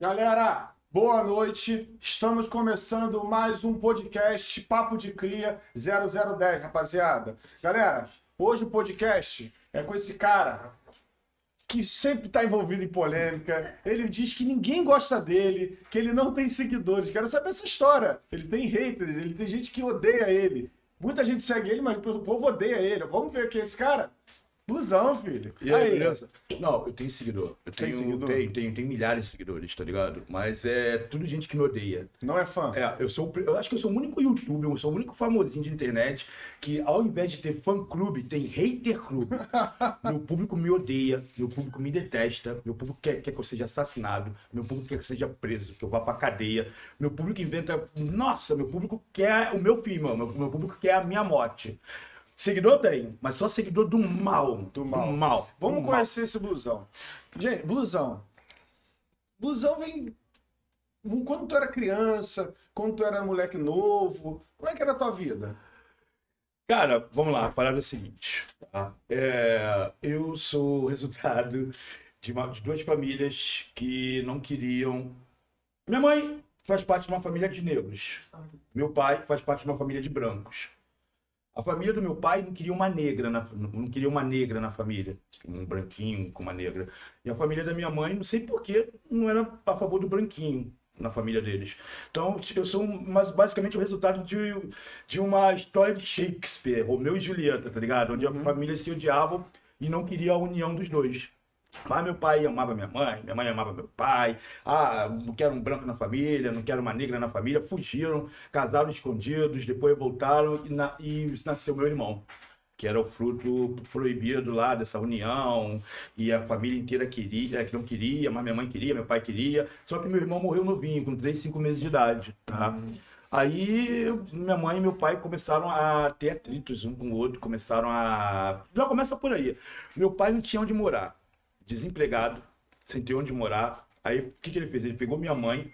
Galera, boa noite. Estamos começando mais um podcast Papo de Cria 0010, rapaziada. Galera, hoje o podcast é com esse cara que sempre está envolvido em polêmica. Ele diz que ninguém gosta dele, que ele não tem seguidores. Quero saber essa história. Ele tem haters, ele tem gente que odeia ele. Muita gente segue ele, mas o povo odeia ele. Vamos ver aqui esse cara? Blusão, filho. E aí, beleza? Não, eu tenho seguidor. Eu Tem tenho, seguidor? Tenho, tenho, tenho milhares de seguidores, tá ligado? Mas é tudo gente que me odeia. Não é fã? É, eu sou, eu acho que eu sou o único youtuber, eu sou o único famosinho de internet que ao invés de ter fã clube, tem hater clube. meu público me odeia, meu público me detesta, meu público quer, quer que eu seja assassinado, meu público quer que eu seja preso, que eu vá pra cadeia. Meu público inventa, nossa, meu público quer o meu fim, mano. Meu, meu público quer a minha morte. Seguidor tenho, mas só seguidor do mal. Do mal. Do mal. Vamos do mal. conhecer esse blusão. Gente, blusão. Blusão vem. Quando tu era criança, quando tu era moleque novo, como é que era a tua vida? Cara, vamos lá, a parada é a seguinte. tá? É, eu sou o resultado de, uma- de duas famílias que não queriam. Minha mãe faz parte de uma família de negros. Meu pai faz parte de uma família de brancos. A família do meu pai não queria uma negra, na, não queria uma negra na família, um branquinho com uma negra. E a família da minha mãe, não sei porquê, não era a favor do branquinho na família deles. Então, eu sou mas basicamente o resultado de, de uma história de Shakespeare, Romeu e Julieta, tá ligado? Onde a família se odiavam e não queria a união dos dois. Mas meu pai amava minha mãe, minha mãe amava meu pai. Ah, não quero um branco na família, não quero uma negra na família. Fugiram, casaram escondidos, depois voltaram e, na- e nasceu meu irmão, que era o fruto proibido lá dessa união. E a família inteira queria, que não queria, mas minha mãe queria, meu pai queria. Só que meu irmão morreu novinho, com 3, 5 meses de idade, tá? Aí minha mãe e meu pai começaram a ter atritos um com o outro, começaram a. Já começa por aí. Meu pai não tinha onde morar desempregado, sem ter onde morar. Aí o que, que ele fez? Ele pegou minha mãe,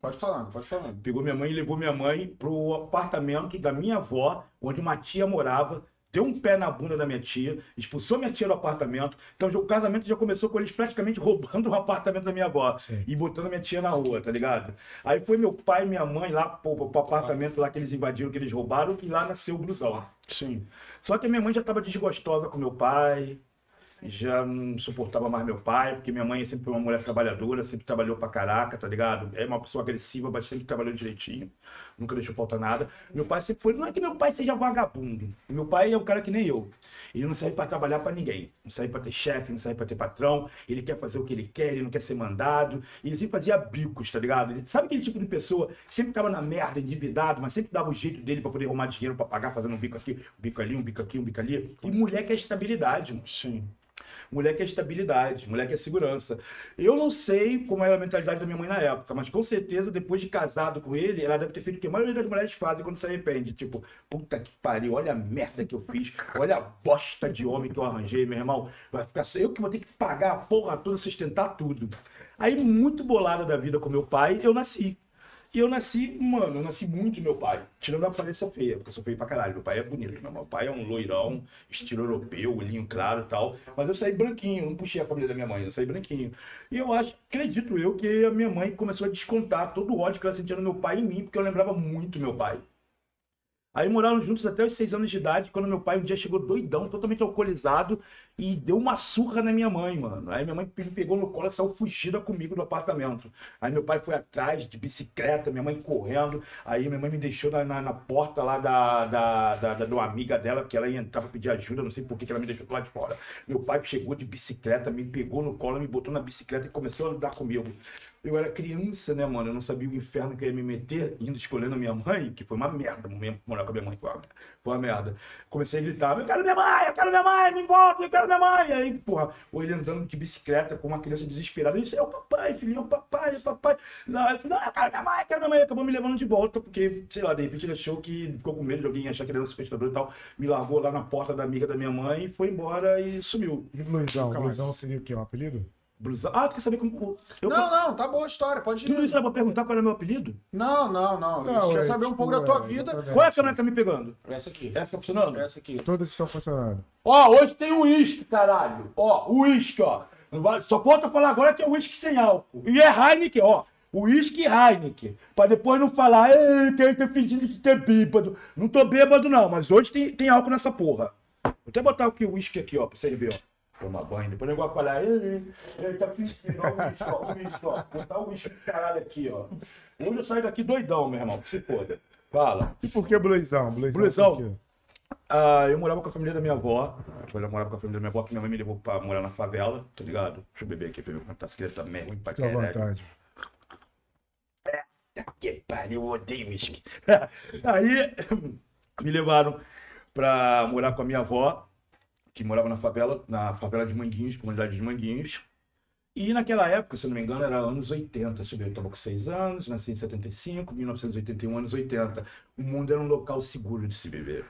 Pode falar, pode falar. pegou minha mãe e levou minha mãe pro apartamento da minha avó, onde uma tia morava. Deu um pé na bunda da minha tia, expulsou minha tia do apartamento. Então já- o casamento já começou com eles praticamente roubando o apartamento da minha avó Sim. e botando minha tia na rua, tá ligado? Aí foi meu pai e minha mãe lá pro, pro apartamento lá que eles invadiram, que eles roubaram, e lá nasceu o blusão. Sim. Só que a minha mãe já estava desgostosa com meu pai, já não suportava mais meu pai, porque minha mãe sempre foi uma mulher trabalhadora, sempre trabalhou pra caraca, tá ligado? É uma pessoa agressiva, mas sempre trabalhou direitinho, nunca deixou faltar nada. Meu pai sempre foi. Não é que meu pai seja vagabundo, meu pai é um cara que nem eu. Ele não serve pra trabalhar pra ninguém, não serve pra ter chefe, não serve pra ter patrão, ele quer fazer o que ele quer, ele não quer ser mandado, ele sempre fazia bicos, tá ligado? Ele- sabe aquele tipo de pessoa que sempre tava na merda, endividado, mas sempre dava o jeito dele pra poder arrumar dinheiro pra pagar, fazendo um bico aqui, um bico ali, um bico aqui, um bico ali. E mulher quer estabilidade, mano. Sim. Mulher quer estabilidade, mulher quer segurança. Eu não sei como era a mentalidade da minha mãe na época, mas com certeza, depois de casado com ele, ela deve ter feito o que a maioria das mulheres fazem quando se arrepende. Tipo, puta que pariu, olha a merda que eu fiz, olha a bosta de homem que eu arranjei, meu irmão. Vai ficar só eu que vou ter que pagar a porra toda, sustentar tudo. Aí, muito bolada da vida com meu pai, eu nasci. E eu nasci, mano, eu nasci muito meu pai. Tirando a aparência feia, porque eu sou feio pra caralho. Meu pai é bonito, meu pai é um loirão, estilo europeu, olhinho claro e tal. Mas eu saí branquinho, não puxei a família da minha mãe, eu saí branquinho. E eu acho, acredito eu, que a minha mãe começou a descontar todo o ódio que ela sentia no meu pai em mim, porque eu lembrava muito meu pai. Aí moraram juntos até os seis anos de idade, quando meu pai um dia chegou doidão, totalmente alcoolizado, e deu uma surra na minha mãe, mano. Aí minha mãe me pegou no colo e saiu fugida comigo do apartamento. Aí meu pai foi atrás de bicicleta, minha mãe correndo. Aí minha mãe me deixou na, na, na porta lá da, da, da, da, uma amiga dela, porque ela ia entrar pra pedir ajuda, não sei por que que ela me deixou lá de fora. Meu pai chegou de bicicleta, me pegou no colo, me botou na bicicleta e começou a andar comigo. Eu era criança, né, mano? Eu não sabia o inferno que ia me meter, indo escolhendo a minha mãe, que foi uma merda, morar com a minha mãe, foi uma merda. Comecei a gritar, eu quero minha mãe, eu quero minha mãe, me volta, eu quero minha mãe. Aí, porra, ou ele andando de bicicleta com uma criança desesperada, eu disse, é o papai, filhinho, é o papai, é o papai. Não, eu falei, não, eu quero minha mãe, eu quero minha mãe. Ele acabou me levando de volta, porque, sei lá, de repente ele achou que ficou com medo de alguém achar que ele era um sequestrador e tal. Me largou lá na porta da amiga da minha mãe, foi embora e sumiu. E Luizão? Luizão seria o quê? Um apelido? Blusão. Ah, tu quer saber como. Eu, Não, não, tá boa a história, pode Tudo ir. isso era pra perguntar qual era meu apelido? Não, não, não. Não, quer é, saber um tipo, pouco da tua é, vida. exatamente. Qual é a câmera que tá me pegando? Essa aqui. Essa tá funcionando? Essa aqui. Todas estão funcionando. Ó, hoje tem uísque, caralho. Ó, uísque, ó. Só falta falar agora que é uísque sem álcool. E é Heineken, ó. Uísque Heineken. Pra depois não falar, ei, quem tá fingindo que tá bêbado. Não tô bêbado, não, mas hoje tem, tem álcool nessa porra. Vou até botar o que o uísque aqui, ó, pra vocês verem, ó. Tomar banho, depois o negócio falar, ei, ele tá fingindo, ó, o uísque, ó, o uísque, ó. Botar o uísque desse caralho aqui, ó. Hoje eu saio daqui doidão, meu irmão, que se foda. Fala. E por que. Bluesão? por quê? Ah, eu morava com a família da minha avó. Eu morava com a família da minha avó, que minha mãe me levou pra morar na favela, tá ligado? Deixa eu beber aqui pra ver como tá escrito também. Ruim pra Fica à vontade. Que pariu, eu odeio whisky. Aí me levaram pra morar com a minha avó, que morava na favela, na favela de Manguinhos, comunidade de Manguinhos. E naquela época, se não me engano, era anos 80. Deixa eu ver, eu estava com 6 anos, nasci em 75, 1981, anos 80. O mundo era um local seguro de se viver.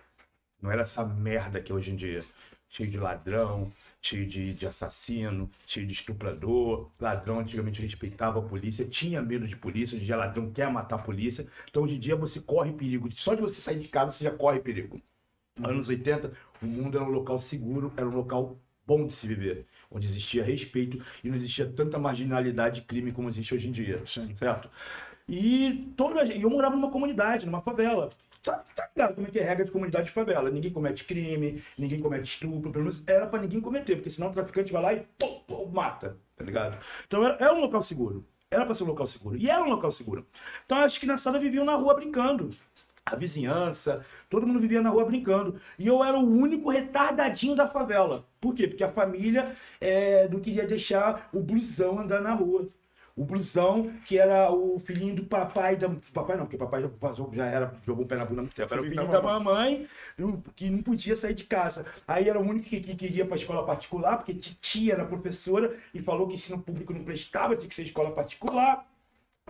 Não era essa merda que é hoje em dia. Cheio de ladrão, cheio de, de assassino, cheio de estuprador. Ladrão antigamente respeitava a polícia, tinha medo de polícia. Hoje em dia ladrão quer matar a polícia. Então hoje em dia você corre perigo. Só de você sair de casa você já corre perigo. Anos 80, o mundo era um local seguro, era um local bom de se viver. Onde existia respeito e não existia tanta marginalidade e crime como existe hoje em dia. Certo? E toda, eu morava numa comunidade, numa favela. Sabe, sabe ligado como é que é a regra de comunidade de favela? Ninguém comete crime, ninguém comete estupro, pelo menos era pra ninguém cometer, porque senão o traficante vai lá e pô, pô, mata, tá ligado? Então era, era um local seguro. Era pra ser um local seguro. E era um local seguro. Então acho que nessa viviam na rua brincando. A vizinhança, todo mundo vivia na rua brincando. E eu era o único retardadinho da favela. Por quê? Porque a família eh, não queria deixar o blusão andar na rua. O blusão, que era o filhinho do papai da. Papai não, porque papai já vazou, já era, jogou o pé na bunda há muito tempo. Era o Filhinho da mamãe, que não podia sair de casa. Aí era o único que, que queria para escola particular, porque titia era professora e falou que ensino público não prestava, tinha que ser escola particular.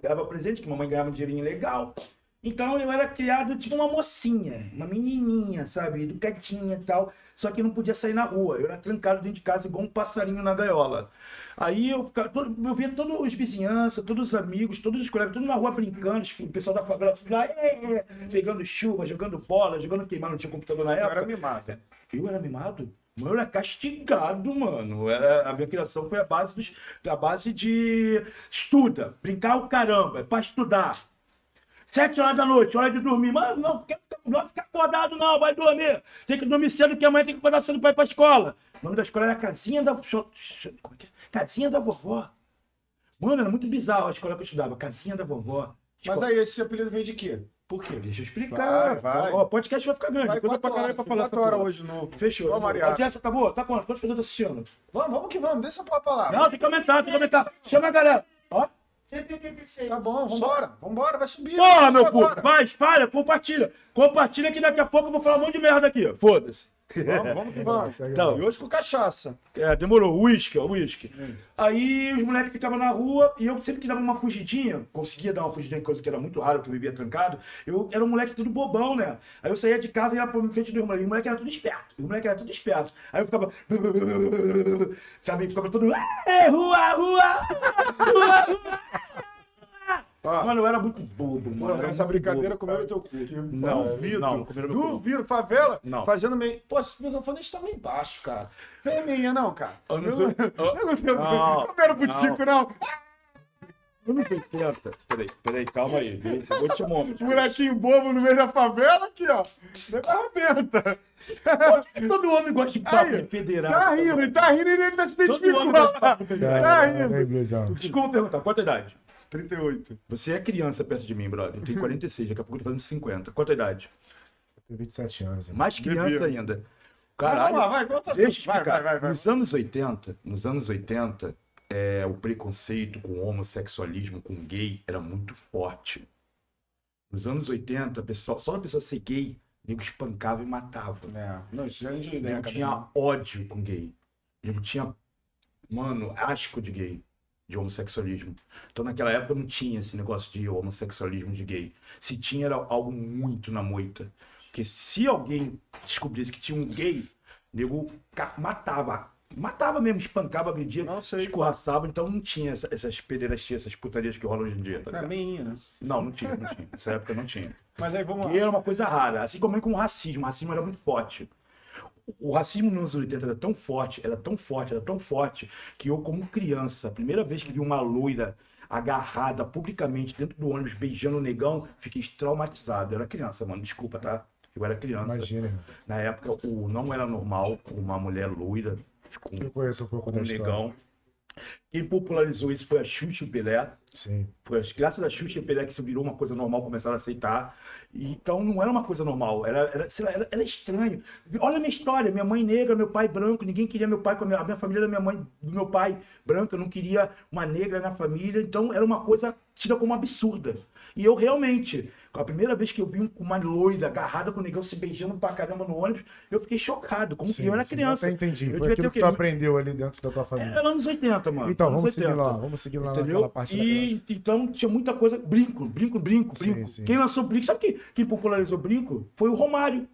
Ganhava presente, que mamãe ganhava um dinheirinho legal. Então eu era criado tipo uma mocinha, uma menininha, sabe, educadinha e tal, só que não podia sair na rua. Eu era trancado dentro de casa igual um passarinho na gaiola. Aí eu, ficava, todo- eu via todos os vizinhanças, todos os amigos, todos os colegas, tudo na rua brincando, o pessoal da favela lá, é, é, pegando chuva, jogando bola, jogando queimar, não tinha computador na Eu época. era mimado. Eu era mimado? Eu era castigado, mano. Era, a minha criação foi a base, dos, a base de estuda, brincar o caramba, é pra estudar. Sete horas da noite, hora de dormir. Mano, não, não vai ficar acordado, não, vai dormir. Tem que dormir cedo, que amanhã tem que acordar cedo pra ir pra escola. O nome da escola era Casinha da. É é? Casinha da Vovó. Mano, era muito bizarro a escola que eu estudava. Casinha da Vovó. Mas Escola- aí, esse apelido veio de quê? Por quê? Deixa eu explicar. Vai, vai. Ó, podcast vai ficar grande. Vai coisa pra caralho pra falar. quatro horas hoje novo. Fechou. Vamos, Mariana. A audiência tá boa? Tá quanto? Quantas pessoas estão assistindo? Vamos, vamos que vamos, deixa pra palavra. Não, tem que aumentar, tem que aumentar. Chama a galera. Ó. 186. Tá bom, vambora. Vambora, vai subir. Porra, meu agora. puto. Vai, espalha, compartilha. Compartilha que daqui a pouco eu vou falar um monte de merda aqui. Foda-se. Vamos, vamos que vamos. Então, E hoje com cachaça. É, demorou. Uísque, ó, uísque. Aí os moleques ficavam na rua e eu sempre que dava uma fugidinha, conseguia dar uma fugidinha, coisa que era muito raro, porque eu vivia trancado. Eu era um moleque tudo bobão, né? Aí eu saía de casa e ia pra frente do moleque. E o moleque era tudo esperto. E o moleque era tudo esperto. Aí eu ficava. Sabe? Ficava todo. "É, Rua, rua! Rua, rua! Ó, Mano, eu era muito bobo, mano. Eu era essa brincadeira bobo, comeram cara. teu cu. Não, duvido. não, comeram meu duvido. Favela Não. fazendo meio. Pô, esse microfone está meio baixo, cara. Vem minha, não, cara. Anos Eu não- oit- eu não tenho- Não, Comeram putico, não. Anos 80. Peraí, peraí, calma aí. Eu Vou te um Molequinho bobo no meio da favela aqui, ó. Arrebenta. Por que que todo homem gosta de papo Aí, federado? Tá rindo, ele tá rindo e ele tá se identificando. Tá rindo. Desculpa perguntar, quanto a idade? 38. Você é criança perto de mim, brother. Eu tenho 46, daqui a pouco eu tô fazendo 50. Quanto a idade? Tenho 27 anos. né? Mais criança Bebê. ainda. Caralho. vamos lá, vai, conta Deixa eu Vai, explicar. vai, vai, vai. Nos anos 80, nos anos 80, é, o preconceito com o homossexualismo, com gay, era muito forte. Nos anos 80, a pessoa, só a pessoa ser gay, o nego espancava e matava. É, não, isso já é de nego tinha ódio com gay. O nego tinha, mano, asco de gay, de homossexualismo. Então naquela época não tinha esse negócio de homossexualismo de gay. Se tinha, era algo muito na moita. Porque se alguém descobrisse que tinha um gay, o nego matava. Matava mesmo, espancava, agredia, Não sei. escorraçava. Então não tinha essa- essas pederastias, essas putarias que rolam hoje em dia. Tá Pra mim, né? Não, não tinha, não tinha. Nessa época não tinha. Mas aí vamos Gay lá. era uma coisa rara, assim como com o racismo. O racismo era muito forte. O racismo nos anos 80 era tão forte, era tão forte, era tão forte, que eu, como criança, a primeira vez que vi uma loira agarrada publicamente dentro do ônibus beijando o negão, fiquei traumatizado. Eu era criança, mano, desculpa, tá? Eu era criança. Imagina. Na época, o não era normal uma mulher loira com Eu conheço um pouco um história. Quem popularizou isso foi a Xuxa e o Pelé. Sim. Foi graças a Xuxa e Pelé que isso virou uma coisa normal, começaram a aceitar. Então não era uma coisa normal, era, era, lá, era, era estranho. Olha a minha história, minha mãe negra, meu pai branco, ninguém queria meu pai com a minha, a minha família da minha mãe, do meu pai branca, não queria uma negra na família, então era uma coisa tida como absurda. E eu realmente, a primeira vez que eu vi um- uma loira agarrada com o negão se beijando pra caramba no ônibus, eu fiquei chocado, como que eu era sim. criança. Eu até entendi. Eu Foi aquilo que tu aprendeu ali dentro da tua família. Era anos 80, mano. Então, vamos seguir 80. lá. Vamos seguir lá naquela Entendeu? parte da E então tinha muita coisa. Brinco, brinco, brinco, Sim, brinco. sim. Quem lançou brinco, sabe quem, quem popularizou brinco? Foi o Romário.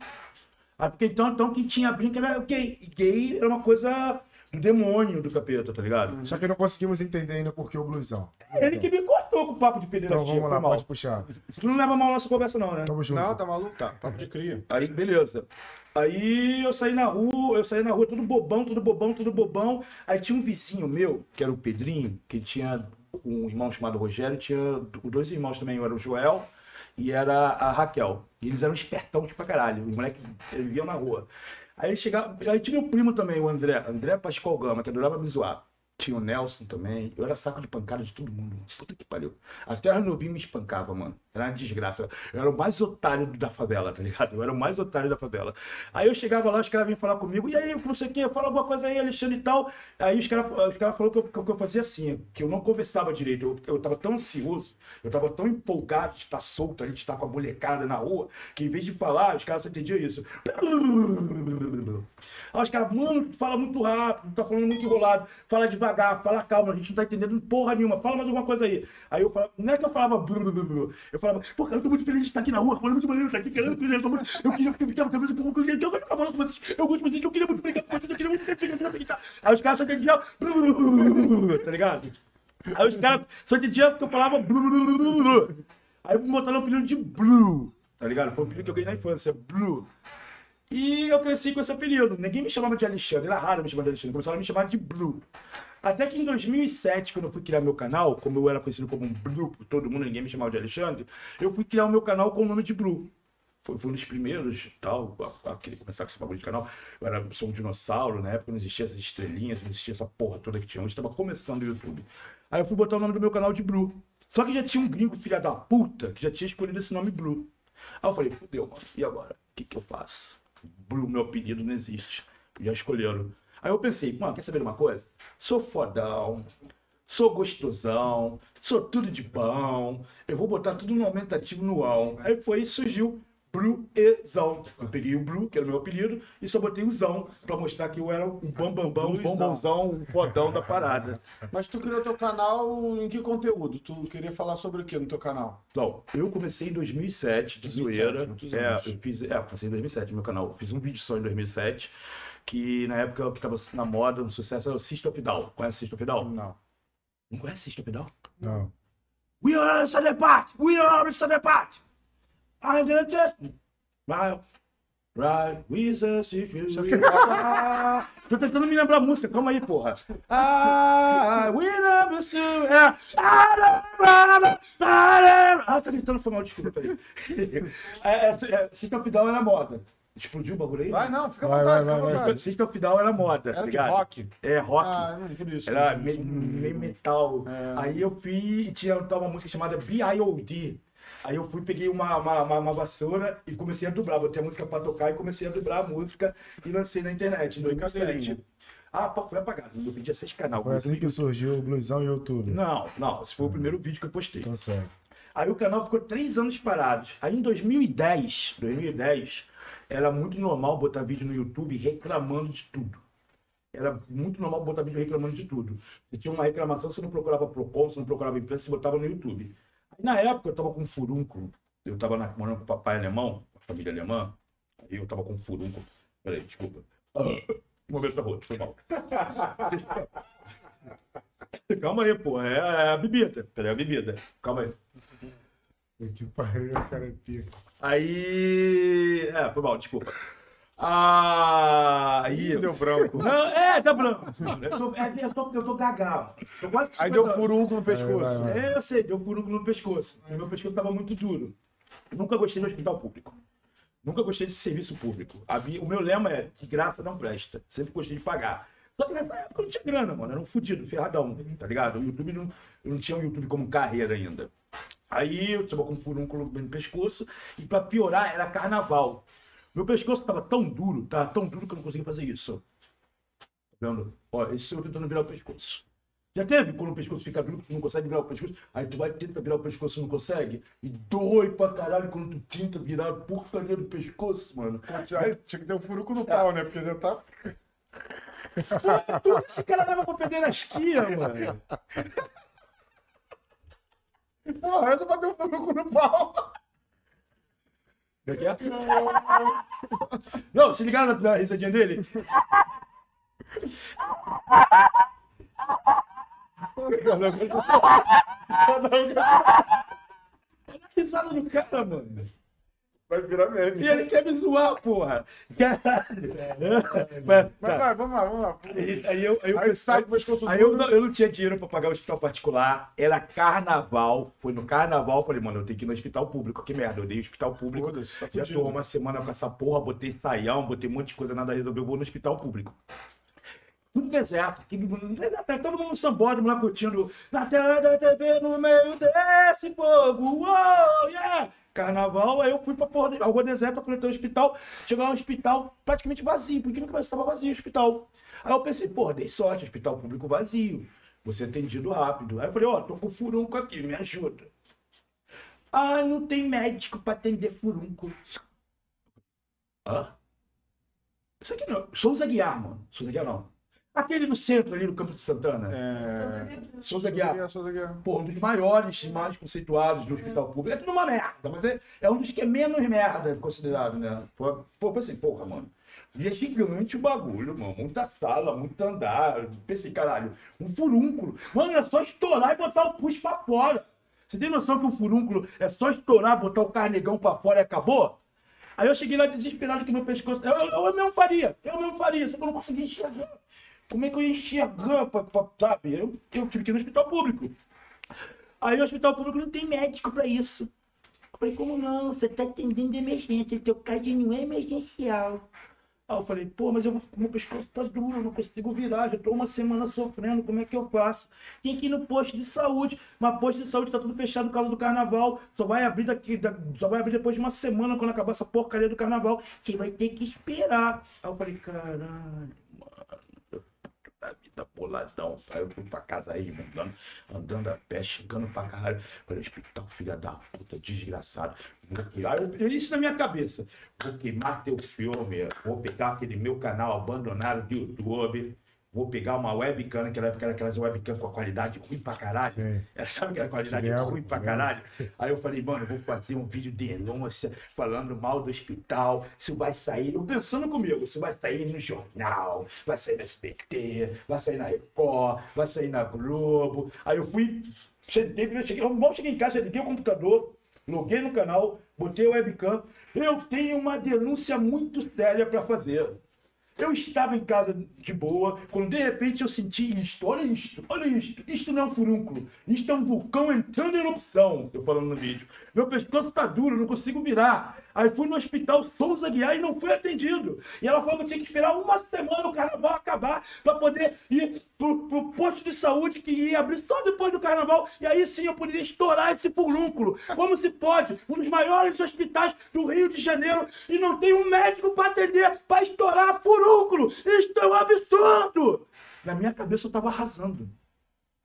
Ah, porque então, então quem tinha brinco era gay. E gay era uma coisa do demônio do capeta, tá ligado? Só que não conseguimos entender ainda por que o blusão. Ele que me cortou com o papo de pederastia. Então vamos lá, pode puxar. Tu não leva mal a nossa conversa, não, né? Tamo junto. Não, tá maluco? Tá, papo de cria. Aí, beleza. Aí eu saí na rua, eu saí na rua, tudo bobão, tudo bobão, tudo bobão. Aí tinha um vizinho meu, que era o Pedrinho, que tinha um irmão chamado Rogério, tinha dois irmãos também, um era o Joel e era a Raquel. E eles eram espertão pra caralho, os moleques viviam na rua. Aí chegava, aí tinha meu primo também, o André, André Pascoal Gama, que adorava me zoar. Tinha o Nelson também. Eu era saco de pancada de todo mundo. Puta que pariu. Até a Renovinho me espancava, mano. Era uma desgraça. Eu era o mais otário da favela, tá ligado? Eu era o mais otário da favela. Aí eu chegava lá, os caras vinham falar comigo. E aí, o que você quer? Fala alguma coisa aí, Alexandre e tal. Aí os caras os cara falaram que eu, que eu fazia assim, que eu não conversava direito. Eu, eu tava tão ansioso, eu tava tão empolgado de estar solto ali, de estar com a molecada na rua, que em vez de falar, os caras só entendiam isso. Aí os caras, mano, fala muito rápido, tá falando muito enrolado, fala devagar, fala calma, a gente não tá entendendo porra nenhuma, fala mais alguma coisa aí. Aí eu falava, não é que eu falava, eu falava, pô, cara, eu tô muito feliz de estar aqui na rua, falando muito maneiro estar aqui, querendo, eu tô muito- eu queria ficar com cabeça, eu queria eu queria ficar falando com vocês, eu gosto de vocês, eu queria muito brincar com vocês, eu queria muito brincar, Aí os caras só entendiam, tá ligado? Aí os caras só entendiam porque eu falava, aí botaram o apelido de Blue, tá ligado? Foi um apelido que eu ganhei na infância, Blue. E eu cresci com esse apelido. Ninguém me chamava de Alexandre, era raro me chamar de Alexandre, começaram a me chamar de Blue. Até que em 2007, quando eu fui criar meu canal, como eu era conhecido como um Blue por todo mundo, ninguém me chamava de Alexandre, eu fui criar o meu canal com o nome de Blue. Foi, um dos primeiros, tal, a, a querer começar com esse bagulho de canal. Eu era, sou um dinossauro, na época não existia essas estrelinhas, não existia essa porra toda que tinha hoje, estava começando o YouTube. Aí eu fui botar o nome do meu canal de Blue. Só que já tinha um gringo filha da puta que já tinha escolhido esse nome Blue. Aí eu falei, fudeu, mano, e agora? O que que eu faço? Blue, meu apelido não existe. Já escolheram. Aí eu pensei, mano, quer saber de uma coisa? Sou fodão, sou gostosão, sou tudo de bom, eu vou botar tudo no aumentativo no ão. Aí foi e surgiu Bluezão. Eu peguei o Blue, que era o meu apelido, e só botei o zão pra mostrar que eu era um bambambão, um bombonzão, um fodão da parada. Mas tu criou teu canal em que conteúdo? Tu queria falar sobre o que no teu canal? Então, eu comecei em 2007, de 2007, zoeira. É, eu fiz, é, eu comecei em 2007 no meu canal. Fiz um vídeo só em 2007, que na época o que tava na moda, no sucesso, era o System of a Down. Conhece o System of a Down? Não. Não conhece System of a Down? Não. We are the Sunday Party! We are the Sunday Party! I did just... Right, right, we just... Tô tentando me lembrar a música, calma aí, porra. Ah, we never see... É... Ah, tá gritando, foi mal, desculpa, peraí. É, é, é, System of a Down era moda. Explodiu o bagulho aí? Vai, não, fica à Vai, vontade, vai, fica à vai, vai. vontade. System of Down era moda, tá Era ligado? rock? É, rock. Ah, não, por isso. Era por meio, meio metal. É. Aí eu fui e tinha uma música chamada B.I.O.D. Aí eu fui, peguei uma, uma, uma, uma vassoura e comecei a dublar. Botei a música pra tocar e comecei a dublar a música e lancei na internet em 2007. Brincadeirinha. Ah, pô, foi apagado. Eu pedia seis canal. Foi assim que surgiu o blusão e o YouTube. Não, não. Esse foi o primeiro vídeo que eu postei. Então segue. Aí o canal ficou três anos parado. Aí em 2010, 2010, era muito normal botar vídeo no YouTube reclamando de tudo. Era muito normal botar vídeo reclamando de tudo. Se tinha uma reclamação, você não procurava Procon, você não procurava imprensa, você botava no YouTube. Aí na época eu tava com um furúnculo. Eu tava morando com o papai alemão, com a família alemã. Aí eu tava com um furúnculo. Peraí, desculpa. Momento da rua, foi mal. Calma aí, pô. É, é a bebida. Peraí, é a bebida. Calma aí. Que pariu, cara é pica. Aí. É, foi mal, desculpa. Ah, Aí. Deu branco. Não, é, tá branco. Eu tô, é, eu tô, eu tô gagá. Tô quase Aí 50 deu anos. furunco no pescoço. Vai, vai, vai. É, eu sei, deu furunco no pescoço. E meu pescoço tava muito duro. Nunca gostei de hospital público. Nunca gostei de serviço público. O meu lema é de graça não presta. Sempre gostei de pagar. Só que nessa época eu não tinha grana, mano. Era um fudido, ferradão, tá ligado? O YouTube não, eu não tinha o YouTube como carreira ainda. Aí eu tava com um furúnculo no pescoço e pra piorar era carnaval. Meu pescoço tava tão duro, tava tão duro que eu não conseguia fazer isso. Tá vendo? Ó, esse eu tentando virar o pescoço. Já teve quando o pescoço fica duro, que tu não consegue virar o pescoço, aí tu vai tentar virar o pescoço e não consegue? E dói pra caralho quando tu tenta virar a porcaria do pescoço, mano. Pô, Tinha, tinha que ter um furunco no pau, né? Porque já tá. Tudo esse cara leva pra pederastia, mano. Porra, essa um furunco no pau. Como é? Não, se ligaram na risadinha dele? Cada um risada do cara, mano. Vai virar meme. E ele quer me zoar, porra. Caralho. Mas, Mas tá. vai, vamos lá, vamos lá. Aí, aí eu, aí eu, Aí o pescoço Aí eu não, eu não tinha dinheiro pra pagar o hospital particular. Era carnaval. Foi no carnaval. Falei, mano, eu tenho que ir no hospital público. Que merda, eu dei hospital público. Tá Já tô uma semana com essa porra, botei saião, botei um monte de coisa, nada resolveu. Vou no hospital público. Tudo deserto, tudo mundo, deserto, todo mundo sambódromo lá curtindo. Na tela da TV, no meio desse povo, uou, yeah! Carnaval, aí eu fui pra porra, rua deserta, até o hospital. Chegar no hospital praticamente vazio, porque nunca mais estava vazio o hospital. Aí eu pensei, porra, dei sorte, hospital público vazio. Você é atendido rápido. Aí eu falei, ó, tô com furunco aqui, me ajuda. Ah, não tem médico pra atender furunco. Hã? Isso aqui não. Souza Guiar, mano. Souza Guiar não. Aquele no centro ali no Campo de Santana. É. Souza Guiar. Souza Guiar. Pô, um dos maiores mais conceituados do hospital público. É tudo uma merda, mas é, é um dos que é menos merda considerado, né? Pô, pô pensei, porra, mano. E é gigante o bagulho, mano. Muita sala, muito andar. Pensei, caralho, um furúnculo. Mano, é só estourar e botar o pus pra fora. Você tem noção que o furúnculo é só estourar, botar o carnegão pra fora e acabou? Aí eu cheguei lá desesperado que meu pescoço. Eu, eu, eu mesmo faria, eu mesmo faria, só que eu não conseguia enxergar. Como é que eu ia enxergar, pra, pra- sabe? Eu, eu tive que ir no hospital público. Aí o hospital público não tem médico pra isso. Eu falei, como não? Você tá atendendo emergência, teu caso não é emergencial. Aí eu falei, pô, mas eu, meu pescoço tá duro, eu não consigo virar, já tô uma semana sofrendo, como é que eu faço? Tem que ir no posto de saúde, mas posto de saúde tá tudo fechado por causa do carnaval, só vai abrir daqui, da- só vai abrir depois de uma semana quando acabar essa porcaria do carnaval, você vai ter que esperar. Aí eu falei, caralho, vida boladão, aí eu fui pra casa aí, andando, andando a pé, chegando pra caralho, falei, hospital, filha da puta, desgraçado, eu- isso na minha cabeça, vou queimar teu filme, vou pegar aquele meu canal abandonado do YouTube, vou pegar uma webcam, naquela época era aquelas webcam com a qualidade ruim pra caralho, Sim. era, sabe aquela qualidade lembra, ruim pra caralho? Aí eu falei, mano, eu vou fazer um vídeo de denúncia falando mal do hospital. Isso vai sair, eu pensando comigo, isso vai sair no jornal, vai sair no SBT, vai sair na Record, vai sair na Globo. Aí eu fui, sentei, cheguei, eu mal cheguei em casa, liguei o computador, loguei no canal, botei o webcam. Eu tenho uma denúncia muito séria pra fazer. Eu estava em casa de boa, quando de repente eu senti isto, olha isto, olha isto, isto não é um furúnculo, isto é um vulcão entrando em erupção, eu falando no vídeo. Meu pescoço tá duro, não consigo virar. Aí fui no hospital Souza Guiar e não fui atendido. E ela falou que eu tinha que esperar uma semana o carnaval acabar para poder ir pro, pro posto de saúde que ia abrir só depois do carnaval. E aí sim eu poderia estourar esse furúnculo. Como se pode? Um dos maiores hospitais do Rio de Janeiro e não tem um médico para atender, para estourar furúnculo. Isto é um absurdo! Na minha cabeça eu tava arrasando.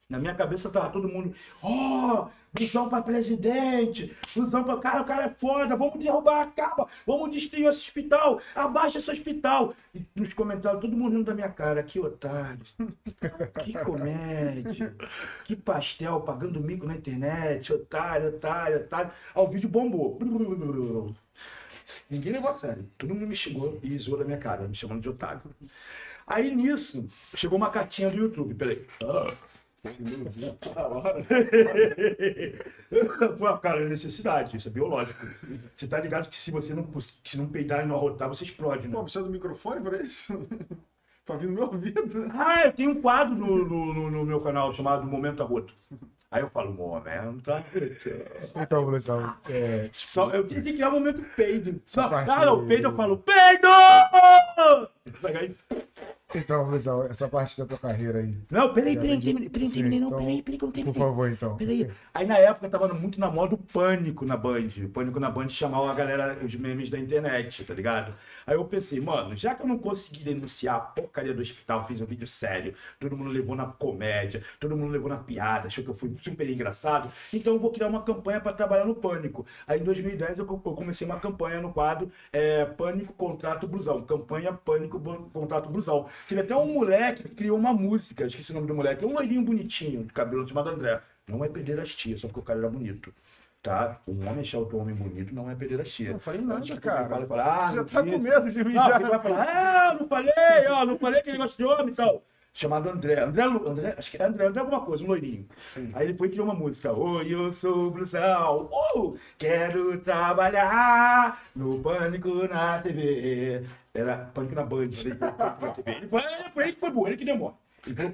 Na minha cabeça tava todo mundo, ó, Blusão pra presidente, Blusão pra. Cara, o cara é foda, vamos derrubar a capa, vamos destruir esse hospital, abaixa esse hospital. E nos comentários, todo mundo rindo da minha cara, que otário, que comédia, que pastel, pagando mico na internet, otário, otário, otário. Aí o vídeo bombou. Ninguém levou a sério. Todo mundo me xingou e zoou da minha cara, me chamando de otário. Aí nisso, chegou uma cartinha do YouTube, peraí. Da hora. Pô, cara, é necessidade, isso é biológico. Você tá ligado que se você não, se não peidar e não arrotar, você explode, né? Pô, precisa do microfone pra isso? pra vir no meu ouvido. Ah, eu tenho um quadro no, no, no- no meu canal chamado Momento Arroto. Aí eu falo, momento arroto. Então, Blusão, é, Só, eu tenho que criar um momento peido. Essa Não, parte aí- peido, eu falo, peido! Aí, então, Blusão, essa parte da tua carreira aí. Não, peraí, peraí, não peraí, não Sim, terminei, não, então, peraí, peraí, que não Por terminei. favor, então. Peraí. Aí na época tava muito na moda o pânico na Band. O pânico na Band chamava a galera, os memes da internet, tá ligado? Aí eu pensei, mano, já que eu não consegui denunciar a porcaria do hospital, fiz um vídeo sério, todo mundo levou na comédia, todo mundo levou na piada, achou que eu fui super engraçado, então eu vou criar uma campanha pra trabalhar no pânico. Aí em 2010 eu, co- eu comecei uma campanha no quadro é, Pânico Contrato Brusão. Campanha Pânico Contrato Brusão. Teve até um moleque que criou uma música, esqueci o nome do moleque, um loirinho bonitinho, de cabelo chamado André. Não é pederastia, só porque o cara era bonito. Tá? Um homem achar outro homem bonito não é pederastia. Não falei nada, cara. Fala, fala, ah, Já tá com medo de mim Não, já. vai falar, ah, não falei, ó, não falei que negócio de homem e tal. Chamado André. André, Lu- André, acho que é André, André alguma coisa, um loirinho. Aí ele foi e criou uma música. Oi, eu sou o Blusão. Uh, quero trabalhar no Pânico na TV. Era Pânico na Band, né? Pânico na TV. Ele foi, foi ele que foi burro, ele que deu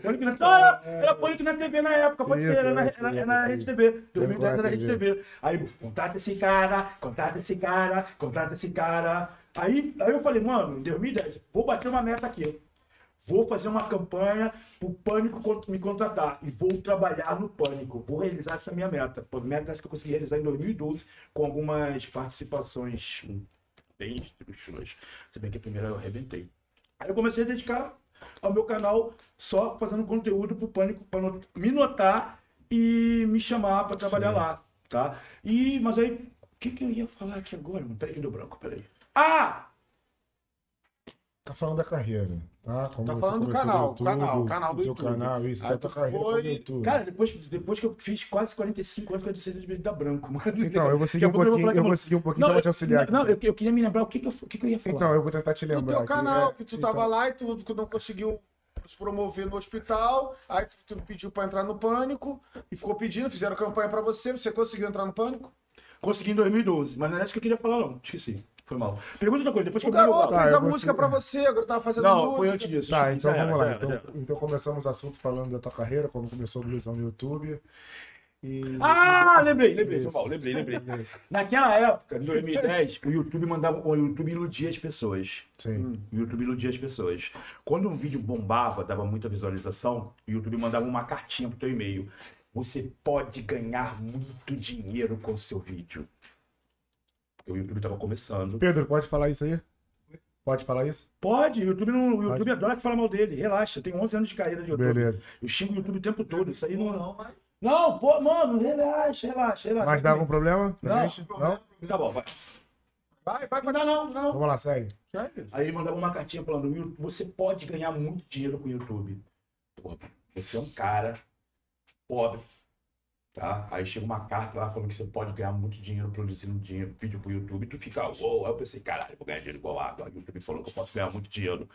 Pânico na era Pânico na TV na época, pode era na, isso, era, era isso, na. Rede TV. Pânico 2010 na era Rede TV. TV. Aí, contrata esse cara, contrata esse cara, contrata esse cara. Aí, aí eu falei, mano, em 2010, vou bater uma meta aqui. Vou fazer uma campanha pro Pânico con- me contratar e vou trabalhar no Pânico. Vou realizar essa minha meta. Pô, Meta essa que eu consegui realizar em 2012 com algumas participações bem estruturais. Se bem que a primeira eu arrebentei. Aí eu comecei a dedicar ao meu canal só fazendo conteúdo pro Pânico para me notar e me chamar para trabalhar Sim. lá, tá? E mas aí o que que eu ia falar aqui agora? Peraí que deu branco, peraí. Ah, Tá falando da carreira, tá? Como Tá você falando do canal, YouTube, canal, canal do teu YouTube. canal, isso, da tua tu carreira foi- no YouTube. Cara, depois, depois que eu fiz quase 45 anos, 46 anos de dar branco, mano. então, eu vou seguir um pouquinho, eu vou seguir um pouquinho Não, pra te auxiliar aqui. Não, eu, eu queria me lembrar o que, que, eu, o que, que eu ia falar. Então, eu vou tentar te lembrar teu aqui. canal, é, que tu então, tava lá e tu, tu não conseguiu se promover no hospital, aí tu, tu pediu pra entrar no pânico e ficou pedindo, fizeram campanha pra você, você conseguiu entrar no pânico? Consegui em 2012, mas não é isso que eu queria falar, não. Esqueci. Foi mal. Pergunta outra coisa, depois que O eu garoto. Tá, fez a vou música pra você, agora tava fazendo Não, música. foi antes disso. Tá, então Já vamos lá. Então, então começamos o assunto falando da tua carreira, como começou o Blusão no YouTube. E... Ah, lembrei, lembrei, foi Isso. mal, lembrei, lembrei. Isso. Naquela época, em 2010, o YouTube mandava, o YouTube iludia as pessoas. Sim. O YouTube iludia as pessoas. Quando um vídeo bombava, dava muita visualização, o YouTube mandava uma cartinha pro teu e-mail. Você pode ganhar muito dinheiro com o seu vídeo. Porque o YouTube tava começando. Pedro, pode falar isso aí? Pode falar isso? Pode, o YouTube, não, o YouTube adora que fala mal dele. Relaxa, eu tenho 11 anos de carreira de YouTube. Beleza. Eu xingo o YouTube o tempo todo. Isso aí não. Não, pô, mano, relaxa, relaxa, relaxa. Mas dava um problema? Não. Não? Tá bom, vai. Vai, vai, vai. Não, não, não. Vamos lá, segue. Aí ele mandava uma cartinha falando: "Will, você pode ganhar muito dinheiro com o YouTube. Porra, você é um cara pobre. Tá? Aí chega uma carta lá falando que você pode ganhar muito dinheiro produzindo dinheiro, vídeo pro YouTube, tu fica, uou, aí eu pensei, caralho, vou ganhar dinheiro igual água. Aí o YouTube falou que eu posso ganhar muito dinheiro.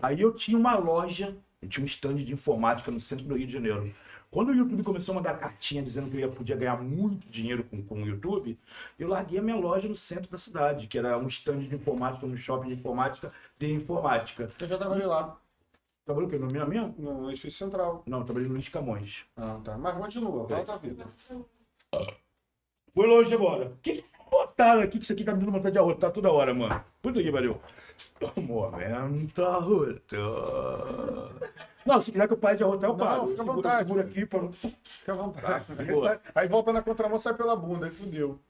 Aí eu tinha uma loja, eu tinha um stand de informática no centro do Rio de Janeiro. Quando o YouTube começou a mandar cartinha dizendo que eu ia, podia ganhar muito dinheiro com, com o YouTube, eu larguei a minha loja no centro da cidade, que era um stand de informática, um shopping de informática, de informática. Eu já trabalhei lá, Trabalhou o quê? No minha minha? no edifício central. Não, trabalhei no Luiz Camões. Ah, tá. Mas continua, vai a tua vida. Foi longe agora. O que que botaram aqui que isso aqui tá me dando vontade de arrotar toda hora, mano? Puta que pariu. Momento arrotar. Não, se quiser que eu pare de arrotar, eu Não, paro. fica à vontade. Segura aqui pra... Fica à vontade. Tá, boa. aí volta na contramão, sai pela bunda, aí fudeu.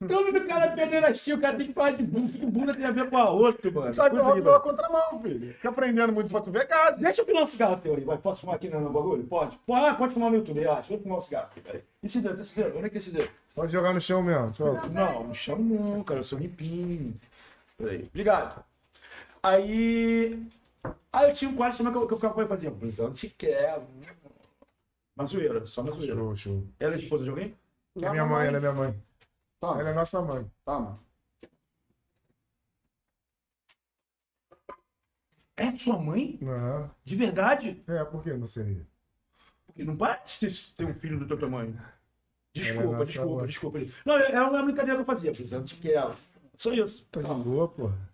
Então, o cara perdendo a o cara tem que falar de bunda. Que bunda tem a ver com arroto, mano? Sai Puta pela, que pela contramão, filho. Fica aprendendo muito pra tu ver casa. Deixa eu pilar um cigarro teu aí, vai. Posso fumar aqui no meu bagulho? Pode? Pode, ah, pode fumar no YouTube, relaxa. Vou fumar um cigarro aqui, peraí. E cinzeiro, tem cinzeiro? Onde é que tem cinzeiro? Pode jogar no chão mesmo. Tô. Não, me chama não, cara, eu sou limpinho. Peraí, obrigado. Aí. Aí eu tinha um quadro também que eu, que eu ficava fazendo. Blusão te quero. Uma zoeira, só uma zoeira. Show, show. Ela é esposa de alguém? É minha mãe, ela é minha mãe. Toma, Ela é nossa mãe. toma. É sua mãe? Aham. De verdade? É, por que não seria? Porque não parece ter, ter um filho do teu tamanho. Desculpa, é desculpa, desculpa. Não, é é uma brincadeira que eu fazia, pensando que ela. Só isso. Tá de boa, porra.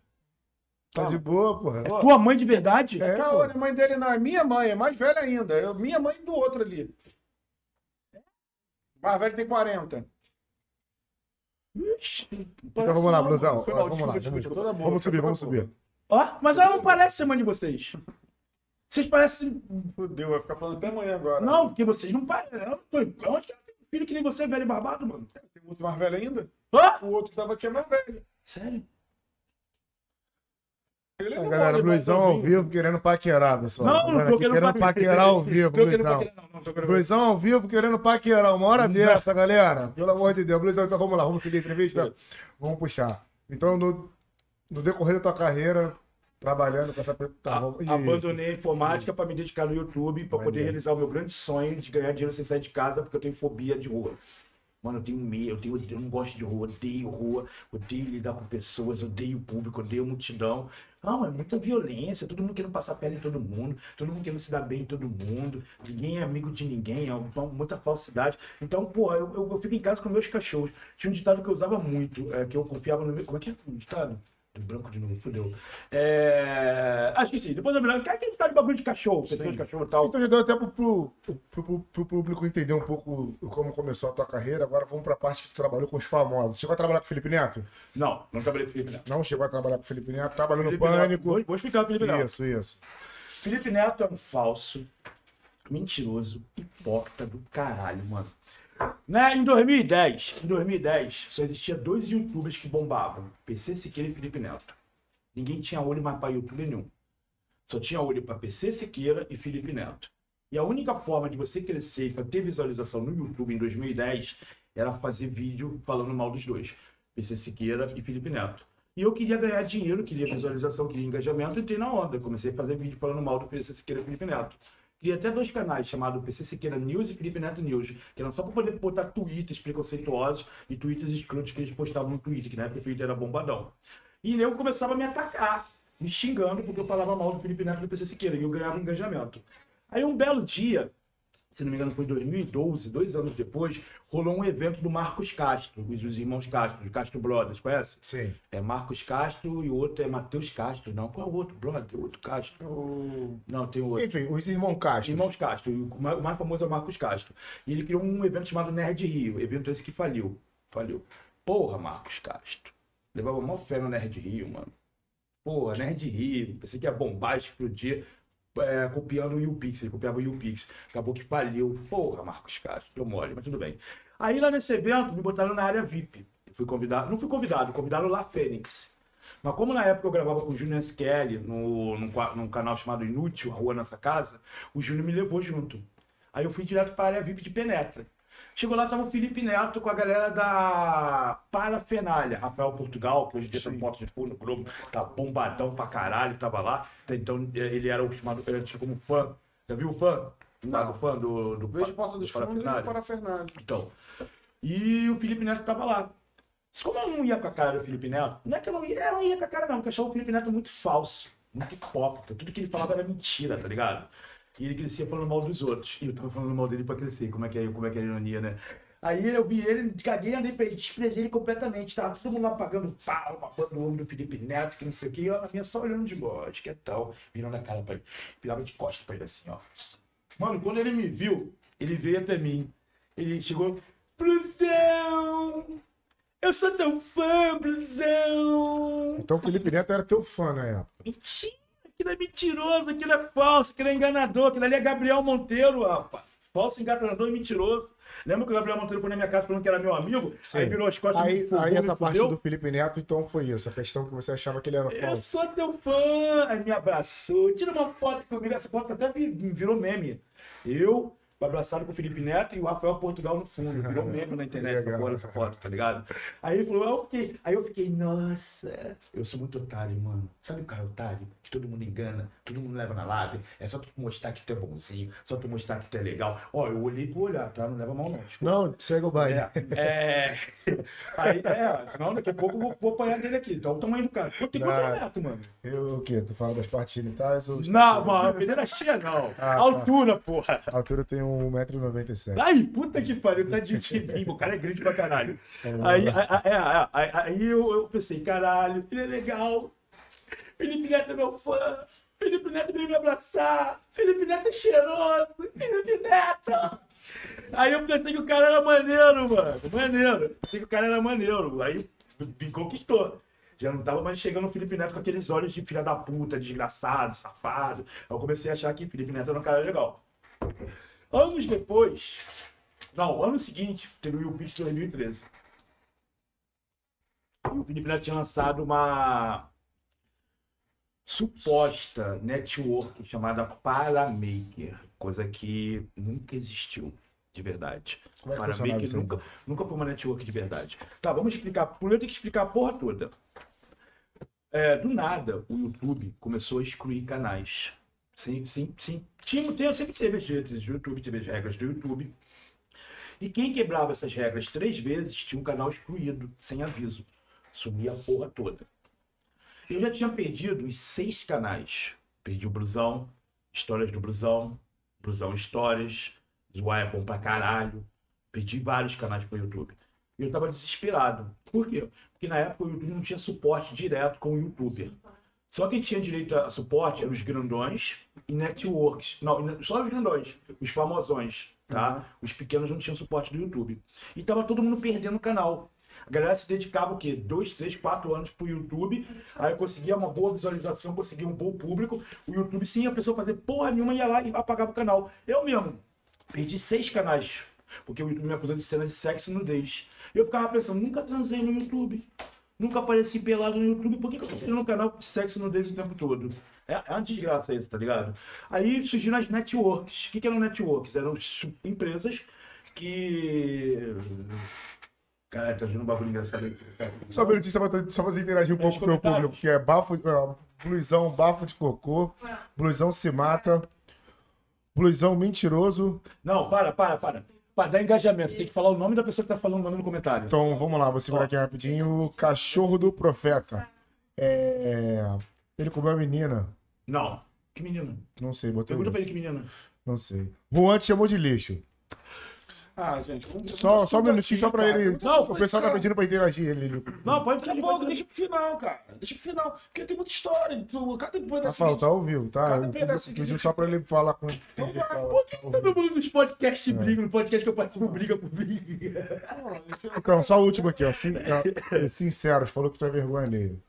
Tá de boa, porra. Pô, Tua mãe de verdade? É, Caô, não é mãe dele não, é minha mãe, é mais velha ainda. É minha mãe do outro ali. Mais velho tem 40. Ixi, Então vamos lá, Blusão. Ó, Vamos lá, vamos, vamos subir, vamos subir. Ó, mas ela não parece ser mãe de vocês. Vocês parecem. Fudeu, vai ficar falando até amanhã agora. Não, porque vocês não parecem. Ela não- Onde que ela tem filho que nem você, velho e barbado, mano? Tem outro mais velho ainda? Hã? O outro que tava aqui é mais velho. Sério? Ele não galera, Bluizão ao novinho. vivo querendo paquerar, pessoal. Não, não tô querendo querendo paquerar ao vivo, Bluizão. Bluizão ao vivo querendo paquerar. Uma hora dessa, galera. Pelo amor de Deus. Bluizão, então vamos lá, vamos seguir a entrevista? Vamos puxar. Então, no, no decorrer da tua carreira, trabalhando com essa. Tá, vamos- abandonei a informática para me dedicar no YouTube, para poder realizar o meu grande sonho de ganhar dinheiro sem sair de casa, porque eu tenho fobia de rua. Mano, eu tenho medo, eu, tenho, eu não gosto de rua, odeio rua, odeio lidar com pessoas, odeio público, odeio multidão. Não, é muita violência, todo mundo querendo passar perna em todo mundo, todo mundo querendo se dar bem em todo mundo, ninguém é amigo de ninguém, é muita falsidade. Então, porra, eu, eu, eu fico em casa com meus cachorros. Tinha um ditado que eu usava muito, é, que eu confiava no meu. Como é que é o ditado? Branco de novo, fudeu. É... Acho que sim, depois eu me lembro. Que ditado de bagulho de cachorro, pessoa de cachorro e tal. Então já deu até pro, pro, pro- pro- público entender um pouco como começou a tua carreira. Agora vamos pra parte que tu trabalhou com os famosos. Chegou a trabalhar com o Felipe Neto? Não, não trabalhei com o Felipe Neto. Não chegou a trabalhar com o Felipe Neto. Trabalhou no Felipe Neto- Pânico. Vou, vou explicar o Felipe Neto. Isso, isso. Felipe Neto é um falso, mentiroso, hipócrita do caralho, mano. Né? Em 2010, em 2010, só existia dois youtubers que bombavam, PC Siqueira e Felipe Neto. Ninguém tinha olho mais pra youtuber nenhum. Só tinha olho pra PC Siqueira e Felipe Neto. E a única forma de você crescer e pra ter visualização no YouTube em 2010 era fazer vídeo falando mal dos dois. PC Siqueira e Felipe Neto. E eu queria ganhar dinheiro, queria visualização, queria engajamento, entrei na onda. Comecei a fazer vídeo falando mal do PC Siqueira e Felipe Neto. Criei até dois canais chamados PC Siqueira News e Felipe Neto News, que eram só para poder botar tweets preconceituosos e tweets escrotos que eles postavam no Twitter, que na época o Twitter era bombadão. E eu começava a me atacar, me xingando, porque eu falava mal do Felipe Neto e do PC Siqueira, e eu ganhava engajamento. Aí um belo dia, se não me engano foi em 2012, dois anos depois, rolou um evento do Marcos Castro, os, os irmãos Castro, de Castro Brothers, conhece? Sim. É Marcos Castro e o outro é Matheus Castro. Não, qual é o outro brother? O outro Castro. Não, tem o outro. Enfim, os irmãos Castro. Irmãos Castro. E o mais famoso é o Marcos Castro. E ele criou um evento chamado Nerd Rio. Evento esse que faliu. Faliu. Porra, Marcos Castro. Levava mó fé no Nerd Rio, mano. Porra, Nerd Rio. Pensei que ia bombar, explodir. É, copiando o YouPix, ele copiava o YouPix. Acabou que faliu. Porra, Marcos Castro, deu mole, mas tudo bem. Aí lá nesse evento, me botaram na área VIP. Fui convidado, não fui convidado, convidaram lá Fênix. Mas como na época eu gravava com o Júnior S. Kelly no, num, num canal chamado Inútil, a Rua Nossa Casa, o Júnior me levou junto. Aí eu fui direto para a área VIP de Penetra. Chegou lá, tava o Felipe Neto com a galera da Parafernália. Rafael Portugal, que hoje em dia tá no Foto de Fogo no Globo, tá bombadão pra caralho, tava lá. Então ele era o chamado, ele era tido como fã. Já viu o fã? Não. do fã do, do, Vejo Porta dos do Fundos e Parafernália? para Fernando. Então. E o Felipe Neto tava lá. Mas Como eu não ia com a cara do Felipe Neto, não é que eu não ia, eu não ia com a cara, não, porque eu achava o Felipe Neto muito falso, muito hipócrita. Tudo que ele falava era mentira, tá ligado? E ele crescia falando mal dos outros. E eu tava falando mal dele pra crescer. Como é que é, como é, que é a ironia, né? Aí eu vi ele, caguei, andei pra ele, desprezei ele completamente. Tava todo mundo lá pagando pau, babando o ombro do Felipe Neto, que não sei o que. E eu na minha só olhando de boa, de quietão, virando a cara pra ele. Virava de costas pra ele assim, ó. Mano, quando ele me viu, ele veio até mim. Ele chegou, Brusão! Eu sou teu fã, Brusão! Então o Felipe Neto era teu fã na época. Mentira! Aquilo é mentiroso, aquilo é falso, aquilo é enganador, aquilo ali é Gabriel Monteiro, rapaz. Falso, enganador e mentiroso. Lembra que o Gabriel Monteiro foi na minha casa falando que era meu amigo? Sim. Aí virou as costas Aí, fudeu, aí essa parte do Felipe Neto, então foi isso. A questão que você achava que ele era Eu falso. sou teu fã! Aí me abraçou. Tira uma foto comigo. Essa foto até vi- virou meme. Eu, abraçado com o Felipe Neto e o Rafael Portugal no fundo. Virou meme na internet essa, porra, essa foto, tá ligado? Aí ele falou, eu fiquei, aí eu fiquei, nossa, eu sou muito otário, mano. Sabe o cara otário? Que todo mundo engana, todo mundo leva na lábia. É só tu mostrar que tu é bonzinho, só tu mostrar que tu é legal. Ó, eu olhei pro olhar, tá? Não leva mal não. Não, segue o baile. É, é. Aí, é, senão daqui a pouco eu vou, vou apanhar dele aqui. Então o tamanho do cara. Tem quanto é neto, mano? Eu, o quê? Tu fala das partes genitais ou... Não, mano, peneira cheia não. Ah, tá. Altura, porra. A altura tem tenho 1,97m. Ai, puta que pariu, tá de mim, o cara é grande pra caralho. Aí, aí, aí, aí, aí eu, eu pensei, caralho, ele é legal. Felipe Neto é meu fã. Felipe Neto veio me abraçar. Felipe Neto é cheiroso. Felipe Neto. Aí eu pensei que o cara era maneiro, mano. Maneiro. Pensei que o cara era maneiro. Aí me conquistou. Já não tava mais chegando o Felipe Neto com aqueles olhos de filha da puta, desgraçado, safado. Aí eu comecei a achar que Felipe Neto era um cara legal. Anos depois, não, ano seguinte, teve o YouPix 2013. E o Felipe Neto tinha lançado uma suposta network chamada Paramaker, coisa que nunca existiu de verdade. Como é que Paramaker nunca, nunca foi uma network de verdade. Tá, vamos explicar. Primeiro eu tenho que explicar a porra toda. É, do nada, o YouTube começou a excluir canais. Sim, sim, sim. Tinha, tem, sempre teve as regras do YouTube, teve as regras do YouTube. E quem quebrava essas regras três vezes tinha um canal excluído, sem aviso. Sumia a porra toda. Eu já tinha perdido os seis canais. Perdi o Brusão, Histórias do Brusão, Brusão Histórias, Zoar é bom pra caralho. Perdi vários canais pro YouTube. E eu tava desesperado. Por quê? Porque na época o YouTube não tinha suporte direto com o YouTuber. Só quem tinha direito a suporte eram os grandões e networks. Não, só os grandões, os famosões, tá? Os pequenos não tinham suporte do YouTube. E tava todo mundo perdendo o canal. A galera se dedicava o quê? Dois, três, quatro anos pro YouTube. Aí eu conseguia uma boa visualização, conseguia um bom público. O YouTube, sim, a pessoa fazia porra nenhuma, ia lá e apagava o canal. Eu mesmo perdi seis canais. Porque o YouTube me acusou de cena de sexo e nudez. Eu ficava pensando, nunca transei no YouTube. Nunca apareci pelado no YouTube. Por que, que eu tô tendo um canal de sexo e nudez o tempo todo? É, é uma desgraça isso, tá ligado? Aí surgiram as networks. O que, que eram networks? Eram empresas que. Caralho, tá vendo um bagulho engraçado aqui. cara. Só um minutinho, só pra, só pra interagir um pouco com o teu comentários. público, que é bafo, é, blusão, bafo de cocô, blusão se mata, blusão mentiroso. Não, para, para, para. Para dar engajamento, tem que falar o nome da pessoa que tá falando o nome no comentário. Então vamos lá, vou segurar aqui rapidinho. Cachorro do profeta. É. Ele comeu a menina. Não. Que menina? Não sei, botei. Pergunta pra isso. ele que menina. Não sei. Juan te chamou de lixo. Ah, gente. Só, só um minutinho, só pra cara. ele. Tô- o pessoal tá pedindo pra interagir. Ele, Não, pode Daqui a pouco, deixa pro final, cara. Deixa pro final. Porque tem muita história. Cada pedacinho. Rafael, tá ao vivo, tá? Cada pedacinho que pedi a gente- só pra ele falar com. ele fala, tá ao Todo mundo nos podcasts briga, no podcast que eu participo briga por briga. Então, só o último aqui, ó. Sin- ó, Sinceros, falou que tu é vergonha alheia.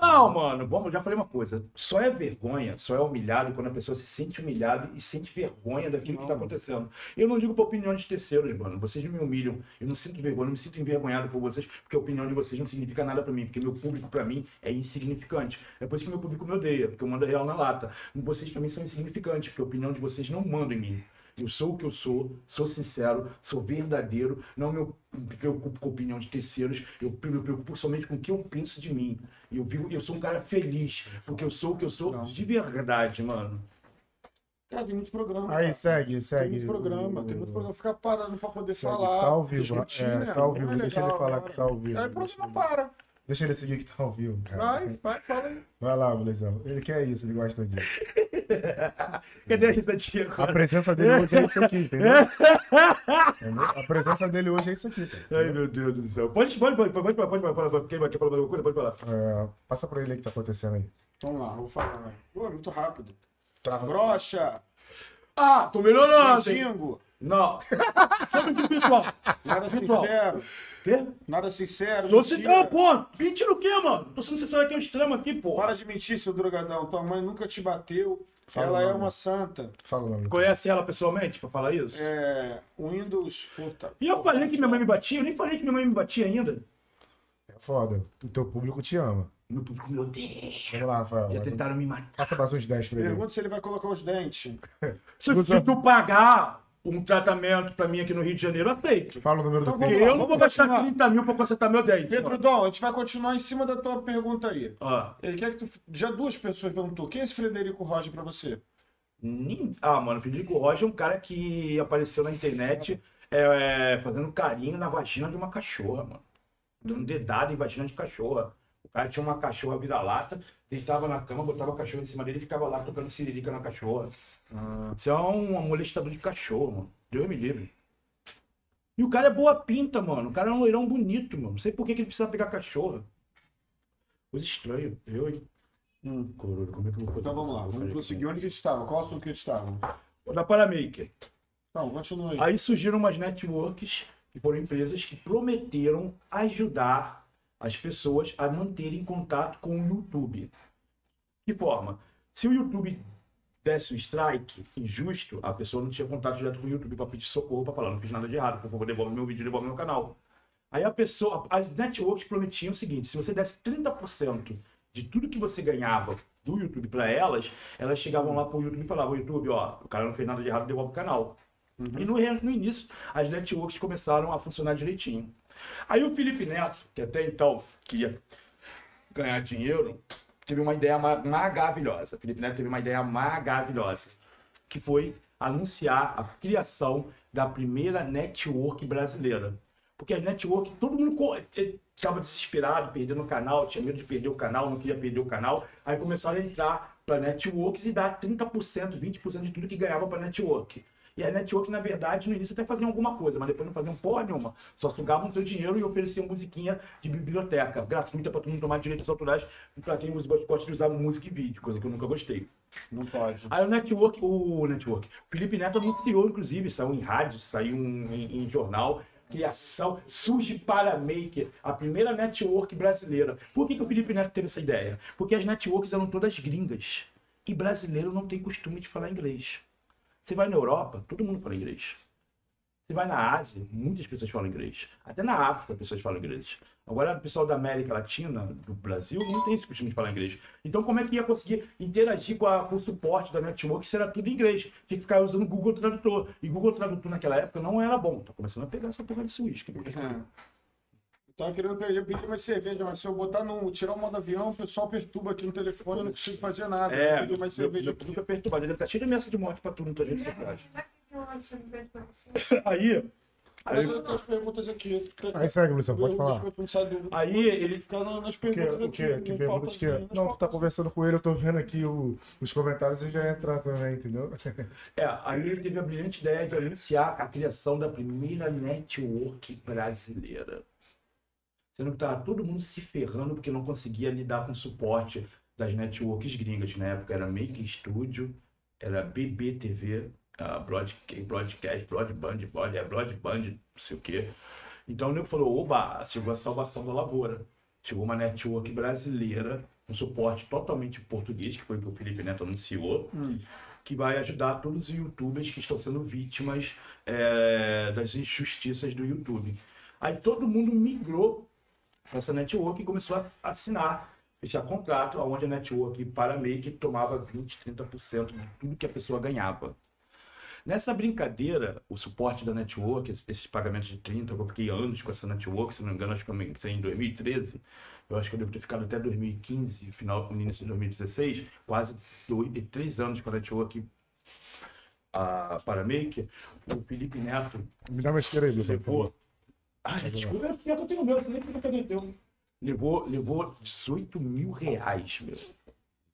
Não, mano, vamos, já falei uma coisa. Só é vergonha, só é humilhado quando a pessoa se sente humilhado e sente vergonha daquilo que tá acontecendo. Eu não ligo pra opinião de terceiros, mano. Vocês não me humilham. Eu não sinto vergonha, não me sinto envergonhado por vocês, porque a opinião de vocês não significa nada pra mim, porque meu público pra mim é insignificante. É por isso que meu público me odeia, porque eu mando real na lata. Vocês pra mim são insignificantes, porque a opinião de vocês não manda em mim. Eu sou o que eu sou, sou sincero, sou verdadeiro, não me preocupo com a opinião de terceiros, eu me preocupo somente com o que eu penso de mim. E eu, vivo, eu sou um cara feliz, porque eu sou o que eu sou de verdade, mano. Cara, tem muito programa. Aí, cara. segue, Tem segue. muito programa, tem muito programa. Ficar parando pra poder Segue, falar. tá ao vivo, discutir, é, né? tá ao Não vivo, é deixa ele legal, falar cara. que tá ao vivo, Aí o programa ele- para. Deixa ele seguir que tá ao vivo, cara. Vai, vai, fala aí. Vai lá, Blesão. Ele quer isso, ele gosta disso. Cadê a risadinha A agora? presença dele hoje é isso aqui, entendeu? A presença dele hoje é isso aqui, cara. Ai, meu Deus do céu. Pode, pode, pode, pode, pode, pode, pode, pode, quem quer falar alguma coisa, pode falar. É, passa pra ele aí o que tá acontecendo aí. Vamos lá, vou falar. né? Pô, é muito rápido. Trava. Brocha, Ah, tô melhorando, hein? Não. Sobre o pessoal. nada Pessoal. sincero, Quê? nada sincero. Tô se... mentira. Ah, pô, mentira o quê, mano? Tô sendo sincero aqui ao extremo aqui, pô. Para de mentir, seu drogadão. Tua mãe nunca te bateu. Fala ela é uma santa. Fala o nome. Conhece ela pessoalmente pra falar isso? É. Windows. Puta. E eu falei que minha mãe me batia? Eu nem falei que minha mãe me batia ainda. É foda. O teu público te ama. Meu público me odeia. Vamos lá, Rafael. Já Vai- tentaram me matar. Passa mais uns 10 pra ele. Pergunta se ele vai colocar os dentes. Se, se tu pagar um tratamento pra mim aqui no Rio de Janeiro, aceito. Fala o número do Então Porque eu não vou gastar continuar. 30 mil pra consertar meu dente. Pedro. Dom, a gente vai continuar em cima da tua pergunta aí. Ó, Ele quer que tu. Já duas pessoas perguntou. Quem é esse Frederico Roger pra você? Ah, mano, o Federico Rocha é um cara que apareceu na internet é, é, fazendo carinho na vagina de uma cachorra, mano. Dando dedada em vagina de cachorra. O cara tinha uma cachorra vira-lata, deitava na cama, botava a cachorra em cima dele e ficava lá tocando siririca na cachorra. Isso é um molestador de cachorro, mano. Deus me livre. E o cara é boa pinta, mano. O cara é um loirão bonito, mano. Não sei por que, que ele precisa pegar cachorra. Coisa estranha. Eu, hein? Hum. Cororo, como é que eu vou Então vamos lá, vamos prosseguir. Onde que a gente estava? Qual assunto que a gente estava? Da Paramaker. Então, continua aí. Aí surgiram umas networks, que foram empresas que prometeram ajudar as pessoas a manterem contato com o YouTube. Que forma? Se o YouTube desse um strike injusto, a pessoa não tinha contato direto com o YouTube para pedir socorro, para falar, não fiz nada de errado, por favor, devolve meu vídeo, devolve meu canal. Aí a pessoa, as networks prometiam o seguinte, se você desse 30% de tudo que você ganhava do YouTube para elas, elas chegavam lá pro YouTube e falavam, YouTube, ó, o cara não fez nada de errado, devolve o canal. E no, no início, as networks começaram a funcionar direitinho. Aí o Felipe Neto, que até então queria ganhar dinheiro, teve uma ideia ma- maravilhosa. Felipe Neto teve uma ideia maravilhosa, que foi anunciar a criação da primeira network brasileira. Porque as network, todo mundo co- eh, estava desesperado, perdendo o canal, tinha medo de perder o canal, não queria perder o canal. Aí começaram a entrar para networks e dar 30%, 20% de tudo que ganhava para network. E a network, na verdade, no início até faziam alguma coisa, mas depois não faziam porra nenhuma. Só sugavam seu dinheiro e ofereciam musiquinha de biblioteca, gratuita para todo mundo tomar direitos autorais, para quem gosta de usar música e vídeo, coisa que eu nunca gostei. Não pode. Aí o Network, o Network, o Felipe Neto anunciou, inclusive, saiu em rádio, saiu em, em jornal, criação, surge para Maker, a primeira network brasileira. Por que, que o Felipe Neto teve essa ideia? Porque as networks eram todas gringas. E brasileiro não tem costume de falar inglês. Você vai na Europa, todo mundo fala inglês. Você vai na Ásia, muitas pessoas falam inglês. Até na África, pessoas falam inglês. Agora, o pessoal da América Latina, do Brasil, não tem esse costume de falar inglês. Então, como é que ia conseguir interagir com, a- com o suporte da network se era tudo em inglês? Tinha que ficar usando o Google Tradutor. E Google Tradutor naquela época não era bom. Tá começando a pegar essa porra desse uísque. É. Tava querendo pedir, pedir mais cerveja, mas se eu botar no. tirar o modo avião, o pessoal perturba aqui no telefone, eu não consigo fazer nada. É, pedir mais cerveja meu, aqui. fica perturbado. Ele tá cheio de ameaça de morte pra tudo nas redes sociais. Aí, Aí, Aí eu tenho as perguntas aqui. Aí segue, Luciano, pode falar. não aí ele Ficar na- nas perguntas o que, que pergunta de nas Não, tu tá pautas. conversando com ele, eu tô vendo aqui o- os comentários e já entrar também, entendeu? É, aí ele teve a brilhante ideia de anunciar a criação da primeira network brasileira. Sendo que tava todo mundo se ferrando porque não conseguia lidar com o suporte das networks gringas. Na época era Make Studio, era BBTV, uh, Broadcast, Broadcast, Broadband, Broad, é Broadband, não sei o quê. Então o nego falou, oba, chegou a salvação da lavoura. Chegou uma network brasileira, um suporte totalmente português, que foi o que o Felipe Neto anunciou que vai ajudar todos os youtubers que estão sendo vítimas é, das injustiças do YouTube. Aí todo mundo migrou essa network e começou a assinar, fechar contrato, onde a network para Make tomava 20, 30% de tudo que a pessoa ganhava. Nessa brincadeira, o suporte da network, esses- pagamentos de 30, eu fiquei anos com essa network, se não me engano, acho que eu comecei em 2013. Eu acho que eu devo ter ficado até 2015, final, no início de 2016, quase dois, três anos com a network a Paramaker. O Felipe Neto Me dá uma isqueira aí, levou. Ah, desculpa, é porque eu tenho meu, você nem fica pegando teu. Levou, levou 18 mil reais, meu.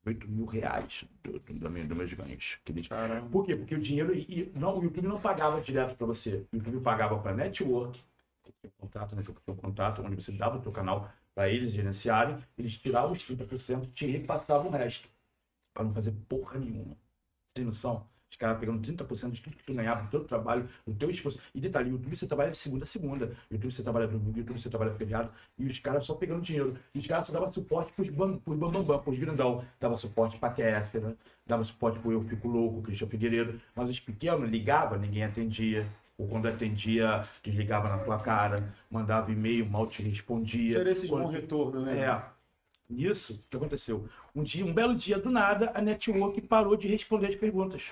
18 mil reais do, do, do meu, dos meus ganhos. Caramba. Por quê? Porque o dinheiro. E, não, o YouTube não pagava direto para você. O YouTube pagava para network. que tinha um contrato, né? Que tinha um contrato onde você dava o teu canal para eles gerenciarem. Eles tiravam os 30% e te repassavam o resto. Para não fazer porra nenhuma. Tem noção? Os caras pegando 30% de tudo que tu ganhava, do teu trabalho, do teu esforço. E detalhe, o YouTube você trabalha de segunda a segunda. O YouTube você trabalha domingo, o YouTube você trabalha feriado. E os caras só pegando dinheiro. E os caras só davam suporte pros bam, bambambam, bam, pros grandão. Dava suporte pra Kéfera, dava suporte pro Eu Fico Louco, Cristian Figueiredo. Mas os pequenos ligava, ninguém atendia. Ou quando atendia, desligava na tua cara, mandava e-mail, mal te respondia. Interesses de Quando- bom retorno, né? é. Nisso, o que aconteceu? Um dia, um belo dia, do nada, a network parou de responder as perguntas.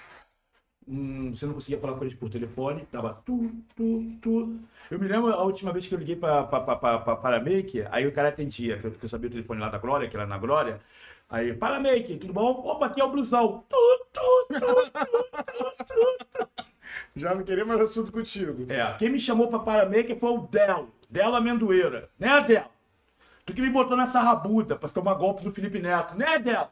Hum, você não conseguia falar com eles por telefone, dava tu, tu, tu. Eu me lembro a última vez que eu liguei para para Make, aí o cara atendia, que eu, que eu sabia o telefone lá da Glória, que era na Glória. Aí, para Make, tudo bom? Opa, aqui é o Blusão. Tu, tu, tu. Já não queria mais assunto contigo. É, quem me chamou para Paramaker foi o Del, Del Amendoeira, né, Del? Tu que me botou nessa rabuda pra tomar golpe do Felipe Neto. Né, dela?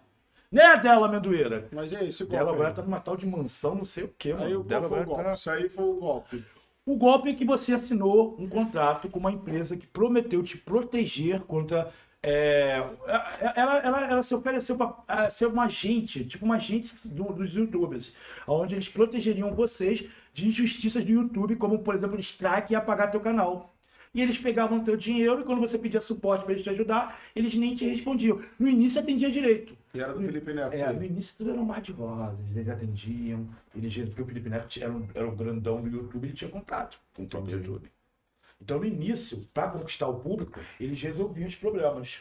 Né, dela, amendoeira? Mas aí, esse golpe? Dela agora tá numa tal de mansão, não sei o que, mano. Aí o Dela qual foi o agora golpe? tá- Isso aí foi o golpe. O golpe é que você assinou um contrato com uma empresa que prometeu te proteger contra. é, ela, ela, ela se ofereceu para ser uma agente, tipo uma agente do- dos youtubers, onde eles protegeriam vocês de injustiças do YouTube, como por exemplo, strike e apagar teu canal. E eles pegavam teu dinheiro e quando você pedia suporte para eles te ajudar, eles nem te respondiam. No início atendia direito. E era do Felipe Neto. É, no início tudo era um mar de rosas, eles atendiam, eles, porque o Felipe Neto era, um, era o grandão do YouTube, ele tinha contato com o próprio YouTube. Então, no início, para conquistar o público, eles resolviam os problemas.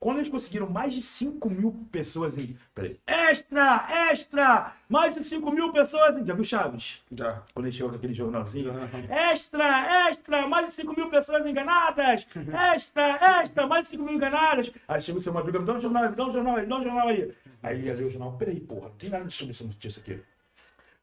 Quando eles conseguiram mais de 5 mil pessoas em. Peraí. Extra! Extra! Mais de 5 mil pessoas em. Já viu Chaves? Já. Quando ele chegou com aquele jornalzinho. Já. Extra! Extra! Mais de 5 mil pessoas enganadas! Extra! Extra! Mais de 5 mil enganadas! Aí chega o seu Madruga, me dá um jornal, me dá um jornal, me dá um jornal aí. Aí ele ia ler o jornal, peraí, porra, não tem nada sobre essa notícia aqui.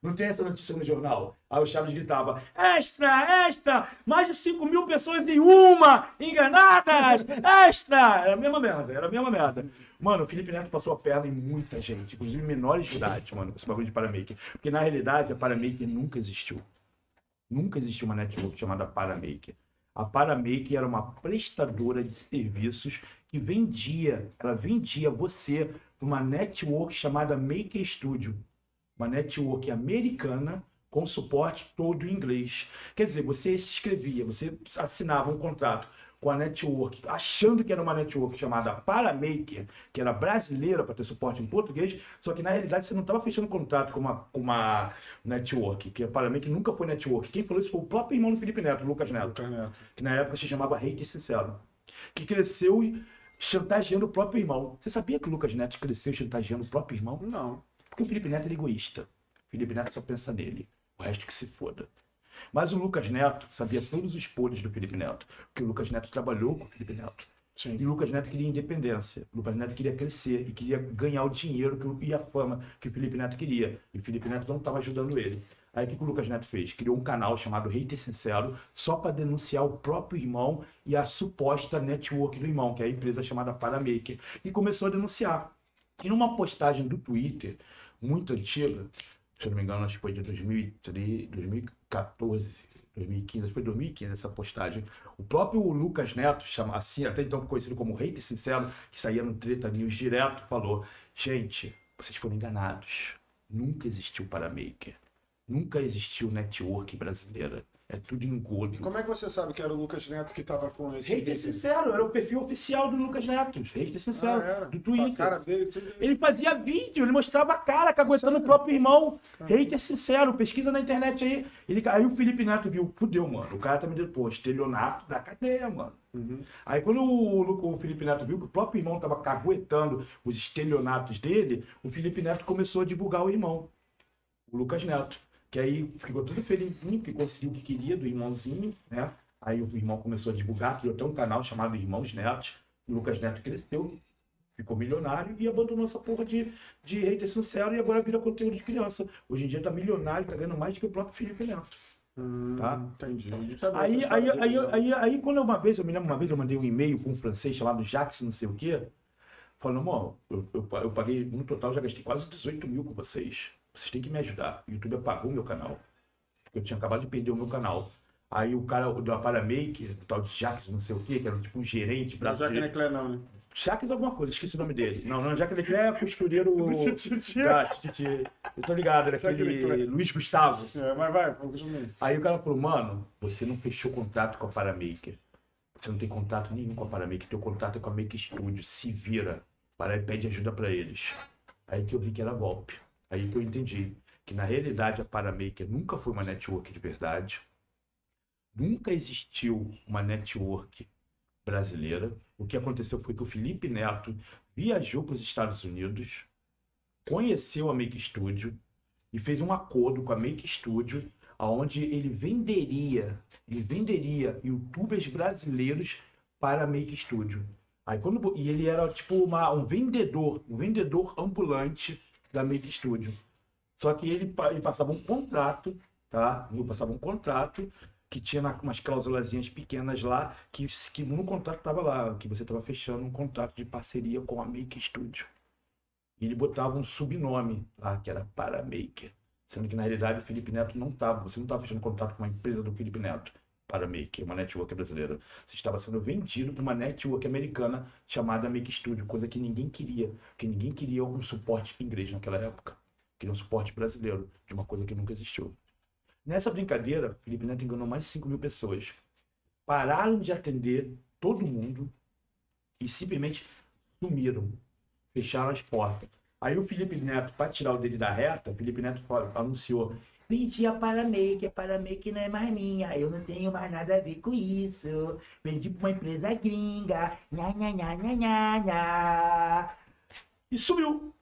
Não tem essa notícia no jornal. Aí o Chaves gritava: Extra, extra! Mais de 5 mil pessoas em uma! Enganadas! Extra! Era a mesma merda, era a mesma merda. Mano, o Felipe Neto passou a perna em muita gente, inclusive menores de idade, mano, com esse bagulho de Paramaker. Porque na realidade a Paramaker nunca existiu. Nunca existiu uma network chamada Paramaker. A Paramaker era uma prestadora de serviços que vendia, ela vendia você uma network chamada Maker Studio uma network americana com suporte todo em inglês. Quer dizer, você se inscrevia, você assinava um contrato com a network, achando que era uma network chamada Paramaker, que era brasileira para ter suporte em português, só que na realidade você não estava fechando contrato com uma, com uma network, que a Paramaker nunca foi network. Quem falou isso foi o próprio irmão do Felipe Neto, Lucas Neto Lucas Neto. que na época se chamava Hater Sincero, que cresceu chantageando o próprio irmão. Você sabia que o Lucas Neto cresceu chantageando o próprio irmão? Não. Porque o Felipe Neto é egoísta. O Felipe Neto só pensa nele. O resto que se foda. Mas o Lucas Neto sabia todos os podres do Felipe Neto. Porque o Lucas Neto trabalhou com o Felipe Neto. Sim. E o Lucas Neto queria independência. O Lucas Neto queria crescer e queria ganhar o dinheiro que, e a fama que o Felipe Neto queria. E o Felipe Neto não estava ajudando ele. Aí o que, que o Lucas Neto fez? Criou um canal chamado Hater Sincero só para denunciar o próprio irmão e a suposta network do irmão, que é a empresa chamada Paramaker. E começou a denunciar. E numa postagem do Twitter, muito antiga, se eu não me engano, acho que foi de 2003, 2014, 2015, acho que foi 2015 essa postagem. O próprio Lucas Neto, chama, assim, até então conhecido como Rei Sincero, que saía no Treta News direto, falou: gente, vocês foram enganados. Nunca existiu Paramaker. Nunca existiu network brasileira. É tudo engodo. Como é que você sabe que era o Lucas Neto que tava com esse. Hater Sincero, era o perfil oficial do Lucas Neto. Hater Sincero, Ah, era. do A Twitter. cara dele, tudo. Ele fazia vídeo, ele mostrava a cara, caguetando o próprio irmão. Hater sincero, pesquisa na internet aí. Ele, aí o Felipe Neto viu, fudeu, mano. O cara tá me dando, pô, estelionato da cadeia, mano. Aí quando o, o Felipe Neto viu que o próprio irmão tava caguetando os estelionatos dele, o Felipe Neto começou a divulgar o irmão, o Lucas Neto. Que aí ficou todo felizinho, porque conseguiu o que queria do irmãozinho, né? Aí o irmão começou a divulgar, criou até um canal chamado Irmãos Netos. O Lucas Neto cresceu, ficou milionário e abandonou essa porra de, de hater sincero e agora vira conteúdo de criança. Hoje em dia tá milionário, tá ganhando mais do que o próprio Felipe Neto. Hum, Tá. Entendi. Aí, aí, aí, aí, aí, quando uma vez, eu me lembro uma vez, eu mandei um e-mail para um francês chamado Jacques, não sei o quê, falando, amor, eu, eu, eu paguei, no total, já gastei quase 18 mil com vocês. Vocês têm que me ajudar. O YouTube apagou meu canal. Porque eu tinha acabado de perder o meu canal. Aí o cara da Paramaker, o tal de Jacques, não sei o quê, que era tipo um gerente, braço não é direito. Clé, não, né? Jacques alguma coisa, esqueci o nome dele. Não, não, Jacques Leclerc é costureiro da Titi. Eu tô ligado, era Jacques aquele Leclerc. Luiz Gustavo. É, mas vai, continue. Aí o cara falou, mano, você não fechou contrato com a Paramaker. Você não tem contato nenhum com a Paramaker. Teu contato é com a Make Studio. Se vira. Para e pede ajuda pra eles. Aí que eu vi que era golpe. Aí que eu entendi que na realidade a Paramaker nunca foi uma network de verdade. Nunca existiu uma network brasileira. O que aconteceu foi que o Felipe Neto viajou para os Estados Unidos, conheceu a Make Studio e fez um acordo com a Make Studio, aonde ele venderia, ele venderia YouTubers brasileiros para a Make Studio. Aí quando e ele era tipo uma, um vendedor, um vendedor ambulante da Make Studio. Só que ele, ele passava um contrato, tá? Ele passava um contrato que tinha umas cláusulazinhas pequenas lá, que, que no contrato tava lá, que você tava fechando um contrato de parceria com a Make Studio. E ele botava um subnome lá, que era Paramaker. Sendo que na realidade o Felipe Neto não estava, você não estava fechando contrato com uma empresa do Felipe Neto, Paramaker, uma network brasileira. Você estava sendo vendido para uma network americana chamada Make Studio, coisa que ninguém queria, porque ninguém queria um suporte inglês naquela época. Queria um suporte brasileiro, de uma coisa que nunca existiu. Nessa brincadeira, Felipe Neto enganou mais de 5 mil pessoas. Pararam de atender todo mundo e simplesmente sumiram. Fecharam as portas. Aí o Felipe Neto, para tirar o dele da reta, o Felipe Neto anunciou: Vendi a Paramake, a Paramake não é mais minha, eu não tenho mais nada a ver com isso. Vendi para uma empresa gringa, nha, nha, nha, nha, nha, nha. E sumiu.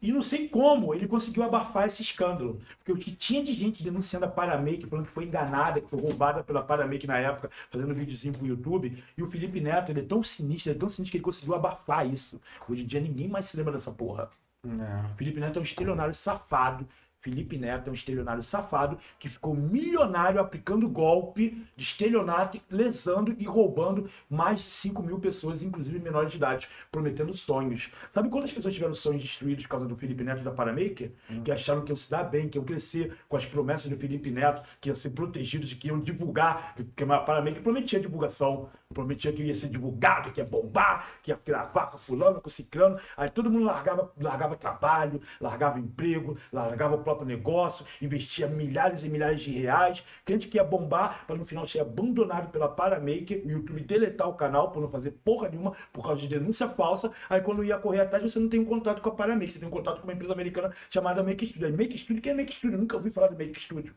E não sei como ele conseguiu abafar esse escândalo. Porque o que tinha de gente denunciando a Paramake, falando que foi enganada, que foi roubada pela Paramake na época, fazendo videozinho pro YouTube. E o Felipe Neto, ele é tão sinistro, ele é tão sinistro que ele conseguiu abafar isso. Hoje em dia ninguém mais se lembra dessa porra. É. Felipe Neto é um estelionário safado. Felipe Neto é um estelionário safado que ficou milionário aplicando golpe de estelionato, lesando e roubando mais de 5 mil pessoas, inclusive menores de idade, prometendo sonhos. Sabe quantas pessoas tiveram sonhos destruídos por causa do Felipe Neto e da Paramaker? Que acharam que iam se dar bem, que iam crescer com as promessas do Felipe Neto, que iam ser protegidos, que iam divulgar, porque a Paramaker prometia divulgação, prometia que ia ser divulgado, que ia bombar, que ia gravar com fulano, com ciclano. Aí todo mundo largava, largava trabalho, largava emprego, largava o próprio negócio, investia milhares e milhares de reais, crente que ia bombar para no final ser abandonado pela Paramaker, o YouTube deletar o canal por não fazer porra nenhuma por causa de denúncia falsa. Aí quando ia correr atrás, você não tem um contato com a Paramaker, você tem um contato com uma empresa americana chamada Make Studio. Aí Make Studio, quem é Make Studio? Eu nunca ouvi falar de Make Studio.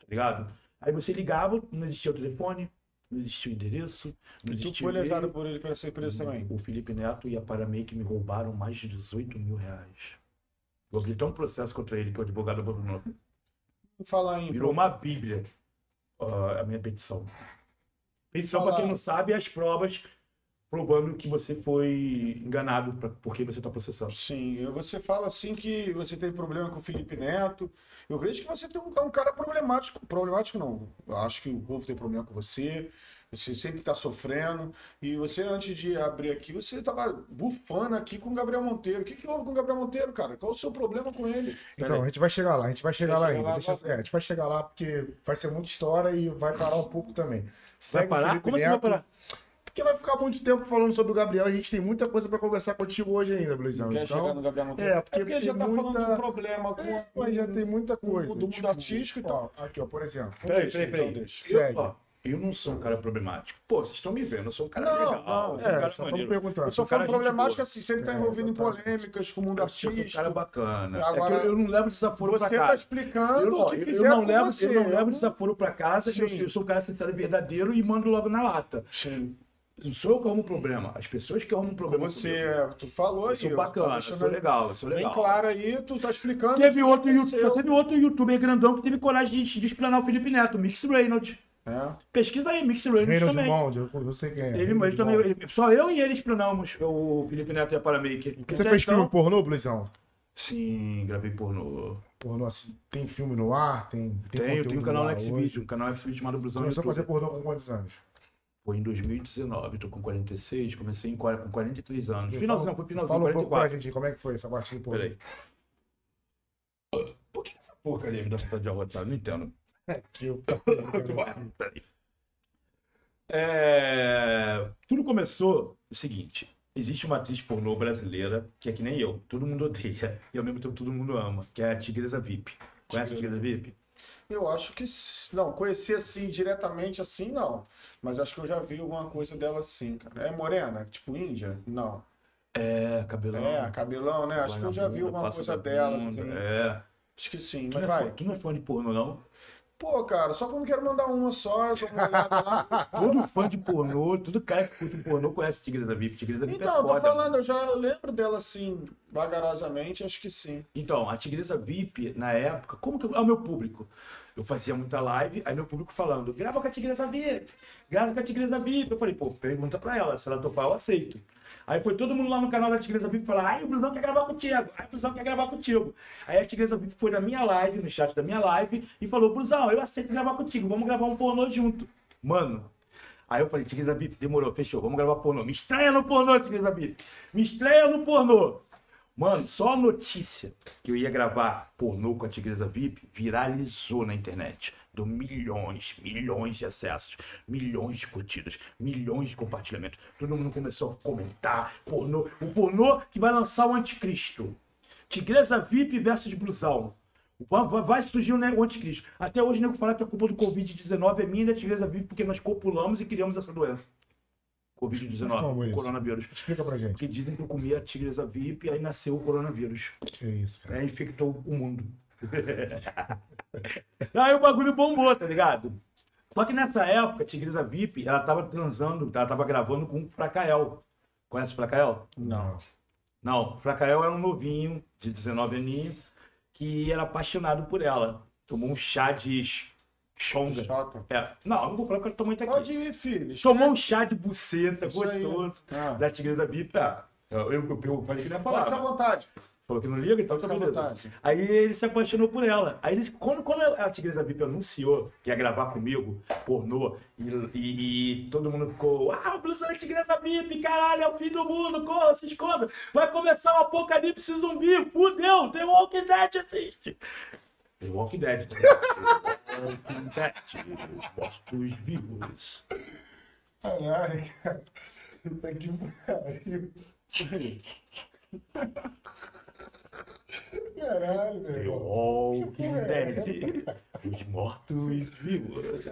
Tá ligado? Aí você ligava, não existia o telefone, não existia o endereço, não E tu existia foi lesado por ele essa empresa também. O Felipe Neto e a Paramake me roubaram mais de 18 mil reais. Eu abri até um processo contra ele, que o advogado abandonou. Falar em. Virou uma bíblia ah, a minha petição. Petição, para quem não sabe, é as provas provando que você foi enganado pra, porque você está processando. Sim, você fala assim que você tem problema com o Felipe Neto. Eu vejo que você tem um, é um cara problemático. Problemático não. Eu acho que o povo tem problema com você. Você sempre tá sofrendo. E você, antes de abrir aqui, você tava bufando aqui com o Gabriel Monteiro. O que, que houve com o Gabriel Monteiro, cara? Qual o seu problema com ele? Então, a gente vai chegar lá, a gente vai chegar Vai lá chegar ainda. lá, Deixa- vai. é, a gente vai chegar lá porque vai ser muita história e vai parar um pouco também. Vai Segue o parar? Felipe Como assim vai Neto, parar? Porque vai ficar muito tempo falando sobre o Gabriel. A gente tem muita coisa pra conversar contigo hoje ainda, Luizão. Quer chegar no Então, Gabriel Monteiro? é, porque ele já tá falando muita- do problema com é, mas já tem muita coisa. do mundo artístico e tal. ó, Aqui, ó, por exemplo. Peraí, Deixa, peraí, então, peraí. deixa. Segue. Eu, ó, eu não sou um cara problemático. Pô, vocês estão me vendo, eu sou um cara Não, legal. não, sou um É, cara só estamos maneiro. perguntando. Eu sou um cara falando problemático assim, sempre tá É, envolvido em polêmicas com o mundo Eu sou um cara artístico. bacana. Agora, é que eu, eu não levo desaforo Você pra tá casa. explicando Eu, o ó, que eu- eu não levo, você. eu não levo desaforo pra casa, eu, Sim. eu sou um cara sincero e verdadeiro e mando logo na lata. Sim. Não sou eu que arrumo problema. As pessoas que arrumam problema. Você, comigo. é, tu falou Eu aí. sou bacana, eu deixando sou legal, eu sou Bem legal. claro aí, tu tá explicando. Teve outro, que youtuber, aconteceu. teve outro youtuber grandão que teve coragem de, de explanar o Felipe Neto, Mix Reynolds. É. Pesquisa aí, Mix Reynolds Reinald também. Bond, eu, eu sei quem é. Ele, ele também, ele- só eu e ele explanamos o Felipe Neto e a Paramaker. Você fez então- filme pornô, Luizão? Sim, gravei pornô. Pornô assim, tem filme no ar? Tem, tem Tenho, tenho um canal no Xvideo, um canal Xvideo chamado Blusão Começou a fazer YouTube. pornô com quantos anos? Foi em 2019, tô com 46, comecei em, com 43 anos. Finalzinho, foi finalzinho, Fala um pouco pra 44. gente, como é que foi essa parte do pornô? Peraí. Por que essa porcaria me dá vontade de arrotar? Não entendo. Que eu- Peraí. É, Tudo começou o seguinte: existe uma atriz pornô brasileira que é que nem eu, todo mundo odeia e ao mesmo tempo todo mundo ama, que é a Tigresa VIP. Conhece a Tigresa VIP? Eu acho que. Não, conhecer assim, diretamente assim, não. Mas acho que eu já vi alguma coisa dela assim, cara. É morena? Tipo Índia? Não. É, cabelão. É, cabelão, né? Acho que eu já vi alguma coisa dela, bunda, assim. É. Acho que sim, Tu mas é fã, vai. tu não é fã de pornô, não? Pô, cara, só que eu não quero mandar uma só, olhada lá. Todo fã de pornô, todo cara que curte pornô conhece Tigresa VIP. Tigresa VIP Então, é eu tô foda. falando, eu já lembro dela assim, vagarosamente, acho que sim. Então, a Tigresa VIP, na época, como que é o meu público? Eu fazia muita live, aí meu público falando, grava com a Tigresa VIP, grava com a Tigresa VIP. Eu falei, pô, pergunta pra ela, se ela topar, eu aceito. Aí foi todo mundo lá no canal da Tigresa VIP falar, ai, o Blusão quer gravar contigo, ai, o Blusão quer gravar contigo. Aí a Tigresa VIP foi na minha live, no chat da minha live, e falou, Blusão, eu aceito gravar contigo, vamos gravar um pornô junto. Mano, Aí eu falei, Tigresa VIP, demorou, fechou, vamos gravar pornô. Me estreia no pornô, Tigresa VIP. Me estreia no pornô. Mano, só a notícia que eu ia gravar pornô com a Tigresa VIP viralizou na internet. Deu milhões, milhões de acessos, milhões de curtidas, milhões de compartilhamentos. Todo mundo começou a comentar pornô. O pornô que vai lançar o anticristo. Tigresa VIP versus Blusão. Vai, surgir o anticristo. Até hoje o nego fala que a culpa do Covid-19 é minha e da Tigresa VIP porque nós copulamos e criamos essa doença. Como Covid-19, isso? coronavírus. Explica pra gente. Porque dizem que eu comi a tigresa VIP e aí nasceu o coronavírus. Que isso, cara. Aí infectou o mundo. aí o bagulho bombou, tá ligado? Só que nessa época, a tigresa VIP, ela tava transando, ela tava gravando com o Fracael. Conhece o Fracael? Não. Não, o Fracael era um novinho, de 19 aninhos, que era apaixonado por ela. Tomou um chá de chonga. Chota. É, não, não vou falar porque eu tô muito aqui. Pode ir, filho. Tomou um chá de buceta Isso aí. gostoso Ah. da tigresa VIP. Ah, eu, eu, eu, falei que não ia Pode ficar à falar. vontade. Falou que não liga, então tá à beleza. Aí ele se apaixonou por ela. Aí eles, quando, quando a Tigresa VIP anunciou que ia gravar comigo, pornô, e, e- e todo mundo ficou, ah, o blusão da Tigresa VIP, caralho, é o fim do mundo, corra, se esconda, vai começar o apocalipse zumbi, fudeu, The Walking Dead assiste. The Walking Dead. tá The Walking Dead, os mortos vivos. Caralho, cara. Puta que pariu. Caralho, meu The. Walking Dead, os mortos vivos.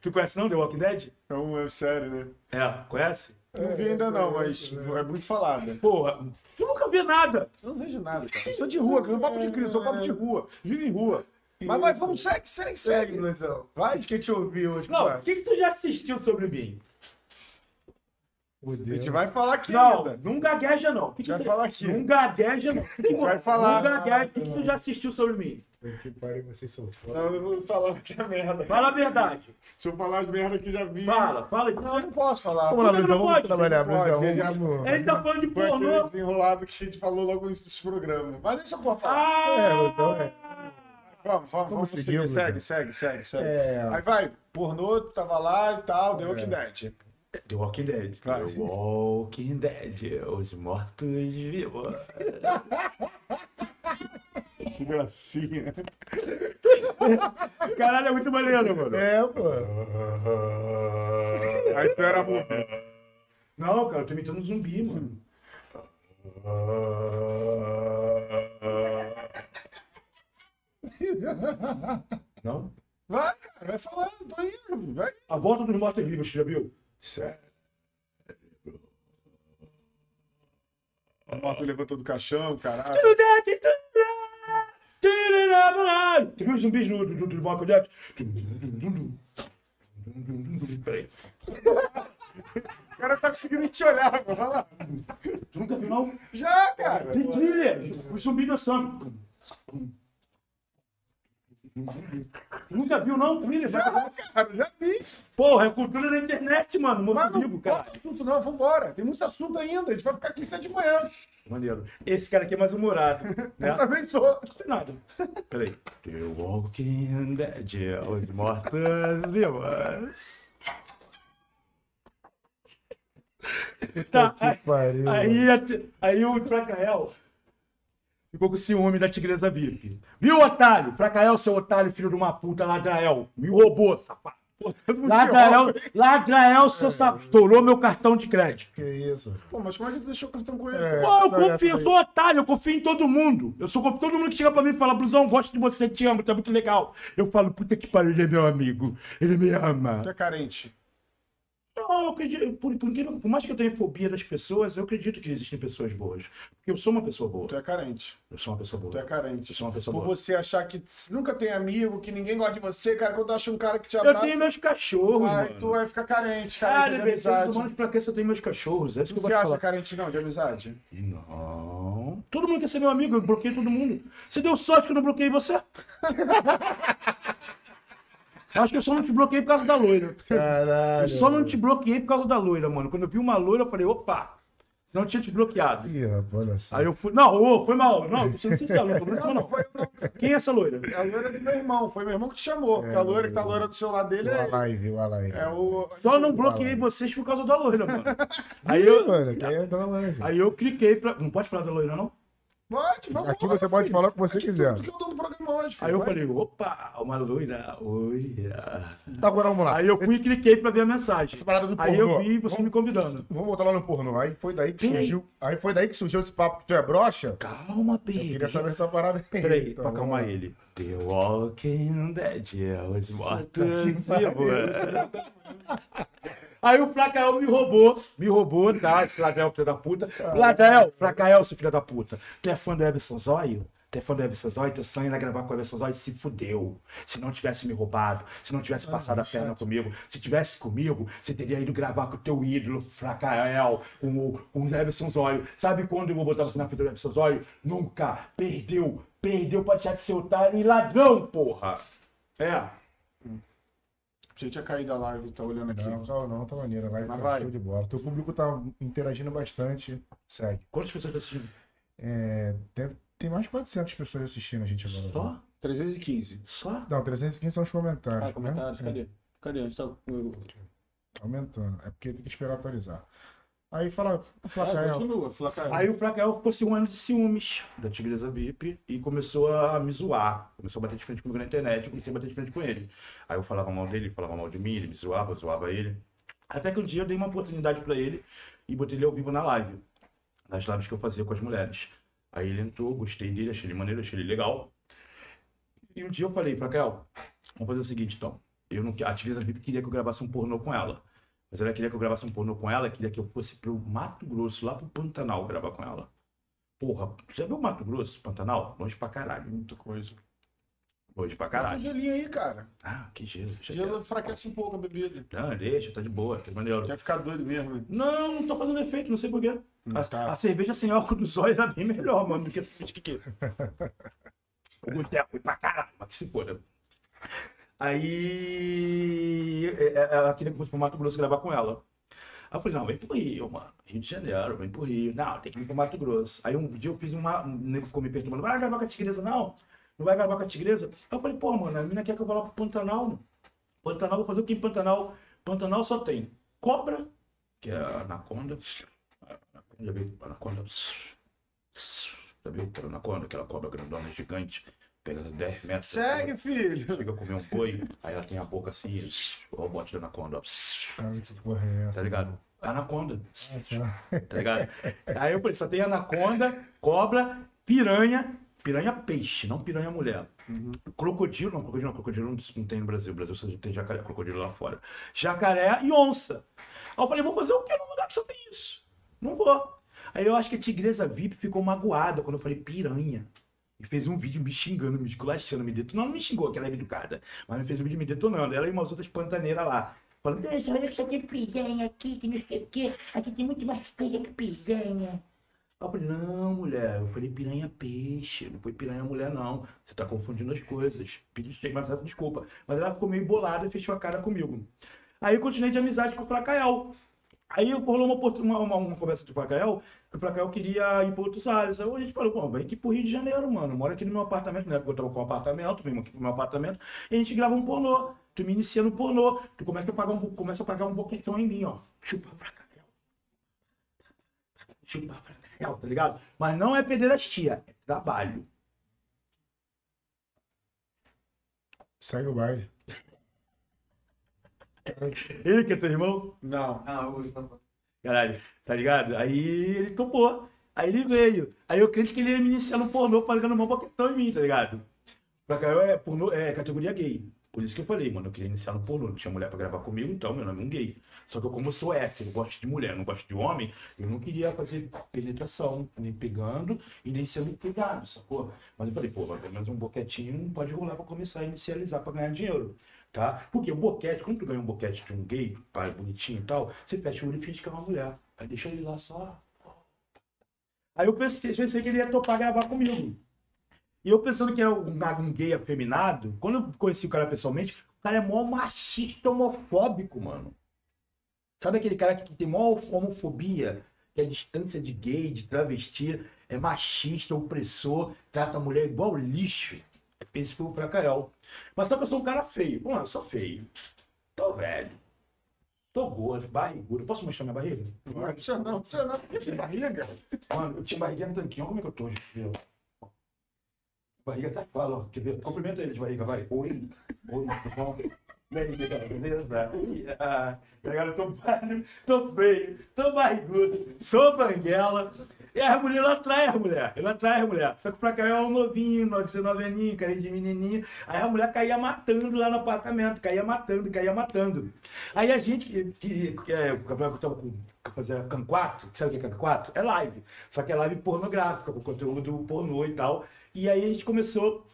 Tu conhece não The Walking Dead? É uma websérie, né? É, conhece? Não vi ainda não, mas é muito falada. Porra, tu nunca vê nada. Eu não vejo nada, cara. Eu sou de rua, cara. Sou papo de crise, sou papo de rua. Vivo em rua. Mas vai, vamos, segue, segue, Segue, segue. Luizão. Vai de quem te ouviu hoje, Não, o que, que tu já assistiu sobre mim? A gente Fudeu. vai falar aqui Não, ainda. não gagueja não. O Que que Vai tu- falar aqui. Não gagueja não. O Que que- Vai falar. Não gagueja. O que, que tu já assistiu sobre mim? Que pariu, vocês são foda. Não, eu vou falar que é merda. Fala a verdade. Deixa eu falar as merda que já vi. Fala, fala. Não, eu não posso falar. Vamos lá, que não vamos pode? trabalhar, pode, Luizão. já-. Ele tá falando de Foi aquele pornô. desenrolado que a gente falou logo no início dos programas. Mas deixa eu falar. Ah! É, então é. Vamos, vamos, vamos seguir, seguir. Luizão. Segue, segue, segue, segue. É. Aí vai, pornô, tu tava lá e tal, The Walking Dead. The Walking Dead. Vai. The Walking Dead. Os mortos vivos. Que gracinha. Caralho, é muito maneiro, mano. É, pô. Aí tu era burro. Não, cara, eu tô imitando um zumbi, mano. Não? Vai, cara, vai falando, tô indo, vai. A volta dos mortos-vivos, você já viu? Sério. A moto levantou do caixão, caralho. Tu viu os zumbis do, do, Michael Jackson? Peraí. O cara tá conseguindo te olhar, mano. Vai lá. Tu nunca viu, não? Já, cara. Thriller. Os zumbis dançando. Nunca viu, não? Thriller? Já, cara, já vi. Porra, é cultura da internet, mano. Mas não vivo, cara. assunto não, vambora. Tem muito assunto ainda. A gente vai ficar aqui até de manhã. Maneiro. Esse cara aqui é mais humorado, né? Eu também sou. Não tem nada. Peraí. The Walking Dead, os mortos vivos. Tá, aí, aí, aí o Fracael ficou com ciúme da tigresa VIP. Viu, otário? Fracael, seu otário, filho de uma puta, Ladrael. Me roubou, safado. Ladrael, Ladrael, seu safado. Estourou meu cartão de crédito. Que isso? Pô, mas como é que tu deixou o cartão com ele? É. Pô, eu confio, eu sou otário, eu confio em todo mundo. Eu sou todo mundo que chega pra mim e fala, Brusão, gosto de você, te amo, tá muito legal. Eu falo, puta que pariu, ele é meu amigo, ele me ama. Tu é carente. Não, eu acredito, por, por, por mais que eu tenha fobia das pessoas, eu acredito que existem pessoas boas. Porque eu sou uma pessoa boa. Tu é carente. Eu sou uma pessoa boa. Tu é carente. Eu sou uma pessoa Por boa. você achar que nunca tem amigo, que ninguém gosta de você, cara, quando tu acha um cara que te Eu abraça, tenho meus cachorros, aí mano. tu vai ficar carente, Ah, carente de amizade. humanos pra que se eu tenho meus cachorros? É isso que Tu eu vou te acha falar. carente não, de amizade? Não. Todo mundo quer ser meu amigo, eu bloqueei todo mundo. Você deu sorte que eu não bloqueei você? Acho que eu só não te bloqueei por causa da loira. Caralho. Eu só não te bloqueei por causa da loira, mano. Quando eu vi uma loira, eu falei, opa, senão eu tinha te bloqueado. Ih, rapaz. Aí eu fui, não, ô, foi mal. Não, sincero, não tô Não, brincando, não não. foi não. Quem é essa loira? É a loira do meu irmão. Foi meu irmão que te chamou. porque a loira que tá loira do lado dele O é, live, o live. é o. Só não bloqueei vocês por causa da loira, mano. Aí eu, mano, é aí eu cliquei pra. Não pode falar da loira, não? Pode, vamos Aqui você pode falar o que você quiser. Tudo que eu dou no programa hoje, filho. Aí eu falei, opa, uma loira, oi. Agora vamos lá. Aí eu fui e cliquei pra ver a mensagem. Essa parada do Aí pornô. eu vi você me convidando. Vamos voltar lá no pornô. Aí foi daí que Sim. surgiu. Aí foi daí que surgiu esse papo que tu é broxa. Calma, Eu baby. queria saber essa parada aí. Peraí, Então, pra vamos acalmar lá. ele. The Walking Dead, é os mortos vivos. Aí o Flacael me roubou, me roubou, tá? Esse Ladel, filho da puta. Ladel, Flacael, seu filho da puta. Tu é fã do Everson Zóio? Tu é fã do Everson Zóio? Teu sonho era gravar com o Everson Zóio? Se fudeu. Se não tivesse me roubado, se não tivesse passado a perna comigo, se tivesse comigo, você teria ido gravar com o teu ídolo, Flacael, com o, com o Everson Zóio. Sabe quando eu vou botar você na frente do Everson Zóio? Nunca. Perdeu. Perdeu pra deixar de ser otário e ladrão, porra. É. Você tinha caído da live, tá olhando aqui. Não, calma, não, tá maneiro. A live Mas tá vai. show de bola. Teu público tá interagindo bastante. Segue. Quantas pessoas estão assistindo? É, deve- tem mais de 400 pessoas assistindo a gente agora. Só? 315. Só? Não, 315 são os comentários. Ah, comentários, né? cadê? Cadê? Onde tá o. É, aumentando. É porque tem que esperar atualizar. Aí fala, Ah, Flacael. continua, Flacael. Aí o Flacael ficou assim um ano de ciúmes da Tigresa VIP e começou a me zoar. Começou a bater de frente comigo na internet, eu comecei a bater de frente com ele. Aí eu falava mal dele, ele falava mal de mim, ele me zoava, eu zoava ele. Até que um dia eu dei uma oportunidade pra ele e botei ele ao vivo na live. Nas lives que eu fazia com as mulheres. Aí ele entrou, gostei dele, achei ele maneiro, achei ele legal. E um dia eu falei, Flacael, vamos fazer o seguinte então. Eu não, a Tigresa VIP queria que eu gravasse um pornô com ela. Mas ela queria que eu gravasse um pornô com ela, queria que eu fosse pro Mato Grosso, lá pro Pantanal, gravar com ela. Porra, já viu o Mato Grosso, Pantanal? Longe pra caralho. Muita coisa. Longe pra Bota um caralho. gelinho aí, cara. Ah, que gelo. Gelo quero. enfraquece um pouco a bebida. Não, deixa, tá de boa, que maneiro. Quer ficar doido mesmo, né? Não, não tô fazendo efeito, não sei porquê. A, tá. a cerveja sem álcool do zóio era bem melhor, mano, do que esse que que O boteco pra caralho, mas que se foda. Aí é, é, ela queria que fosse pro Mato Grosso gravar com ela. Aí eu falei, não, vem pro Rio, mano. Rio de Janeiro, vem pro Rio. Não, tem que vir pro Mato Grosso. Aí um dia eu fiz uma. Um nego ficou me perturbando, vai gravar com a tigresa, não. Não vai gravar com a tigresa? Aí eu falei, pô, mano, a menina quer que eu vá lá pro Pantanal, mano. Pantanal, vou fazer o que em Pantanal? Pantanal só tem cobra, que é a anaconda. Viu anaconda? Já viu aquela anaconda, aquela cobra grandona, gigante, pega 10 metros. Segue, filho. Chega a comer um boi, aí ela tem a boca assim, ó, o bote da anaconda, ó, Cara, que porra é essa? tá ligado? Anaconda, Tá. tá ligado? Aí eu falei, só tem anaconda, cobra, piranha, piranha peixe, não piranha mulher. Crocodilo, não, crocodilo não, crocodilo não, tem no Brasil, o Brasil só tem jacaré, crocodilo lá fora. Jacaré e onça. Aí eu falei, vou fazer o quê num lugar que só tem isso? Não vou. Aí eu acho que a tigresa VIP ficou magoada quando eu falei piranha. E fez um vídeo me xingando, me esculachando, me detonando. Não me xingou, que ela é educada. Mas me fez um vídeo me detonando. Ela e umas outras pantaneiras lá. Falando, deixa, olha que só tem piranha aqui, que não sei o quê. Aqui tem muito mais coisa que piranha. Aí eu falei, não, mulher. Eu falei piranha peixe. Não foi piranha mulher, não. Você tá confundindo as coisas. Pedi desculpa. Mas ela ficou meio bolada e fechou a cara comigo. Aí eu continuei de amizade com o Flacael. Aí rolou uma, uma, uma, uma conversa o Flacael, que o Flacael queria ir para outros ares. Aí a gente falou, pô, vem aqui pro Rio de Janeiro, mano. Mora aqui no meu apartamento, na época eu tava com um apartamento, vem aqui pro meu apartamento, e a gente grava um pornô. Tu me inicia no pornô, tu começa a pagar um, começa a pagar um boquetão em mim, ó. Chupa Flacael. Chupa Flacael, tá ligado? Mas não é pederastia, é trabalho. Segue o baile. Ele que é teu irmão? Não. Caralho, tá ligado? Aí ele topou. Aí ele veio. Aí eu crente que ele ia me iniciar no pornô pagando mão boquetão em mim, tá ligado? Pra cá é, pornô, é categoria gay. Por isso que eu falei, mano, eu queria iniciar no pornô. Não tinha mulher pra gravar comigo, então meu nome é um gay. Só que eu, como eu sou hétero, eu gosto de mulher, não gosto de homem, eu não queria fazer penetração, nem pegando e nem sendo pegado, sacou? Mas eu falei, pô, pelo menos um boquetinho não pode rolar pra começar a inicializar pra ganhar dinheiro. Tá? Porque o boquete, quando tu ganha um boquete de um gay, pai bonitinho e tal, você fecha o olho e finge que é uma mulher. Aí deixa ele lá só. Aí eu pensei, pensei que ele ia topar gravar comigo. E eu pensando que era um, um gay afeminado, quando eu conheci o cara pessoalmente, o cara é mó machista homofóbico, mano. Sabe aquele cara que tem mó homofobia? Que a distância de gay, de travesti, é machista, opressor, trata a mulher igual lixo. Esse foi o Pracael. Mas só que eu sou um cara feio. Vamos lá, eu sou feio. Tô velho. Tô gordo, barrigudo. Posso mostrar minha barriga? Não precisa não, precisa não. Porque tem barriga. Mano, eu tinha barriga no tanquinho. Olha como é que eu tô, gente. Barriga até fala, ó. Quer ver? Cumprimenta ele de barriga, vai. Oi. Oi, tudo bom? Beleza? Ui, ah, eu tô velho, tô feio, tô barrigudo, sou banguela. E a mulher, ela atrai a mulher, ela atrai a mulher. Só que pra cá é um novinho, ser noveninho, carinha de menininha. Aí a mulher caía matando lá no apartamento, caía matando, caía matando. Aí a gente que, que, que é, fazer Can 4, sabe o que é Can 4? É live. Só que é live pornográfica, com conteúdo pornô e tal. E aí a gente começou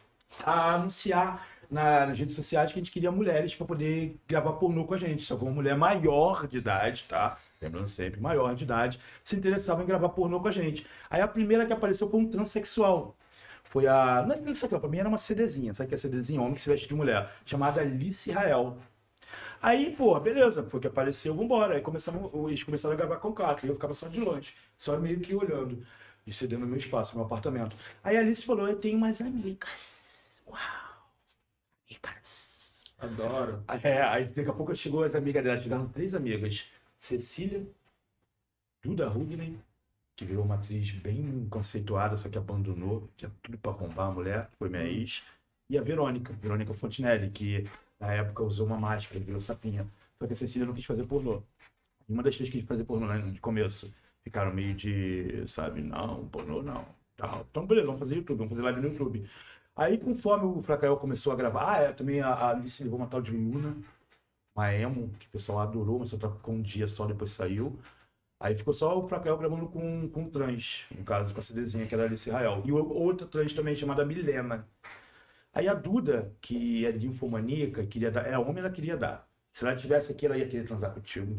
a anunciar na, nas redes sociais que a gente queria mulheres para poder gravar pornô com a gente. Só que uma mulher maior de idade, tá? Lembrando sempre, maior de idade, se interessava em gravar pornô com a gente. Aí a primeira que apareceu foi um transexual. Foi a. Não é transexual, pra mim era uma CDzinha, sabe que é CDzinha? Homem que se veste de mulher, chamada Alice Israel. Aí, pô, beleza, porque apareceu, vambora. Aí começamos, eles começaram a gravar com quatro, e eu ficava só de longe, só meio que olhando, e cedendo meu espaço, meu apartamento. Aí a Alice falou: Eu tenho umas amigas. Uau! Amigas. Adoro. É, aí daqui a pouco chegou as amigas dela, chegaram três amigas. Cecília, Duda Rugnen, que virou uma atriz bem conceituada, só que abandonou, tinha tudo para bombar a mulher, que foi minha ex, e a Verônica, Verônica Fontinelli, que na época usou uma máscara, virou sapinha. Só que a Cecília não quis fazer pornô. E uma das três quis fazer pornô né, no começo. Ficaram meio de, sabe, não, pornô não. Então, beleza, vamos fazer YouTube, vamos fazer live no YouTube. Aí, conforme o Fracael começou a gravar, ah, é, também a, a Alice levou uma tal de Luna, uma emo, que o pessoal adorou, mas só com um dia só, depois saiu. Aí ficou só o Fracael gravando com, com trans, no caso, com a CDzinha, que era Alice Israel. E outra trans também, chamada Milena. Aí a Duda, que é ninfomaníaca, queria dar, é homem, ela queria dar. Se ela tivesse aqui, ela ia querer transar contigo.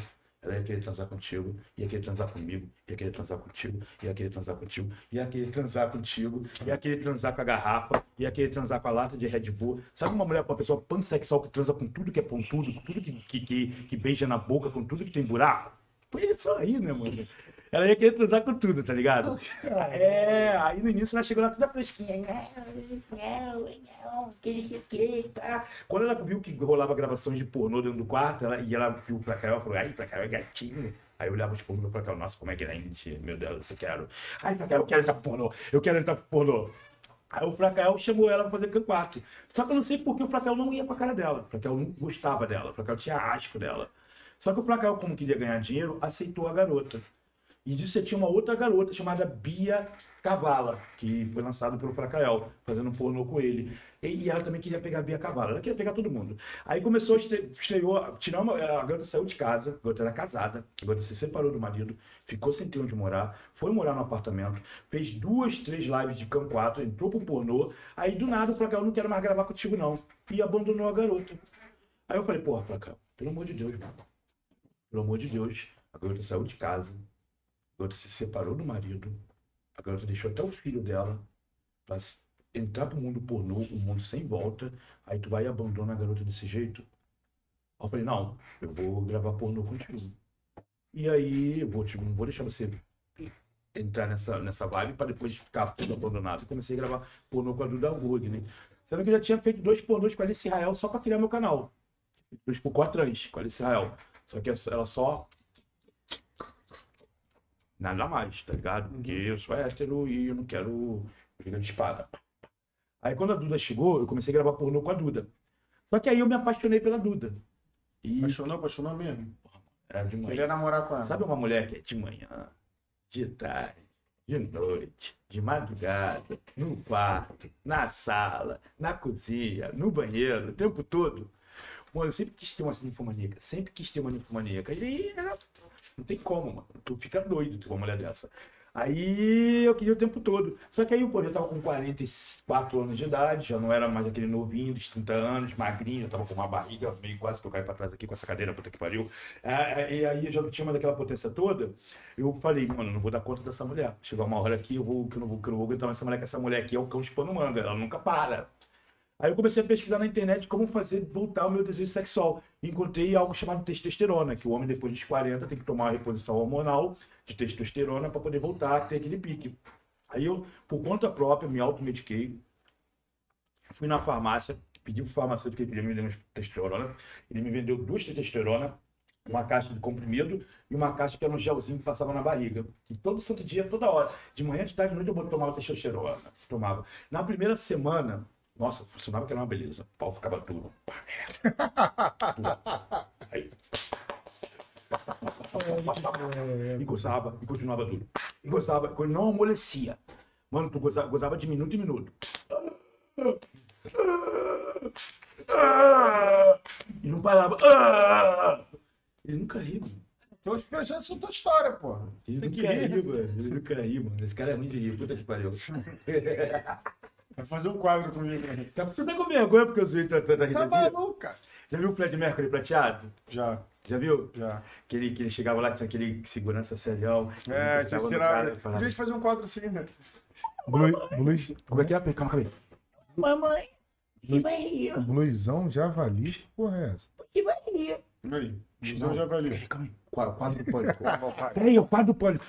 Ela ia querer transar contigo, ia querer transar comigo, ia querer transar contigo, ia querer transar contigo, ia querer transar contigo, ia querer transar com a garrafa, ia querer transar com a lata de Red Bull. Sabe uma mulher, uma pessoa pansexual que transa com tudo que é pontudo, com tudo que, que, que, que beija na boca, com tudo que tem buraco? Foi isso aí, né, mano? Ela ia querer transar com tudo, tá ligado? É, aí no início ela chegou lá toda fresquinha. Não, não, que, que, tá. Quando ela viu que rolava gravações de pornô dentro do quarto, ela, e ela viu pra cá, ela falou, ai, pra é gatinho. Aí eu olhava os pornô pra cá, nossa, como é grande, meu Deus, eu quero. Ai, pra cá, eu quero entrar pro pornô, eu quero entrar pro pornô. Aí o Fracael chamou ela pra fazer Can4. Só que eu não sei porque o Fracael não ia com a cara dela. O Fracael não gostava dela. O Fracael tinha asco dela. Só que o Fracael, como queria ganhar dinheiro, aceitou a garota. E disso você tinha uma outra garota chamada Bia Cavala, que foi lançada pelo Fracael, fazendo um pornô com ele. E, ela também queria pegar a Bia Cavala, ela queria pegar todo mundo. Aí começou, estreou, tirou a garota saiu de casa, a garota era casada, a garota se separou do marido, ficou sem ter onde morar, foi morar no apartamento, fez duas, três lives de Cam 4, entrou pro pornô, aí do nada o Fracael não quero mais gravar contigo não, e abandonou a garota. Aí eu falei, porra, Fracael, pelo amor de Deus, mano. Pelo amor de Deus, a garota saiu de casa, a garota se separou do marido. A garota deixou até o filho dela pra entrar pro mundo pornô, um mundo sem volta. Aí tu vai e abandona a garota desse jeito. eu falei, não, eu vou gravar pornô contigo. E aí, eu vou, tipo, não vou deixar você entrar nessa, nessa vibe para depois ficar tudo abandonado. Comecei a gravar pornô com a Duda Wood, né? Sendo que eu já tinha feito dois pornôs com a Alice Israel só para criar meu canal. Dois por quatro anos com a Alice Israel. Só que ela só Nada mais, tá ligado? Porque uhum. eu sou hétero e eu não quero briga de espada. Aí quando a Duda chegou, eu comecei a gravar pornô com a Duda. Só que aí eu me apaixonei pela Duda. E... Apaixonou, apaixonou mesmo? Era de manhã. Queria namorar com ela. Sabe uma mulher que é de manhã, de tarde, de noite, de madrugada, no quarto, na sala, na cozinha, no banheiro, o tempo todo? Mano, eu sempre quis ter uma ninfomaníaca, sempre quis ter uma ninfomaníaca. E aí era não tem como, mano. Tu fica doido com uma mulher dessa. Aí eu queria o tempo todo. Só que aí pô, já tava com 44 anos de idade, já não era mais aquele novinho dos 30 anos, magrinho, já tava com uma barriga meio quase que eu caí pra trás aqui com essa cadeira, puta que pariu. É, e aí eu já tinha mais aquela potência toda. Eu falei, mano, não vou dar conta dessa mulher. Chegou uma hora aqui, eu vou, que eu não vou, que eu não vou aguentar mais essa mulher, que essa mulher aqui é o cão de pano manga, ela nunca para. Aí eu comecei a pesquisar na internet como fazer voltar o meu desejo sexual. Encontrei algo chamado testosterona, que o homem depois dos 40 tem que tomar uma reposição hormonal de testosterona para poder voltar a ter aquele pique. Aí eu, por conta própria, me automediquei. Fui na farmácia, pedi pro farmacêutico que ele me vendeu testosterona. Ele me vendeu duas testosterona, uma caixa de comprimido e uma caixa que era um gelzinho que passava na barriga. E todo santo dia, toda hora. De manhã, de tarde, de noite, eu tomava testosterona. Tomava. Na primeira semana, nossa, funcionava que era uma beleza. O pau ficava duro. Pá, é. Aí. E gozava, e continuava duro. E gozava, quando não amolecia. Mano, tu gozava, gozava de minuto em minuto. E não parava. Ele nunca ri, mano. Tô esperando essa tua história, porra. Ele Tem que nunca rir. ri, mano. Ele nunca ri, mano. Esse cara é ruim de rir. Puta que pariu. Vai fazer um quadro comigo. né? Tá, tu tá com vergonha porque eu zoei tua, tua, tua Tá maluco, cara. Já viu o Fred Mercury prateado? Já, Já viu? já. Que ele, que ele chegava lá, tinha aquele segurança serial. É, tinha que tirar. Podia fazer um quadro assim, né? Blue, blues, Como é que é? Calma, calma aí. Mamãe, que vai rir? bluesão, javali, que porra é essa? Que vai rir? Aí, eu já valeu. Calma aí. Quadro do pânico. Peraí, o quadro do pânico.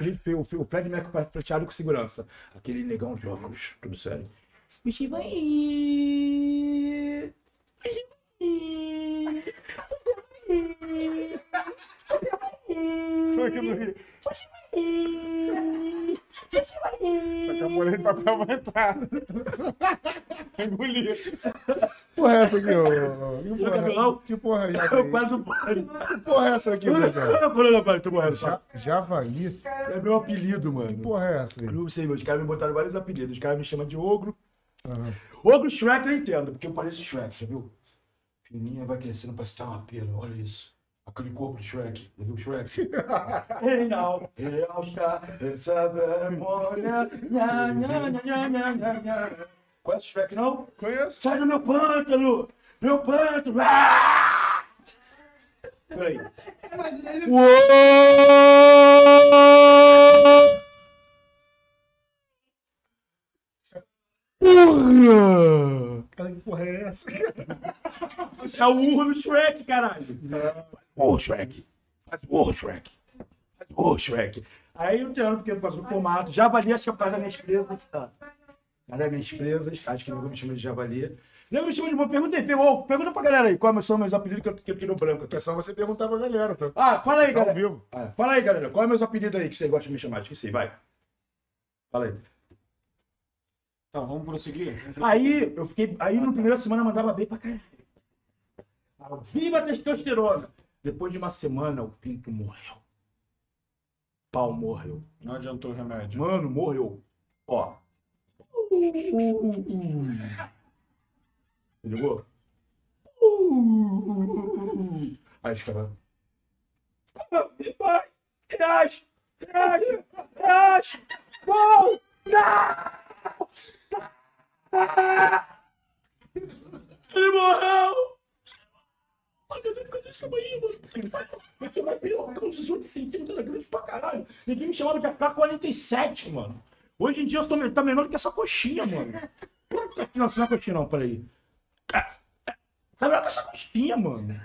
O Fred Mercury prateado com segurança. Aquele negão de óculos, tudo sério. Você vai rir. Você vai rir. Você vai rir. Tô aqui no Rio. Você vai rir. Você vai rir. Tá com a mulher de papel. Engolir. Que porra é essa aqui, ô? Que porra, cabelão? que porra é É o essa? pânico. Que porra é essa aqui, morrendo. Ja- Javali? É meu apelido, Que mano. porra é essa aí? Eu não sei, os caras me botaram vários apelidos. Os caras me chamam de ogro. Aham. Ogro Shrek eu entendo, porque eu pareço Shrek, já viu? Fininha vai crescendo, parece que tá uma pera, olha isso. Aquele corpo de Shrek, já viu Shrek? Ei, não, eu está, essa vergonha, nha, nha, nha, nha, nha, nha. Conhece o Shrek, não? Conheço. Sai do meu pântano! Meu pântano! Ah! Peraí. Uou! Porra! Cara, que porra é essa? É o urro do Shrek, caralho. Ô, Shrek. Faz o urro, Shrek. Faz o urro, Shrek. Aí eu entendo porque por causa do formato. Javali, acho que é por causa das minhas presas. Tá. Das minhas presas. Acho que ninguém me chama de javali. Ninguém me chama de bom. Pergunta aí, pegou. Pergunta pra galera aí quais são meus apelidos que eu, que eu fiquei no branco aqui. É só você perguntar pra galera, tá? Ah, fala aí, Tá ao galera. vivo. Ah, fala aí, galera. Qual é meus apelidos aí que você gosta de me chamar? Esqueci, vai. Fala aí. Então, vamos prosseguir? Aí, eu fiquei. Aí, na primeira semana, mandava bem pra caralho. Ah, Viva a testosterona! Depois de uma semana, o pinto morreu. Pau morreu. Não adiantou o remédio. Mano, morreu. Ó. Ligou? Aí os caras. Vai! Reage! Reage! Reage! Não! Não! Ele morreu! Mano, eu nunca desse tamanho, mano. Puta que pariu. Eu tinha uma piroca com 18 centímetros, era grande pra caralho. Ninguém me chamava de AK-47, mano. Hoje em dia eu tô tá menor do que essa coxinha, mano. Puta que não, não é coxinha não, peraí. Tá menor que essa coxinha, mano.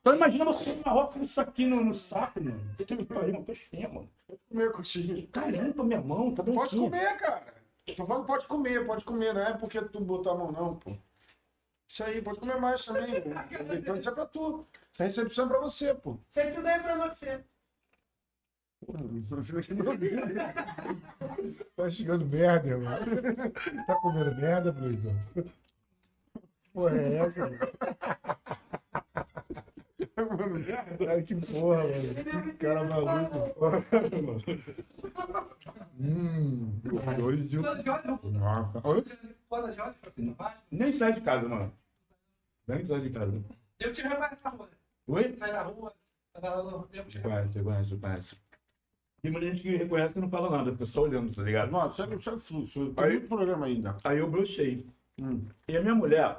Então imagina você na roca com isso aqui no, no saco, mano. Puta que pariu, uma coxinha, mano. Comer coxinha. Caramba, minha mão, tá Pode branquinha. comer, cara. Tô falando, pode comer, pode comer. Não é porque tu botou a mão, não, pô. Isso aí, pode comer mais também. Então isso é pra tu. Essa recepção é pra você, pô. Sei tudo aí pra você. Tá chegando merda, irmão. Tá comendo merda, Bluesão? Porra é essa, mano? Cara, que porra, mano. Que cara maluco. Hum. Hoje Jorge assim, no baixo, Nem sai de casa, mano. Nem sai de casa. eu te reparei na rua. Oi? Sai na rua, tá eu te quase. Tem muita gente que reconhece e não fala nada, fica só olhando, tá ligado? Não, segue, segue fluxo. Tem Aí- muito programa ainda. Aí eu brochei. Hum. E a minha mulher,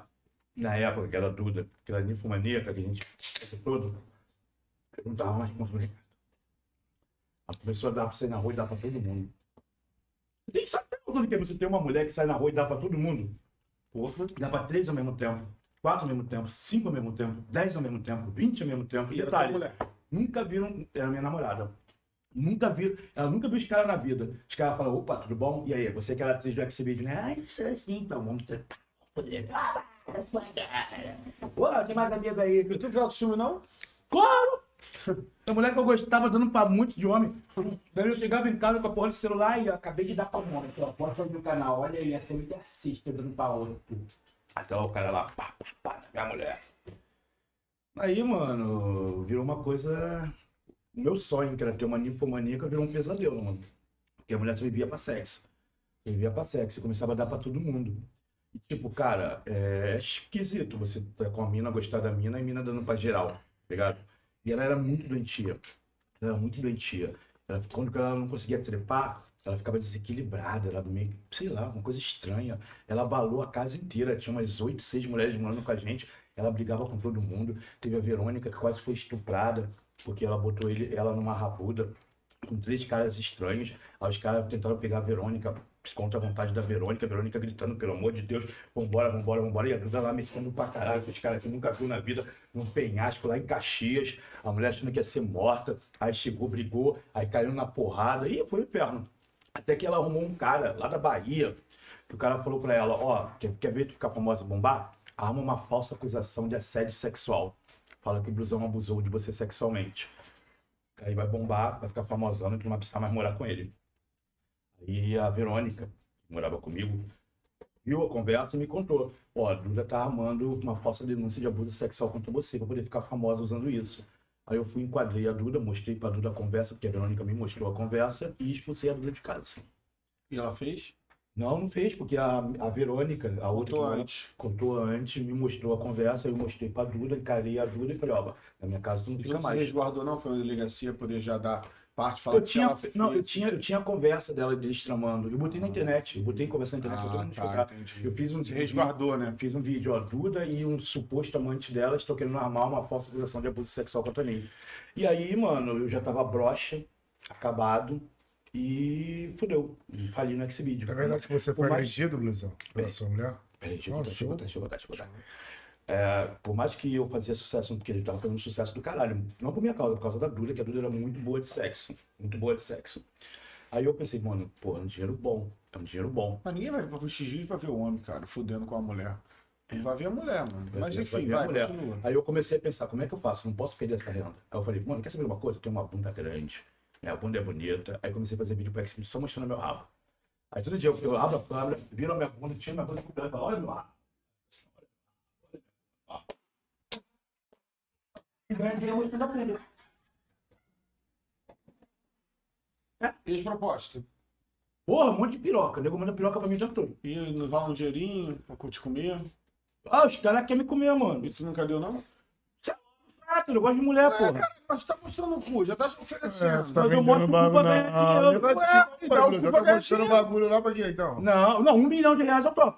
na época, que era Duda, que era ninfomaníaca, que a gente todo, eu não dava mais conta do recado. Ela começou a dar pra sair na rua e dar pra todo mundo. Tem, sabe quando que você tem uma mulher que sai na rua e dá pra todo mundo? Porra. Dá pra três ao mesmo tempo, quatro ao mesmo tempo, cinco ao mesmo tempo, dez ao mesmo tempo, vinte ao mesmo tempo. E detalhe, nunca viram, era minha namorada. Nunca viram, ela nunca viu os caras na vida. Os caras falam, opa, tudo bom? E aí, você que era atriz do X-Video, né? Ai, isso é assim, então, vamos tentar. Ah, sua cara. Pô, tem mais amigo aí. E tu viu filme não? Claro! A mulher que eu gostava dando pra muito de homem. Daí eu chegava em casa com a porra do celular e eu acabei de dar pra um homem. Pode fazer no canal. Olha aí, essa mulher assiste, eu dando pra outro. Até o cara lá, pá, pá, pá, na minha mulher. Aí, mano, virou uma coisa. O meu sonho, que era ter uma ninfomaníaca, virou um pesadelo, mano. Porque a mulher só vivia pra sexo. Só vivia pra sexo e começava a dar pra todo mundo. E, tipo, cara, é esquisito você tá com a mina, gostar da mina e mina dando pra geral, tá ligado? E ela era muito doentia. Ela era muito doentia. Ela, quando ela não conseguia trepar, ela ficava desequilibrada, ela meio, sei lá, uma coisa estranha. Ela abalou a casa inteira, tinha umas oito, seis mulheres morando com a gente. Ela brigava com todo mundo. Teve a Verônica que quase foi estuprada, porque ela botou ele, ela numa rabuda com três caras estranhos. Aí os caras tentaram pegar a Verônica contra a vontade da Verônica, a Verônica gritando, pelo amor de Deus, vambora, vambora, vambora. E a Duda lá mexendo pra caralho, que caras que nunca viu na vida, num penhasco lá em Caxias. A mulher achando que ia ser morta. Aí chegou, brigou, aí caiu na porrada. E foi o inferno. Até que ela arrumou um cara lá da Bahia, que o cara falou pra ela, ó, quer, quer ver tu ficar famosa bombar? Arma uma falsa acusação de assédio sexual. Fala que o blusão abusou de você sexualmente. Aí vai bombar, vai ficar famosão e tu não vai precisar mais morar com ele. Aí a Verônica, que morava comigo, viu a conversa e me contou. Ó, a Duda tá armando uma falsa denúncia de abuso sexual contra você pra poder ficar famosa usando isso. Aí eu fui, enquadrei a Duda, mostrei pra Duda a conversa, porque a Verônica me mostrou a conversa e expulsei a Duda de casa. E ela fez? Não, não fez, porque a, a Verônica, a outra Contou que mora- antes. contou antes, me mostrou a conversa, eu mostrei pra Duda, encarei a Duda e falei, ó, na minha casa tu não Tu fica não mais. resguardou não? Foi uma delegacia, poder já dar parte, Eu que tinha, ela não, eu fez. tinha, eu tinha a conversa dela deles tramando. Eu botei na internet, eu botei conversa na internet pra todo Ah, mundo tá. Eu fiz um resguardou, né? Fiz um vídeo, ó, Duda e um suposto amante dela estão querendo armar uma falsa acusação de abuso sexual contra mim. E aí, mano, eu já tava broxa, acabado, e fudeu. Falei no Xvideo. É verdade que você foi mais- agredido, Blusão, pela sua mulher? Peraí, deixa eu eu botar, deixa eu botar, deixa eu botar. É, por mais que eu fazia sucesso, porque ele tava fazendo sucesso do caralho, não por minha causa, por causa da Duda, que a Duda era muito boa de sexo, muito boa de sexo. Aí eu pensei, mano, porra, é um dinheiro bom, é um dinheiro bom. Mas ninguém vai pro X pra ver o homem, cara, fudendo com a mulher. Não vai ver a mulher, mano. Vai Mas enfim, a vai, mulher. continua. Aí eu comecei a pensar, como é que eu faço? Não posso perder essa renda. Aí eu falei, mano, quer saber uma coisa? Eu tenho uma bunda grande, minha bunda é bonita. Aí comecei a fazer vídeo pro Xvideo só mostrando meu rabo. Aí todo dia eu, eu abro a câmera, viro a minha bunda, tiro minha bunda e falo, olha meu rabo. E dinheiro mostrando a bunda. E as propostas? Porra, um monte de piroca. O nego manda piroca pra mim o tempo todo. E não rola um dinheirinho pra te comer? Ah, os caras querem me comer, mano. E tu nunca deu, não? Ah, eu gosto de mulher, Ué, porra. cara, mas tu tá mostrando o cu, já tá se É, oferecendo. tá Mas eu vendendo mostro o bagulho cu pra na... ganhar Ah, dinheiro. Ué, e dá o cu tá pra ganhar mostrando dinheiro. bagulho lá pra quê, então? Não, não, um milhão de reais eu topo.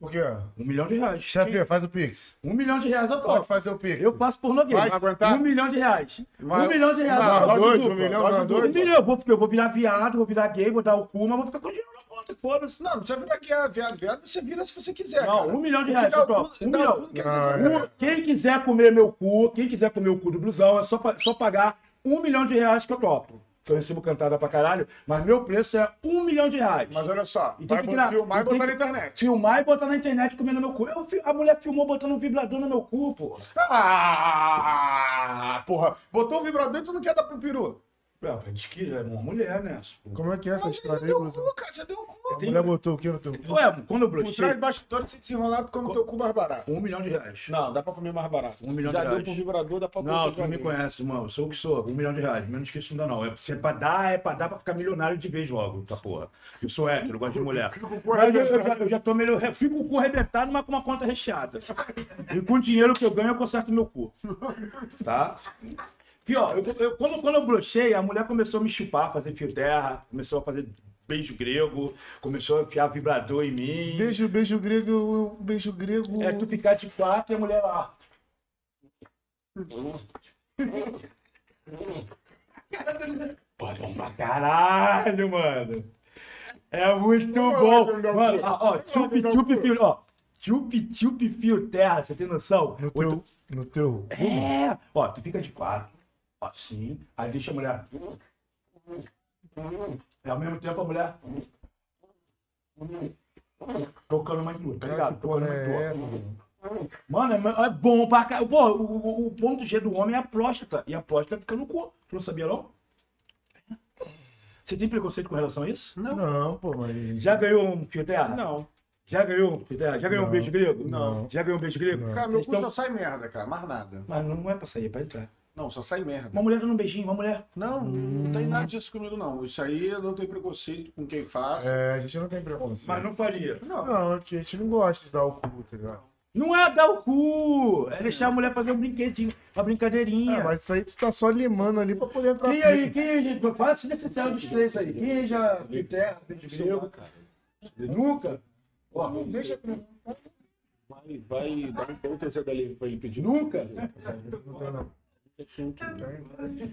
Por quê? Um milhão de reais. Chefe, faz o Pix. Um milhão de reais eu Pode topo. fazer o Pix. Eu faço pornô gay. Vai aguentar? Um milhão de reais. Vai. Um milhão de reais. Não, Não, dois, um milhão, não, dois. Um milhão, eu vou, porque eu vou virar viado, vou virar gay, vou dar o cu, mas vou ficar com dinheiro na conta, foda-se. Não, não precisa virar aqui, é viado, viado, você vira se você quiser, Não, cara. um milhão de reais, eu o topo. Um o milhão. é. Um- quem quiser comer meu cu, quem quiser comer o cu do blusão, é só, só pagar um milhão de reais que eu topo. Eu recebo cantada pra caralho, mas meu preço é um milhão de reais. Mas olha só, E tem que tirar- filmar e botar na internet. Filmar e botar na internet comendo meu cu. Eu a mulher filmou botando um vibrador no meu cu, pô. Ah, porra, botou o vibrador e tu não quer dar pro peru. É, diz que é uma mulher, né? Como é que é essa história já aí, deu o Blusão? cu, cara, já deu cu. A mulher botou o que no teu cu? Ué, quando eu Por brochei, trás de bastidores, se desenrolar, tu come teu cu mais barato. um milhão de reais. Não, dá pra comer mais barato. Um milhão Já de deu reais. pro vibrador, dá pra Não, botar tu não me conhece, mano. Sou o que sou. Um milhão de reais. Menos que isso não dá, não. É, se é pra dar, é pra dar pra ficar milionário de vez logo, tá porra. Eu sou hétero, eu gosto de mulher. Fica com o cu Mas eu, eu já, eu já tô melhor. Fico com o cu arrebentado, mas com uma conta recheada. E com o dinheiro que eu ganho, eu conserto meu cu. Tá? Pior, eu, eu- quando, quando eu brochei, a mulher começou a me chupar, fazer fio terra, começou a fazer beijo grego, começou a enfiar vibrador em mim. Beijo, beijo grego, beijo grego. É tu ficar de quatro e a mulher lá. Bom pra caralho, mano. É muito bom. Mano, ó, ó, chup, chup, fio, ó. Chup, chup, fio terra, você tem noção? No teu, no teu. é, ó, tu fica de quatro, assim, aí deixa a mulher. E ao mesmo tempo a mulher. Tocando tua, tá ligado? Tocando. É, mano. Mano, é, é bom pra caralho. Pô, o, o- o ponto G do homem é a próstata. E a próstata fica no cu. Tu não sabia, não? Você tem preconceito com relação a isso? Não, pô, mas. Já ganhou um fio terra? Não. Já ganhou um fio terra? Já ganhou um Não. beijo grego? Não. Já ganhou um beijo grego? Cara, meu Vocês cu tão- só sai merda, cara. Mais nada. Mas não, não é pra sair, é pra entrar. Não, só sai merda. Uma mulher dando um beijinho, uma mulher. Não, não tem nada disso comigo, não. Isso aí eu não tenho preconceito com quem faz. É, a gente não tem preconceito. Mas não faria. Não. Não, é que a gente não gosta de dar o cu, tá ligado? Não é dar o cu, é deixar a mulher fazer um brinquedinho, uma brincadeirinha. É, mas isso aí tu tá só limando ali pra poder entrar. Quem aí, quem aí, fala se necessário dos três aí. Quem já de terra, beijo grego? Nunca? Ó, Deixa Vai, vai dar um ponto dali pra ele pedir. Nunca? Não tem, não.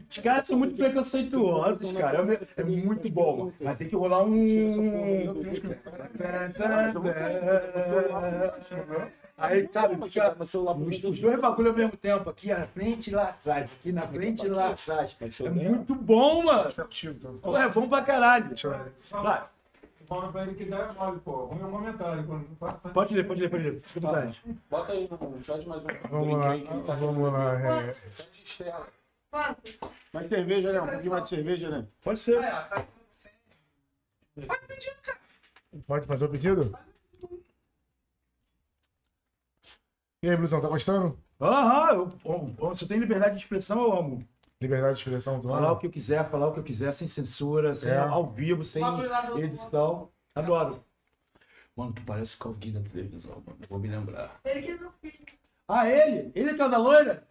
Os caras são muito preconceituosos, cara. É É muito bom. Mas tem que rolar um. Aí, sabe, fica os dois bagulho ao mesmo tempo. Aqui na frente e lá atrás. Aqui na frente e lá atrás. É muito bom, mano. É bom pra caralho. Vai. Fala pra ele que dá é mole, pô. Ruim é o comentário. Quando passa, Pode ler, pode ler, pode ler. Fica vontade. Bota aí no pede mais um. Vamos lá, aí que tá- vamos lá. É. Mais cerveja, né? Um pouquinho mais de cerveja, né? Pode ser. Pode fazer o pedido? E aí, Blusão, tá gostando? Aham, eu, eu- se eu tenho liberdade de expressão, eu amo. Liberdade de expressão, tu Falar o que eu quiser, falar o que eu quiser, sem censura, sem É. ao vivo, sem edição. Adoro. Mano, tu parece com alguém da televisão, mano. Vou me lembrar. Ele que é meu filho. Ah, ele? Ele é o da loira?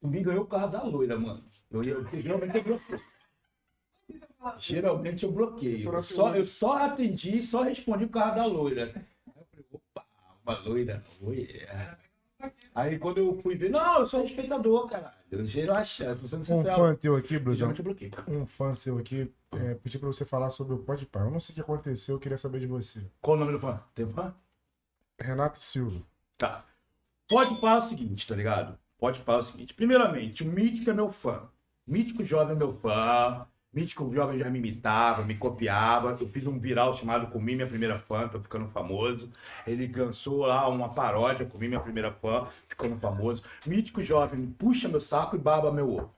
Tu me ganhou por causa da loira, mano. Eu, eu, eu geralmente eu bloqueio. Geralmente eu bloqueio. Eu só, eu só atendi, só respondi por causa da loira. Aí eu falei, opa, uma loira, oi. Aí quando eu fui ver, não, eu sou respeitador, caralho. Eu achando, Um fã teu aqui, bloqueio. um fã seu aqui, é, pediu pra você falar sobre o Pode Pai. Eu não sei o que aconteceu, eu queria saber de você. Qual o nome do fã? Tem fã? Renato Silva. Tá. Pode parar o seguinte, tá ligado? Pode parar o seguinte. Primeiramente, o Mítico é meu fã. Mítico Jovem é meu fã. Mítico Jovem já me imitava, me copiava. Eu fiz um viral chamado Comi Minha Primeira Fã, tô ficando famoso. Ele lançou lá uma paródia, Comi Minha Primeira Fã, ficando famoso. Mítico Jovem puxa meu saco e baba meu ovo.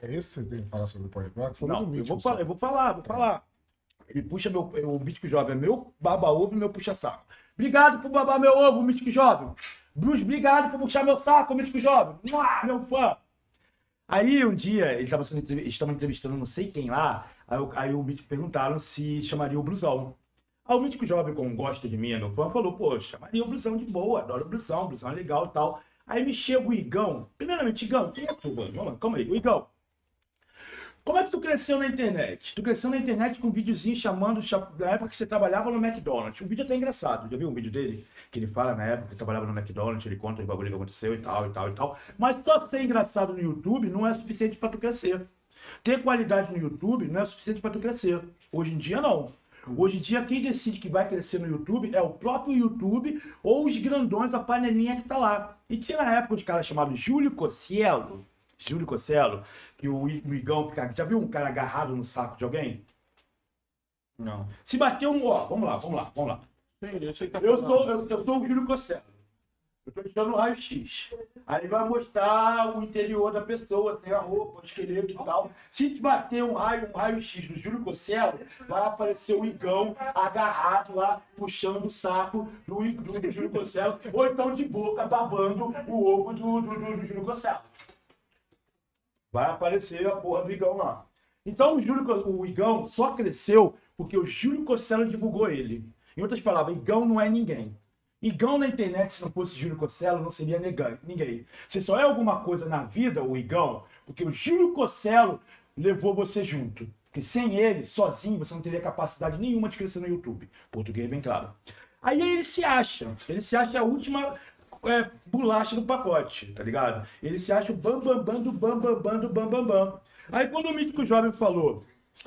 É isso que você tem que falar sobre o? Tu falou Não, do eu Mítico. vou, falar, eu vou falar, vou falar. Ele puxa meu. O Mítico Jovem é meu baba ovo e meu puxa-saco. Obrigado por babar meu ovo, Mítico Jovem. Bruce, obrigado por puxar meu saco, Mítico Jovem. Mua, meu fã. Aí um dia, eles estavam sendo entrev- eles estavam entrevistando não sei quem lá. Aí, aí o Mítico perguntaram se chamaria o Blusão. Aí o Mítico Jovem, como gosta de mim, é falou: pô, chamaria o Blusão de boa, adoro o Blusão, o Blusão é legal e tal. Aí me chega o Igão. Primeiramente, Igão, quem é tu, mano? Calma aí, o Igão. Como é que tu cresceu na internet? Tu cresceu na internet com um videozinho chamando, cha- na época que você trabalhava no McDonald's. Um vídeo até engraçado. Já viu um vídeo dele? Que ele fala na época que trabalhava no McDonald's, ele conta o bagulho que aconteceu e tal, e tal, e tal. Mas só ser engraçado no YouTube não é suficiente pra tu crescer. Ter qualidade no YouTube não é suficiente pra tu crescer. Hoje em dia, não. Hoje em dia, quem decide que vai crescer no YouTube é o próprio YouTube ou os grandões, a panelinha que tá lá. E tinha na época um cara chamado Júlio Cossielo. Júlio Cossielo, que o Igão fica. Já viu um cara agarrado no saco de alguém? Não. Se bater um. Ó, vamos lá, vamos lá, vamos lá. Sim, eu tá Eu sou, eu, eu sou o Júlio Cosselo. Eu tô tirando o raio-x. Aí vai mostrar o interior da pessoa, sem a roupa, o esqueleto e tal. Se te bater um raio, um raio-x do Júlio Cosselo, vai aparecer o Igão agarrado lá, puxando o saco do, do, do Júlio Cosselo, ou então de boca, babando o ovo do, do, do, do Júlio Cosselo. Vai aparecer a porra do Igão lá. Então o, Júlio, o Igão só cresceu porque o Júlio Cosselo divulgou ele. Em outras palavras, Igão não é ninguém. Igão na internet, se não fosse Júlio Cosselo, não seria ninguém. Você só é alguma coisa na vida, o Igão, porque o Júlio Cosselo levou você junto. Porque sem ele, sozinho, você não teria capacidade nenhuma de crescer no YouTube. Português bem claro. Aí ele se acha. Ele se acha a última é, bolacha do pacote, tá ligado? Ele se acha o bam bam bam do bam bam bam do bam bam bam. Aí quando o Mítico Jovem falou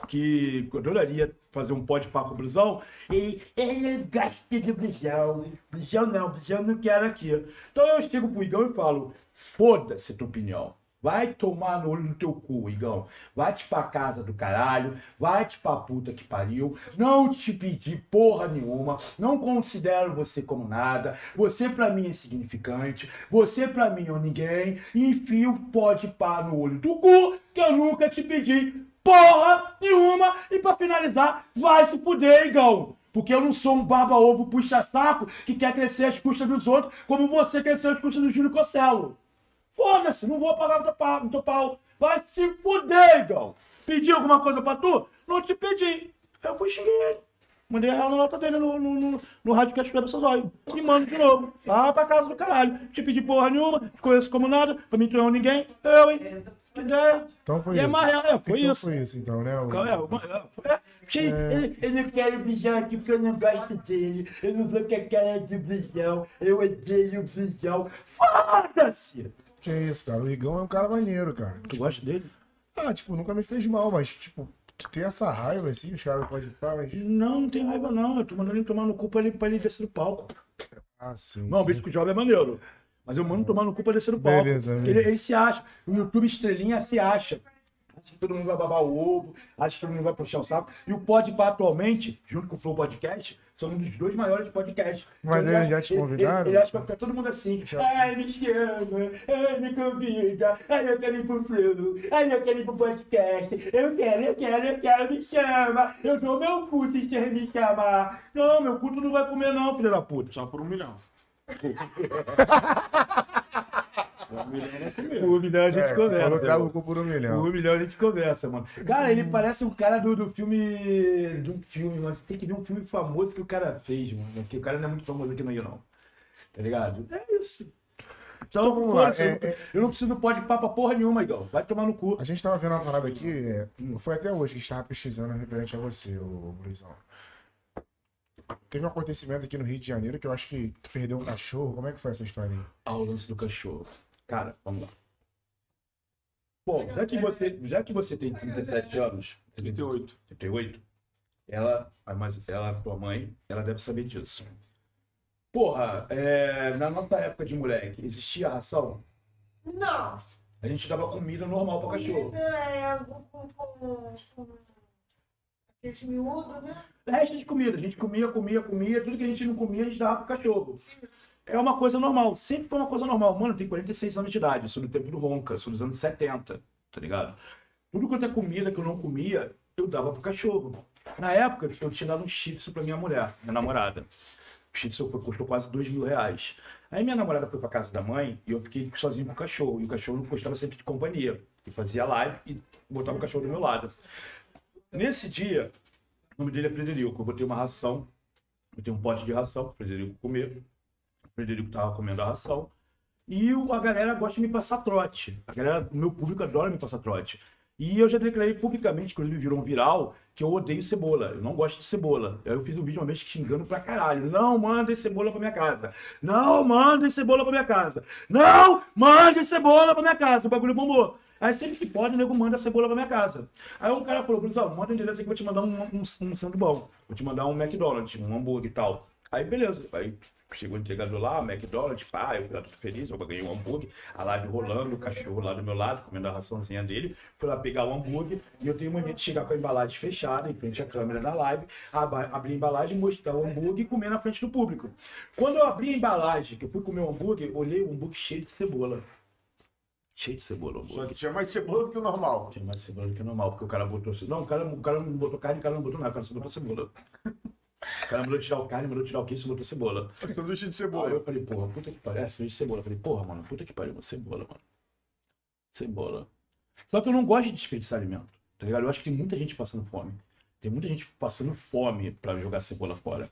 que adoraria fazer um pode papo com o Blusão, e ele gosta de Blusão. Blusão não, Blusão não quero aqui. Então eu chego pro Igão e falo, foda-se tua opinião. Vai tomar no olho do teu cu, Igão. Vai-te pra casa do caralho. Vai-te pra puta que pariu. Não te pedi porra nenhuma. Não considero você como nada. Você pra mim é insignificante. Você pra mim é ninguém. Enfio pode pá no olho do cu que eu nunca te pedi porra nenhuma. E pra finalizar, vai se fuder, Igão. Porque eu não sou um baba-ovo puxa-saco que quer crescer às custas dos outros, como você cresceu às custas do Júlio Cosselo. Foda-se, não vou pagar o teu pau, o teu pau. Vai se fuder, Igão. Pedi alguma coisa pra tu? Não te pedi. Eu fui xinguei ele. Mandei a real na nota dele no, no, no, no rádio que é seus olhos. E mando de novo. Lá pra casa do caralho. Te pedi porra nenhuma, te conheço como nada, pra mim tu não é ninguém. Eu, hein? Que ideia. Então foi E é isso. mais real, é, foi então isso. foi isso, então, né? O- é? É, é, Sim, eu, eu não quero brilhar aqui porque eu não gosto dele. Eu não vou com a cara de brilhão. Eu odeio brilhão. Foda-se! Que isso, cara. O Igão é um cara maneiro, cara. Tu gosta dele? Ah, tipo, nunca me fez mal, mas, tipo, tu tem essa raiva, assim, os caras podem falar, mas... Não, não tem raiva não. Eu tô mandando ele tomar no cu pra ele, pra ele descer do palco. Ah, sim. Não, o vídeo que joga é maneiro. Mas eu mando tomar no cu pra descer do palco. Beleza, ele, ele se acha. O YouTube estrelinha se acha. Acha que todo mundo vai babar o ovo, acha que todo mundo vai puxar o saco. E o Podpah atualmente, junto com o Flow Podcast, são um dos dois maiores podcasts. Mas Então, eles já te convidaram? Ele, ele acha que vai ficar todo mundo assim. Já- Ai, me chama. Ai, me convida. Ai, eu quero ir pro Flow. Ai, eu quero ir pro podcast. Eu quero, eu quero, eu quero, me chama. Eu dou meu cu se quer me chamar. Não, meu cu tu não vai comer não, filho da puta. Só por um milhão. O milhão a gente É, conversa. colocava irmão. o por um milhão. milhão a gente conversa, mano. Cara, ele parece um cara do, do filme. Do filme, mas tem que ver um filme famoso que o cara fez, mano. Porque o cara não é muito famoso aqui no Rio, não. Tá ligado? É isso. Então, Então, vamos lá, foda-se, eu, é- não- eu não preciso pode papa porra nenhuma, Igão. Vai tomar no cu. A gente tava vendo uma parada aqui, é, foi até hoje que a gente tava pesquisando referente a você, o Luizão. Teve um acontecimento aqui no Rio de Janeiro que eu acho que tu perdeu um cachorro. Como é que foi essa história aí? Ah, o lance do cachorro. Cara, vamos lá. Bom, já que você, já que você tem 37 anos, 38. 38, ela, mas ela, tua mãe, ela deve saber disso. Porra, é, na nossa época de moleque, existia ração? Não. A gente dava comida normal pra cachorro. É, com, com, com, com aqueles miúdos, né? Resto de comida, a gente comia, comia, comia, tudo que a gente não comia, a gente dava pro cachorro. É uma coisa normal, sempre foi uma coisa normal. Mano, tenho 46 anos de idade, eu sou do tempo do Ronca, eu sou dos anos 70, tá ligado? Tudo quanto é comida que eu não comia, eu dava pro cachorro. Na época, eu tinha dado um tzu pra minha mulher, minha namorada. O tzu custou quase dois mil reais. Aí minha namorada foi pra casa da mãe e eu fiquei sozinho com o cachorro. E o cachorro gostava sempre de companhia. E fazia live e botava o cachorro do meu lado. Nesse dia, o nome dele é Frederico. Eu botei uma ração, botei um pote de ração pro Frederico comer. Frederico tava comendo a ração. E a galera gosta de me passar trote. A galera, meu público adora me passar trote. E eu já declarei publicamente, ele virou um viral, que eu odeio cebola. Eu não gosto de cebola. Eu fiz um vídeo uma vez xingando pra caralho. Não mandem cebola pra minha casa. Não mandem cebola pra minha casa. Não mandem cebola pra minha casa. O bagulho bombou. Aí sempre que pode, o nego manda cebola pra minha casa. Aí um cara falou, Bruno, manda o endereço aí que eu vou te mandar um, um, um santo bom. Vou te mandar um McDonald's, um hambúrguer e tal. Aí beleza. Aí chegou o entregador lá, McDonald's, pá, eu fui lá todo feliz, eu ganhei um hambúrguer, a live rolando, o cachorro lá do meu lado, comendo a raçãozinha dele. Fui lá pegar o hambúrguer e eu tenho mania de chegar com a embalagem fechada, em frente à câmera na live, abrir a embalagem, mostrar o hambúrguer e comer na frente do público. Quando eu abri a embalagem, que eu fui comer o hambúrguer, olhei o hambúrguer cheio de cebola. Cheio de cebola o hambúrguer. Só que tinha mais cebola do que o normal. Tinha mais cebola do que normal, porque o cara botou. Não, o cara, o cara não botou carne, o cara não botou nada, o cara só botou cebola. O cara mandou tirar o carne, mandou tirar o queijo, botou cebola. Sanduíche de Aí eu cebola. falei, porra, puta que pariu. É, sanduíche de cebola. Eu falei, porra, mano, puta que pariu, cebola, mano. Cebola. Só que eu não gosto de desperdiçar alimento, tá ligado? Eu acho que tem muita gente passando fome. Tem muita gente passando fome pra jogar cebola fora.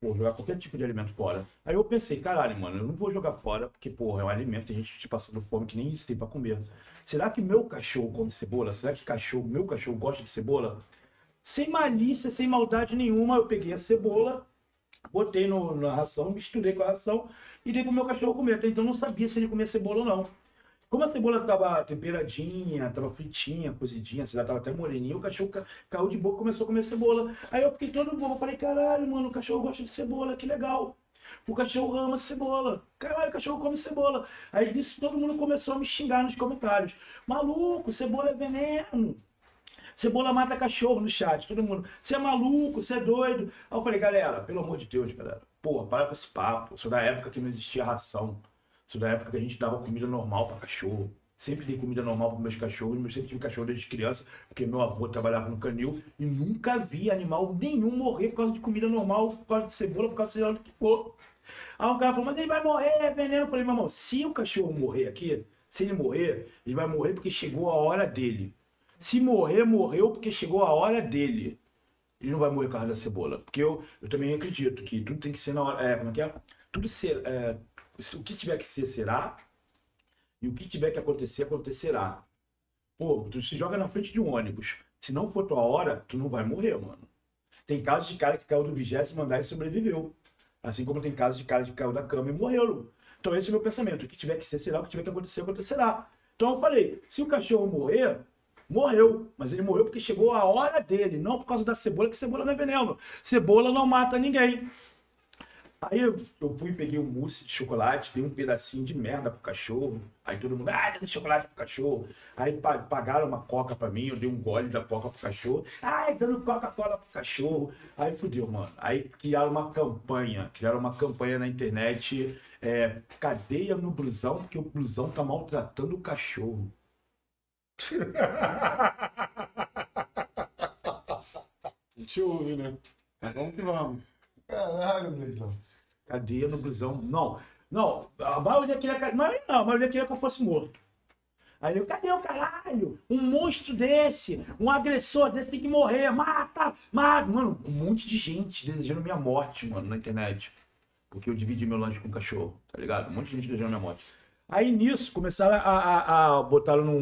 Pô, jogar qualquer tipo de alimento fora. Aí eu pensei, caralho, mano, eu não vou jogar fora, porque, porra, é um alimento, tem gente te passando fome que nem isso tem pra comer. Será que meu cachorro come cebola? Será que cachorro, meu cachorro gosta de cebola? Sem malícia, sem maldade nenhuma, eu peguei a cebola, botei no- na ração, misturei com a ração e dei pro meu cachorro comer. Até então não sabia se ele comia cebola ou não. Como a cebola tava temperadinha, tava fritinha, cozidinha, sei lá, tava até moreninha, o cachorro ca- caiu de boca e começou a comer cebola. Aí eu fiquei todo eu falei, caralho, mano, o cachorro gosta de cebola, que legal. O cachorro ama cebola. Caralho, o cachorro come cebola. Aí nisso todo mundo começou a me xingar nos comentários. Maluco, cebola é veneno. Cebola mata cachorro no chat, todo mundo. Você é maluco, você é doido. Aí eu falei, galera, pelo amor de Deus, galera. Porra, para com esse papo. Sou da época que não existia ração. Sou da época que a gente dava comida normal para cachorro. Sempre dei comida normal para meus cachorros. Eu sempre tive cachorro desde criança, porque meu avô trabalhava no canil e nunca vi animal nenhum morrer por causa de comida normal, por causa de cebola, por causa de lá do que for. Aí um cara falou, mas ele vai morrer, é veneno. Eu falei, meu irmão, se o cachorro morrer aqui, se ele morrer, ele vai morrer porque chegou a hora dele. Se morrer, morreu porque chegou a hora dele. Ele não vai morrer por causa da cebola. Porque eu, eu também acredito que tudo tem que ser na hora. É, como é que é? Tudo ser. é, o que tiver que ser, será. E o que tiver que acontecer, acontecerá. Pô, tu se joga na frente de um ônibus. Se não for tua hora, tu não vai morrer, mano. Tem casos de cara que caiu do vigésimo andar e sobreviveu. Assim como tem casos de cara que caiu da cama e morreu. Então esse é o meu pensamento. O que tiver que ser, será. O que tiver que acontecer, acontecerá. Então eu falei, se o cachorro morrer, morreu. Mas ele morreu porque chegou a hora dele, não por causa da cebola, que cebola não é veneno. Cebola não mata ninguém. Aí eu, eu fui, peguei um mousse de chocolate, dei um pedacinho de merda pro cachorro. Aí todo mundo, ah, deu chocolate pro cachorro. Aí pa- pagaram uma coca pra mim, eu dei um gole da coca pro cachorro. Ai, dando Coca-Cola pro cachorro. Aí fudeu, mano. Aí criaram uma campanha, criaram uma campanha na internet, é, cadeia no blusão, porque o blusão tá maltratando o cachorro. A gente ouve, né? Vamos que vamos. Caralho, Luizão. Cadeia no blusão. Não, não, a maioria queria, a maioria não, a maioria queria que eu fosse morto. Aí eu, cadê o caralho? Um monstro desse, um agressor desse tem que morrer, mata, mata. Mano, um monte de gente desejando minha morte, mano, na internet. Porque eu dividi meu lanche com o cachorro, tá ligado? Um monte de gente desejando minha morte. Aí nisso, começaram a, a, a botar num,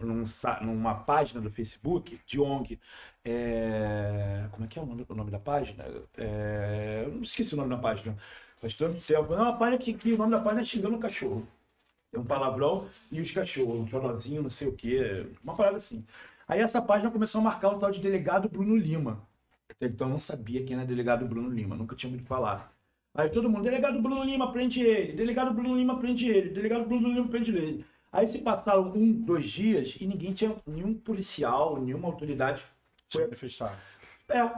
num, numa página do Facebook de ONG. É, como é que é o nome, o nome da página? É, eu não esqueci o nome da página. Faz tanto tempo. É uma página que, que o nome da página é xingando o cachorro. Tem um palavrão e os cachorros, um chorozinho, não sei o quê. Uma parada assim. Aí essa página começou a marcar um tal de delegado Bruno Lima. Até Então eu não sabia quem era delegado Bruno Lima, nunca tinha ouvido falar. Aí todo mundo, delegado Bruno Lima, prende ele. Delegado Bruno Lima, prende ele. Delegado Bruno Lima, prende ele. Aí se passaram um, dois dias e ninguém tinha, nenhum policial, nenhuma autoridade Se manifestar. é.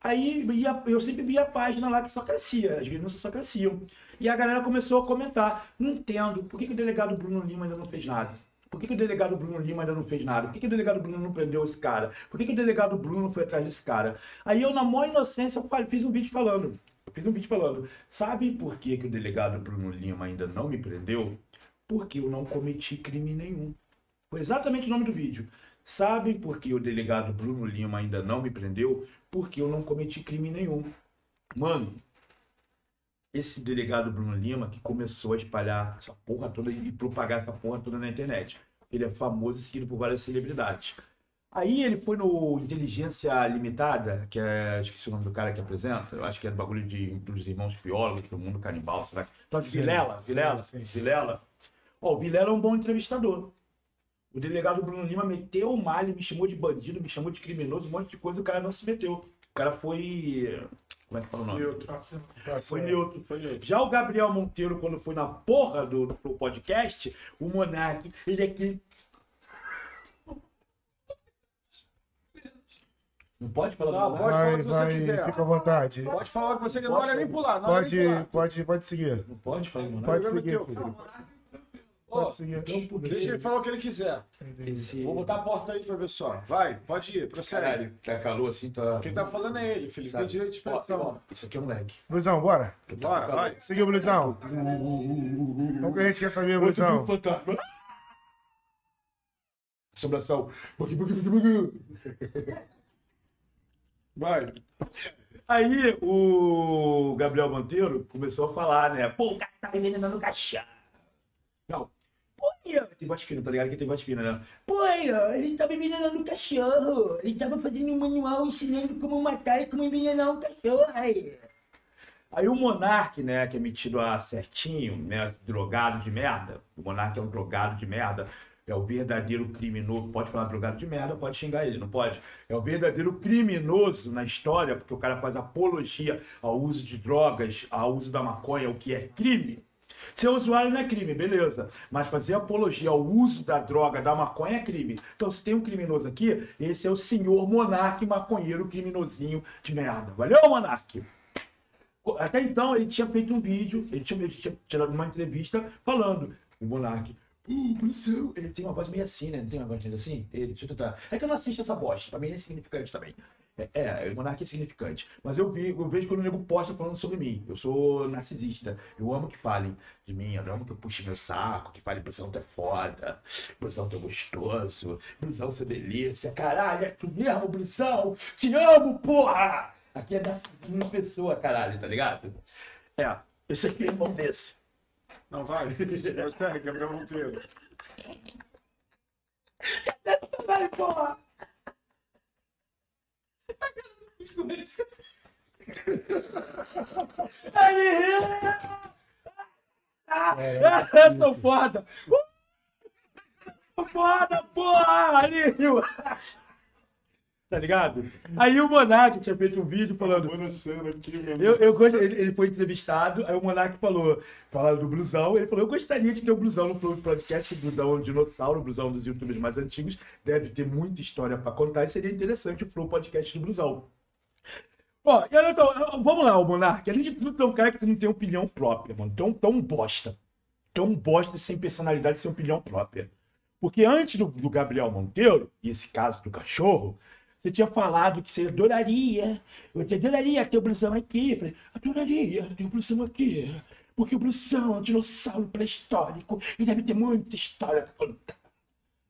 Aí ia- eu sempre via a página lá que só crescia, as denúncias só cresciam. E a galera começou a comentar. Não entendo, por que, que o delegado Bruno Lima ainda não fez nada? Por que, que o delegado Bruno Lima ainda não fez nada? Por que, que o delegado Bruno não prendeu esse cara? Por que, que o delegado Bruno foi atrás desse cara? Aí eu, na maior inocência, fiz um vídeo falando. Fiz um vídeo falando. Sabe por que, que o delegado Bruno Lima ainda não me prendeu? Porque eu não cometi crime nenhum. Foi exatamente o nome do vídeo. Sabem por que o delegado Bruno Lima ainda não me prendeu? Porque eu não cometi crime nenhum. Mano, esse delegado Bruno Lima que começou a espalhar essa porra toda e propagar essa porra toda na internet. Ele é famoso e seguido por várias celebridades. Aí ele foi no Inteligência Limitada, que é. Esqueci o nome do cara que apresenta. Eu acho que é do bagulho de, dos irmãos biólogos, do mundo canibal, será que. Então, Sim, Vilela, sim, Vilela, sim. Vilela. Ó, o Vilela é um bom entrevistador. O delegado Bruno Lima meteu o malho, me chamou de bandido, me chamou de criminoso, um monte de coisa, o cara não se meteu. O cara foi. Como é que fala o nome? Tá Foi certo. neutro. Foi neutro. Já o Gabriel Monteiro, quando foi na porra do, do podcast, o Monark, ele é aquele. Não pode falar Não, pode falar o Vai, que você vai, quiser. fica à vontade. Pode falar que você quer. Não olha nem pro lado. Não Pode, pode, pode seguir. Não pode falar Monark? Pode seguir, filho. Pode seguir. Então, quê? Deixa ele falar o que ele quiser. Esse... Vou botar a porta aí pra ver só. Vai, pode ir, prossegue. Caralho, tá calor assim, tá. Quem tá falando é ele, filho. Tem direito de expressão. Isso aqui é um leque. Luizão, bora. Bora, vai. Seguiu, Luizão. O que a gente quer saber, Luizão. fantasma. Assombração. Vai. Aí o Gabriel Monteiro começou a falar, né? Pô, o cara tá envenenando caixão. Não. Pô, tem voz fina, tá ligado? Que tem voz fina, né? Pô, ele tava envenenando o cachorro. Ele tava fazendo um manual ensinando como matar e como envenenar um cachorro. Aí. Aí o Monark, né, que é metido a certinho, né, drogado de merda. O Monark é um drogado de merda. É o verdadeiro criminoso. Pode falar drogado de merda, pode xingar ele, não pode. É o verdadeiro criminoso na história, porque o cara faz apologia ao uso de drogas, ao uso da maconha, o que é crime. Ser usuário não é crime, beleza. Mas fazer apologia ao uso da droga, da maconha, é crime. Então, se tem um criminoso aqui, esse é o senhor monarque maconheiro criminosinho de merda. Valeu, monarque? Até então, ele tinha feito um vídeo, ele tinha, ele tinha tirado uma entrevista falando, o monarque, Policial. Ele tem uma voz meio assim, né? Não tem uma voz meio assim? Ele, deixa eu tentar. É que eu não assisto essa bosta, pra mim é significante também. É, é, Monark é significante. Mas eu, vi, eu vejo quando o nego posta falando sobre mim. Eu sou narcisista. Eu amo que falem de mim. Eu amo que eu puxe meu saco, que falem, Brusão, tu é foda. Brusão, tu é gostoso. Brusão, seu delícia. Caralho, é tu mesmo, Brusão. Te amo, porra! Aqui é narcisismo em pessoa, caralho, tá ligado? É, esse aqui é irmão desse. Não, vai. Consegue, Gabriel Monteiro. Vai, porra! Ele riu! Eu sou foda! Sou foda, porra! Ele riu! Tá ligado? Aí o Monark tinha feito um vídeo falando. Aqui, meu Eu, eu, ele, ele foi entrevistado, aí o Monark falou, falaram do blusão, ele falou, eu gostaria de ter o blusão no podcast, o blusão é um dinossauro, o blusão dos youtubers mais antigos, deve ter muita história pra contar, e seria interessante o podcast do blusão. Ó, e só, vamos lá, o Monark, além de tudo, tu é um cara que não tem opinião própria, mano, tu é um, tu é um bosta. Tu é um bosta sem personalidade, sem opinião própria. Porque antes do, do Gabriel Monteiro, e esse caso do cachorro, você tinha falado que você adoraria, eu te adoraria ter o blusão aqui. Adoraria ter o blusão aqui. Porque o blusão é um dinossauro pré-histórico e deve ter muita história pra contar.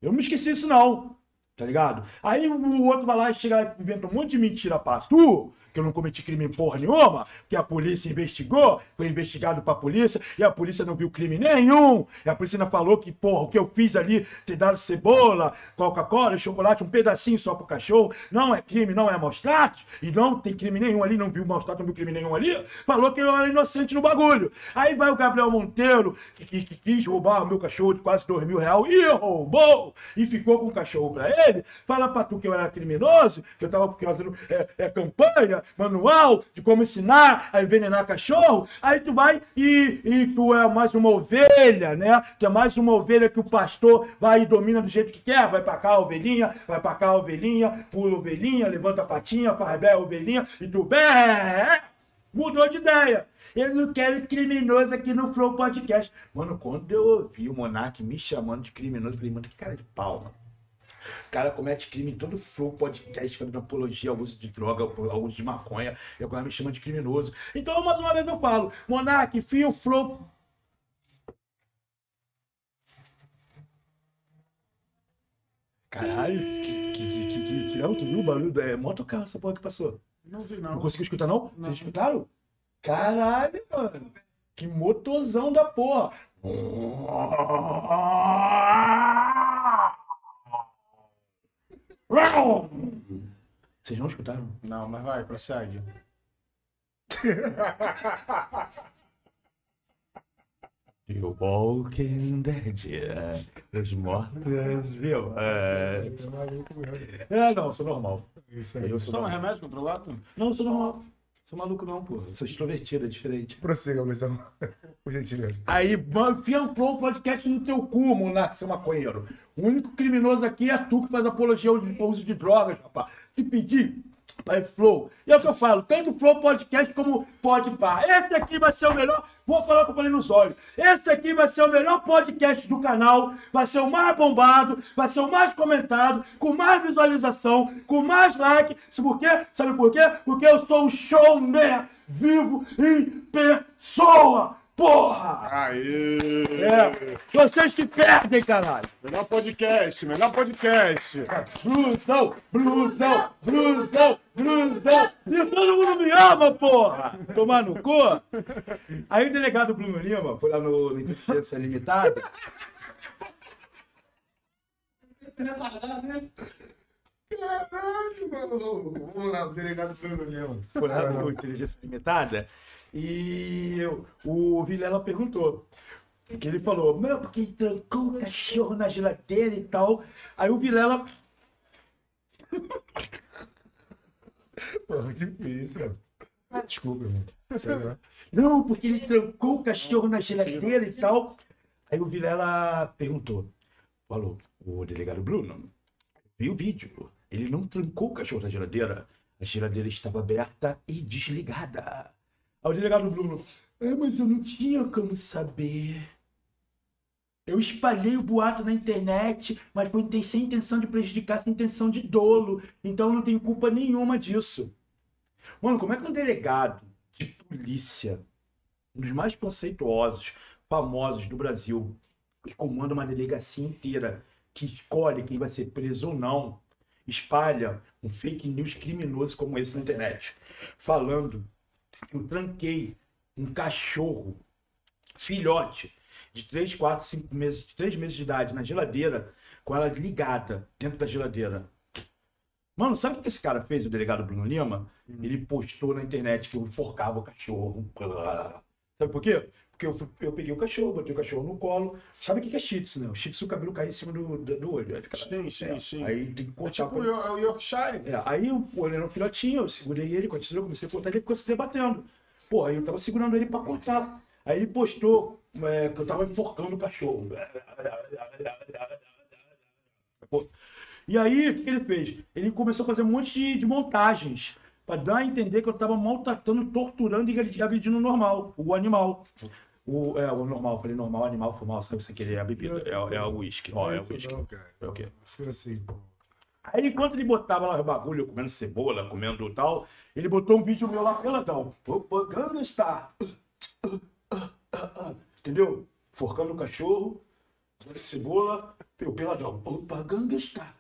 Eu não me esqueci disso, não. Tá ligado? Aí o outro vai lá e chega e inventa um monte de mentira pra tu, que eu não cometi crime porra nenhuma, que a polícia investigou, foi investigado pra polícia, e a polícia não viu crime nenhum. E a polícia ainda falou que, porra, o que eu fiz ali, ter dado cebola, Coca-Cola, chocolate, um pedacinho só pro cachorro, não é crime, não é maus tratos, e não tem crime nenhum ali, não viu maus tratos, não viu crime nenhum ali, falou que eu era inocente no bagulho. Aí vai o Gabriel Monteiro, que, que- que quis roubar o meu cachorro de quase dois mil reais, e roubou, e ficou com o cachorro pra ele, fala pra tu que eu era criminoso, que eu tava fazendo é, é, campanha, manual, de como ensinar a envenenar cachorro, aí tu vai e, e tu é mais uma ovelha, né? Tu é mais uma ovelha que o pastor vai e domina do jeito que quer, vai pra cá a ovelhinha, vai pra cá a ovelhinha, pula a ovelhinha, levanta a patinha, bem a ovelhinha, e tu bé, mudou de ideia. Eu não quero criminoso aqui no Flow Podcast. Mano, quando eu ouvi o Monark me chamando de criminoso, eu falei, mano, que cara de pau, mano. O cara comete crime em todo o Flow Podcast, fazendo apologia ao uso de droga, ao uso de maconha, e agora me chama de criminoso. Então, mais uma vez eu falo, Monark, enfia o Flow Caralho, que, que, que, que, não, tu viu o barulho? É motocarro essa porra que passou. Não vi, Não não. conseguiu escutar, não? Vocês escutaram? Caralho, mano. Que motorzão da porra. Vocês não escutaram? Não, mas vai, prossegue. The Walking Dead. é, Os mortos, viu? É, não, sou normal. Isso Eu aí. sou Toma normal. remédio controlado? Não, sou normal. Sou maluco não, pô. Sou extrovertido, é diferente. Prossiga, Luizão. Por gentileza. Aí, enfia o Podcast no teu cu, monarca, seu maconheiro. O único criminoso aqui é tu que faz apologia ao uso de drogas, rapaz. Te pedir ir Flow. E é o que eu falo, tanto Flow Podcast como Pode Pá. Esse aqui vai ser o melhor, vou falar com falei nos olhos. Esse aqui vai ser o melhor podcast do canal, vai ser o mais bombado, vai ser o mais comentado, com mais visualização, com mais like. Sabe por quê? Sabe por quê? Porque eu sou um showman vivo em pessoa. Porra! Aê! É, vocês que perdem, caralho! Melhor podcast, melhor podcast. Blusão, blusão, blusão, blusão! E todo mundo me ama, porra! Tomar no cu? Aí o delegado Bruno Lima foi lá no no Inteligência Limitada. Caralho, mano. Vamos lá, o delegado Bruno Lima. Foi lá no Inteligência Limitada. E o Vilela perguntou. Que ele falou, não, porque ele trancou o cachorro na geladeira e tal. Aí o Vilela Porra, difícil, mano. Desculpa, irmão. Não, porque ele trancou o cachorro na geladeira e tal. Aí o Vilela perguntou, falou, o delegado Bruno, vi o vídeo, ele não trancou o cachorro na geladeira, a geladeira estava aberta e desligada. Aí o delegado Bruno, é, mas eu não tinha como saber. Eu espalhei o boato na internet, mas foi sem intenção de prejudicar, sem intenção de dolo. Então eu não tenho culpa nenhuma disso. Mano, como é que um delegado de polícia, um dos mais conceituosos, famosos do Brasil, que comanda uma delegacia inteira, que escolhe quem vai ser preso ou não, espalha um fake news criminoso como esse na internet, falando eu tranquei um cachorro, filhote, de 3, 4, 5 meses, 3 meses de idade na geladeira, com ela ligada dentro da geladeira. Mano, sabe o que esse cara fez, o delegado Bruno Lima? Ele postou na internet que eu enforcava o cachorro. Sabe por quê? Porque eu, eu peguei o cachorro, botei o cachorro no colo. Sabe o que é shih tzu, né? O shih tzu, o cabelo cai em cima do, do, do olho. Aí, fica- Sim, sim, é, sim. Aí tem que É cortar. tipo pra- o o Yorkshire. é, aí eu olhando o filhotinho, eu segurei ele com a tesoura, comecei a cortar ele, ficou se debatendo. Porra, aí eu tava segurando ele pra cortar. Aí ele postou é, que eu tava enforcando o cachorro. E aí, o que, que ele fez? Ele começou a fazer um monte de, de montagens pra dar a entender que eu tava maltratando, torturando e agredi- agredindo o normal, o animal. O, é, o normal, falei normal, animal, foi mal, sabe isso aqui? É a bebida, é, é o uísque, ó, é o Isso uísque. É o quê? For assim. Aí enquanto ele botava lá o bagulho, comendo cebola, comendo tal, ele botou um vídeo meu lá peladão. Propaganda está. Entendeu? Forcando o cachorro, cebola, o peladão. Propaganda está.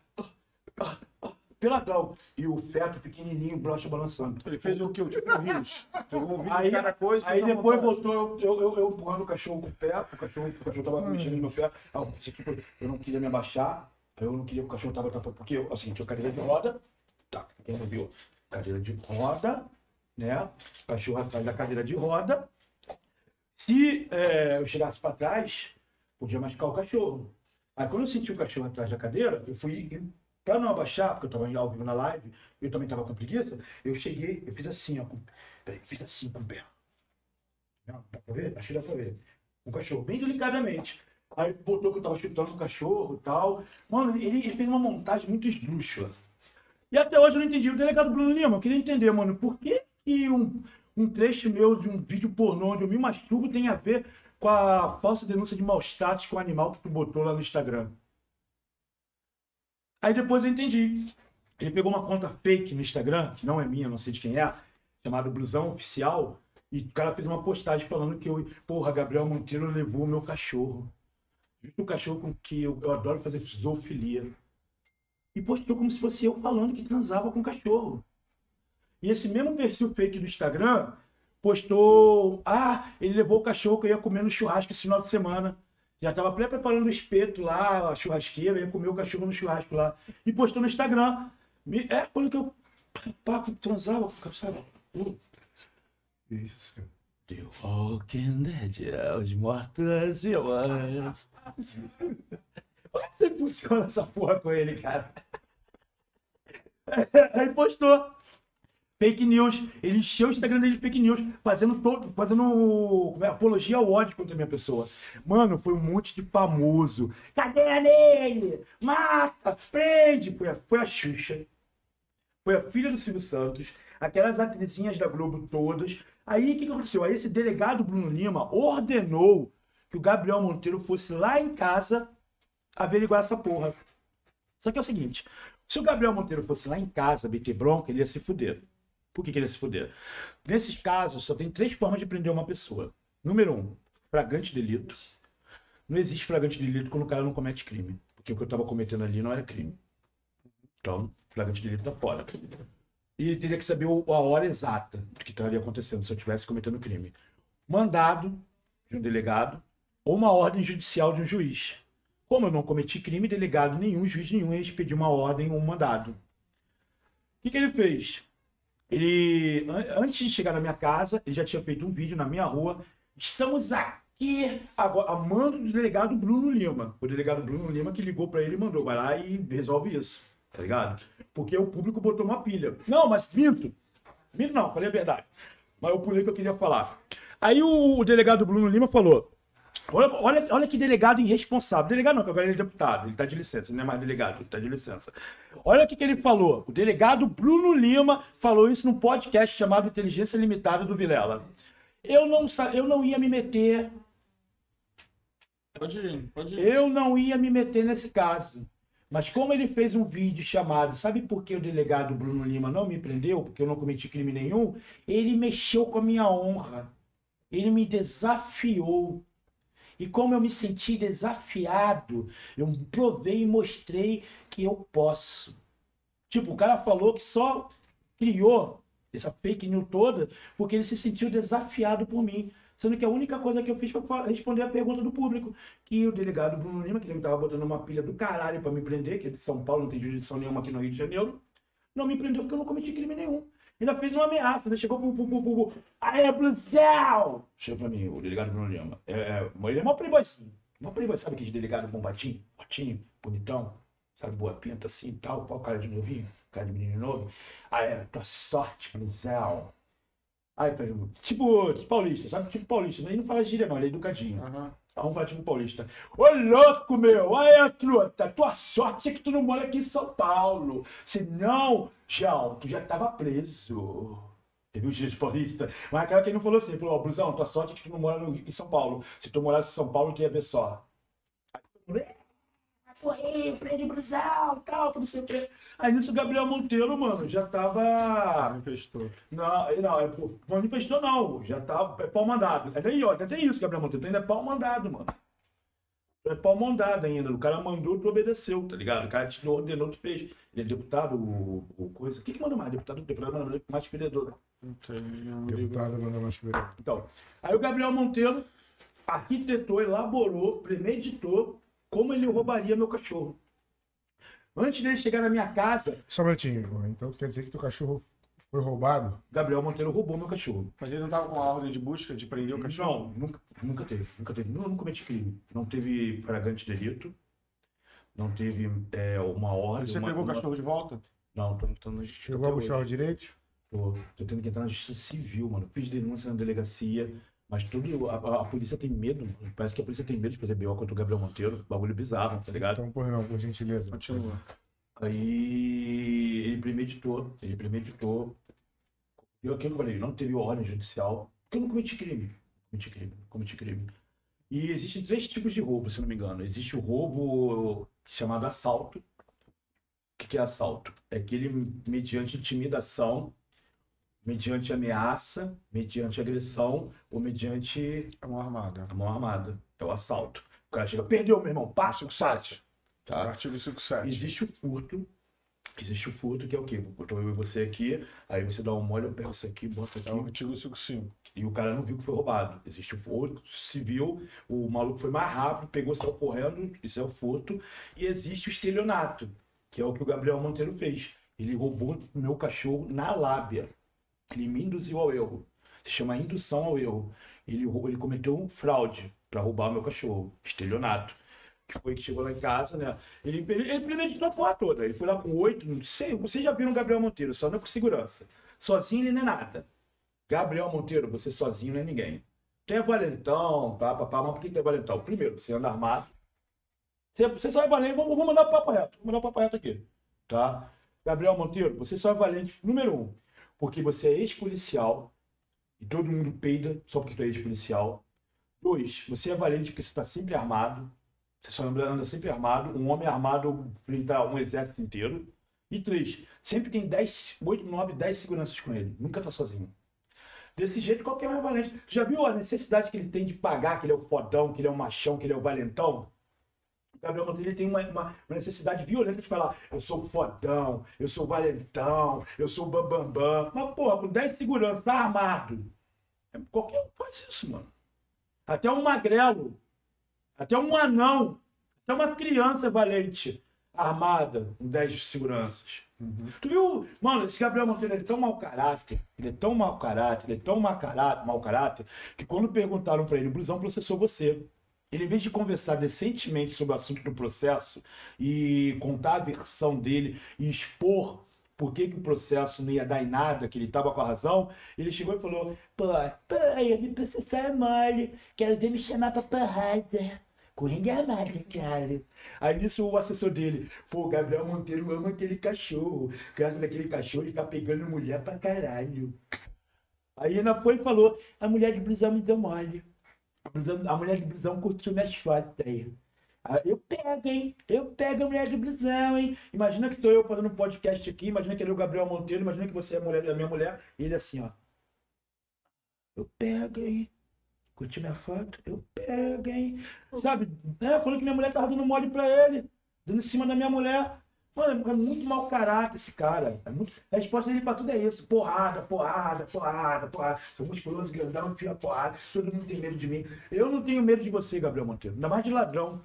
Peladão. E o feto pequenininho, brocha balançando. Ele fez o quê? O tipo rios. Pegou um vídeo Aí, cada coisa aí depois montagem. botou eu, eu, eu, eu empurrando o cachorro com o pé, o cachorro, o cachorro tava mexendo no meu pé. Ah, isso aqui, foi- eu não queria me abaixar, eu não queria que o cachorro tava tapando, porque assim, tinha cadeira de roda, tá, quem não viu? Cadeira de roda, né? Cachorro atrás da cadeira de roda. Se é, eu chegasse para trás, podia machucar o cachorro. Aí quando eu senti o cachorro atrás da cadeira, eu fui, para não abaixar, porque eu estava ao vivo na live, eu também estava com preguiça, eu cheguei, eu fiz assim, ó, com, peraí, fiz assim com o pé. Não, dá pra ver? Acho que dá pra ver. O cachorro, bem delicadamente. Aí botou que eu tava chutando o cachorro e tal. Mano, ele, ele fez uma montagem muito esdrúxula. E até hoje eu não entendi. O delegado Bruno Lima, eu queria entender, mano, por que, que um, um trecho meu de um vídeo pornô onde eu me masturbo tem a ver com a falsa denúncia de maus tratos com o animal que tu botou lá no Instagram? Aí depois eu entendi. Ele pegou uma conta fake no Instagram, que não é minha, não sei de quem é, chamado Blusão Oficial, e o cara fez uma postagem falando que eu, porra, Gabriel Monteiro levou o meu cachorro. O cachorro com que eu, eu adoro fazer zoofilia. E postou como se fosse eu falando que transava com o cachorro. E esse mesmo perfil fake do Instagram postou: Ah, ele levou o cachorro que eu ia comer no churrasco esse final de semana. Já estava preparando o espeto lá, a churrasqueira, ia comer o cachorro no churrasco lá. E postou no Instagram. Me- É, quando que eu pá, transava com o cachorro. Isso. The Walking Dead, os mortos vivos. Como é que você funciona essa porra com ele, cara? Aí postou. Fake news. Ele encheu o Instagram dele de fake news, fazendo todo, fazendo é, apologia ao ódio contra a minha pessoa. Mano, foi um monte de famoso. Cadeia nele! Mata! Prende! Foi a, foi a Xuxa. Foi a filha do Silvio Santos, aquelas atrizinhas da Globo todas. Aí o que, que aconteceu? Aí esse delegado Bruno Lima ordenou que o Gabriel Monteiro fosse lá em casa averiguar essa porra. Só que é o seguinte: se o Gabriel Monteiro fosse lá em casa meter bronca, ele ia se fuder. Por que, que ele ia se fuder? Nesses casos, só tem três formas de prender uma pessoa. Número um, flagrante delito. Não existe flagrante delito quando o cara não comete crime. Porque o que eu estava cometendo ali não era crime. Então, flagrante delito tá fora. E ele teria que saber a hora exata do que estaria acontecendo se eu estivesse cometendo crime. Mandado de um delegado ou uma ordem judicial de um juiz. Como eu não cometi crime, delegado nenhum, juiz nenhum ia expedir uma ordem ou um mandado. O que, que ele fez? Ele, an- antes de chegar na minha casa, ele já tinha feito um vídeo na minha rua. Estamos aqui agora, a mando do delegado Bruno Lima. O delegado Bruno Lima que ligou pra ele e mandou, vai lá e resolve isso, tá ligado? Porque o público botou uma pilha. Não, mas minto. Minto não, falei a verdade. Mas eu pulei o que eu queria falar. Aí o, o delegado Bruno Lima falou: Olha, olha, olha que delegado irresponsável. Delegado não, que agora ele é deputado, ele tá de licença, ele não é mais delegado, ele tá de licença. Olha o que, que ele falou. O delegado Bruno Lima falou isso num podcast chamado Inteligência Limitada do Vilela. Eu não, eu não ia me meter, Pode ir, pode ir. eu não ia me meter nesse caso. Mas como ele fez um vídeo chamado Sabe por que o delegado Bruno Lima não me prendeu? Porque eu não cometi crime nenhum. Ele mexeu com a minha honra. Ele me desafiou. E como eu me senti desafiado, eu provei e mostrei que eu posso. Tipo, o cara falou que só criou essa fake news toda porque ele se sentiu desafiado por mim. Sendo que a única coisa que eu fiz foi responder a pergunta do público. Que o delegado Bruno Lima, que ele tava botando uma pilha do caralho pra me prender, que é de São Paulo, não tem jurisdição nenhuma aqui no Rio de Janeiro, não me prendeu porque eu não cometi crime nenhum. Ainda fez uma ameaça, né? Chegou pro, pro, pro, pro, Aê, Bruxel! Chegou pra mim, o delegado Bruno Lima. É, é, ele é mó playboyzinho. Mó playboy, sabe aquele delegado bombatinho? Botinho, bonitão, sabe, boa pinta assim e tal, qual cara de novinho, cara de menino novo. Ah, é, tua sorte, Bruxel. Aí, tipo, tipo paulista, sabe? Tipo paulista, mas ele não fala gíria não, ele é educadinho. Aham. Vamos falar tipo paulista. Ô louco, meu! Aí, truta, tua sorte é que tu não mora aqui em São Paulo. Senão, João, tu já tava preso. Teve um de paulista. Mas aquela que não falou assim, falou, ó, Brusão, tua sorte é que tu não mora no- em São Paulo. Se tu morasse em São Paulo, tu ia ver só. Aí "É, Aí, prende Brusão, tal, que não sei o quê. Aí nisso o Gabriel Monteiro, mano, já tava. Manifestou. Não, não, é, manifestou não, já tá, é pau mandado. Ainda aí, ó, tem isso, Gabriel Monteiro, ainda é pau mandado, mano. É pau mandado ainda, o cara mandou, tu obedeceu, tá ligado? O cara te ordenou, tu fez. Ele é deputado, o, o coisa. O que que manda mais? Deputado, deputado manda mais vereador. Não sei, não ligo. Deputado manda mais vereador. Então, aí o Gabriel Monteiro arquitetou, elaborou, premeditou como ele roubaria meu cachorro. Antes dele chegar na minha casa, Só um minutinho. Então quer dizer que teu cachorro foi roubado? Gabriel Monteiro roubou meu cachorro. Mas ele não tava com a ordem de busca de prender o cachorro? Não, nunca, nunca teve. Nunca teve. Não, não cometi crime. Não teve flagrante delito. Não teve é, uma ordem. Você uma- pegou o uma- cachorro de volta? Não, tô justiça. Chegou a buscar hoje. os direitos? Tô, tô tendo que entrar na justiça civil, mano. Fiz denúncia na delegacia. Mas tudo. A, a- a polícia tem medo. mano. Parece que a polícia tem medo de fazer BO contra o Gabriel Monteiro. Bagulho bizarro, tá ligado? Então, por não, por gentileza. Continua. Aí ele premeditou, ele premeditou. E aquilo que eu falei, não teve ordem judicial, porque eu não cometi crime. Cometi crime, cometi crime. E existem três tipos de roubo, se eu não me engano. Existe o roubo chamado assalto. O que é assalto? É aquele mediante intimidação, mediante ameaça, mediante agressão ou mediante É uma armada. a mão armada. É o assalto. O cara chega, perdeu, meu irmão, passa, passa. Tá? Artigo 57. Existe o furto. Existe o furto, que é o quê? Botou eu e você aqui, aí você dá um mole, eu pego isso aqui, boto aqui, É o artigo 55. e o cara não viu que foi roubado. Existe o furto civil, o maluco foi mais rápido, pegou, saiu correndo, isso é o furto. E existe o estelionato, que é o que o Gabriel Monteiro fez. Ele roubou o meu cachorro na lábia. Ele me induziu ao erro. Se chama indução ao erro. Ele, ele cometeu um fraude para roubar o meu cachorro. Estelionato. Que foi que chegou lá em casa, né? Ele, ele, ele premeditou a porra toda. Ele foi lá com oito, não sei. Vocês já viram o Gabriel Monteiro, só não com segurança. Sozinho ele não é nada. Gabriel Monteiro, você sozinho não é ninguém. Tu é valentão, pá, pá, pá, mas por que tu é valentão? Primeiro, você anda armado. Você, você só é valente, vamos, vamos mandar o papo reto, vamos mandar o papo reto aqui, tá? Gabriel Monteiro, você só é valente, número um, porque você é ex-policial e todo mundo peida só porque tu é ex-policial. Dois, você é valente porque você está sempre armado. Você só anda sempre armado. Um homem armado enfrenta um exército inteiro. E três, sempre tem 10, 8, 9, 10 seguranças com ele. Nunca tá sozinho. Desse jeito, qualquer um é valente. Já viu a necessidade que ele tem de pagar, que ele é o fodão, que ele é o machão, que ele é o valentão? O Gabriel Monteiro tem uma, uma- necessidade violenta de falar: eu sou fodão, eu sou valentão, eu sou bambambam. Mas, porra, com 10 segurança armado. Qualquer um faz isso, mano. Até um magrelo, até um anão, até uma criança valente armada com 10 seguranças. Tu viu? Mano, esse Gabriel Monteiro ele é tão mau caráter, ele é tão mau caráter, ele é tão mau caráter, mau caráter, que quando perguntaram pra ele, o Brusão processou você. Ele, em vez de conversar decentemente sobre o assunto do processo e contar a versão dele e expor por que, que o processo não ia dar em nada, que ele tava com a razão, ele chegou e falou: Pô, pai, me processar é mole, quero ver me chamar pra porrada. Coringa amada, cara. Aí nisso o assessor dele, pô, Gabriel Monteiro ama aquele cachorro. Graças àquele cachorro, ele tá pegando mulher pra caralho. Aí ainda foi e falou, a mulher de blusão me deu mole. A, mulher de blusão curtiu minhas fotos aí. Ah, Eu pego, hein? Eu pego a mulher de blusão, hein? Imagina que sou eu fazendo um podcast aqui, imagina que ele é o Gabriel Monteiro, imagina que você é a, mulher, a minha mulher, e ele assim, ó. Eu pego, hein? Curtiu minha foto? Eu pego, hein? Sabe? É, falou que minha mulher tava dando mole pra ele, dando em cima da minha mulher. Mano, é muito mau caráter esse cara. É muito... A resposta dele pra tudo é isso. Porrada, porrada, porrada, porrada. Sou musculoso, grandão, enfio a porrada. Todo mundo tem medo de mim. Eu não tenho medo de você, Gabriel Monteiro. Ainda mais de ladrão.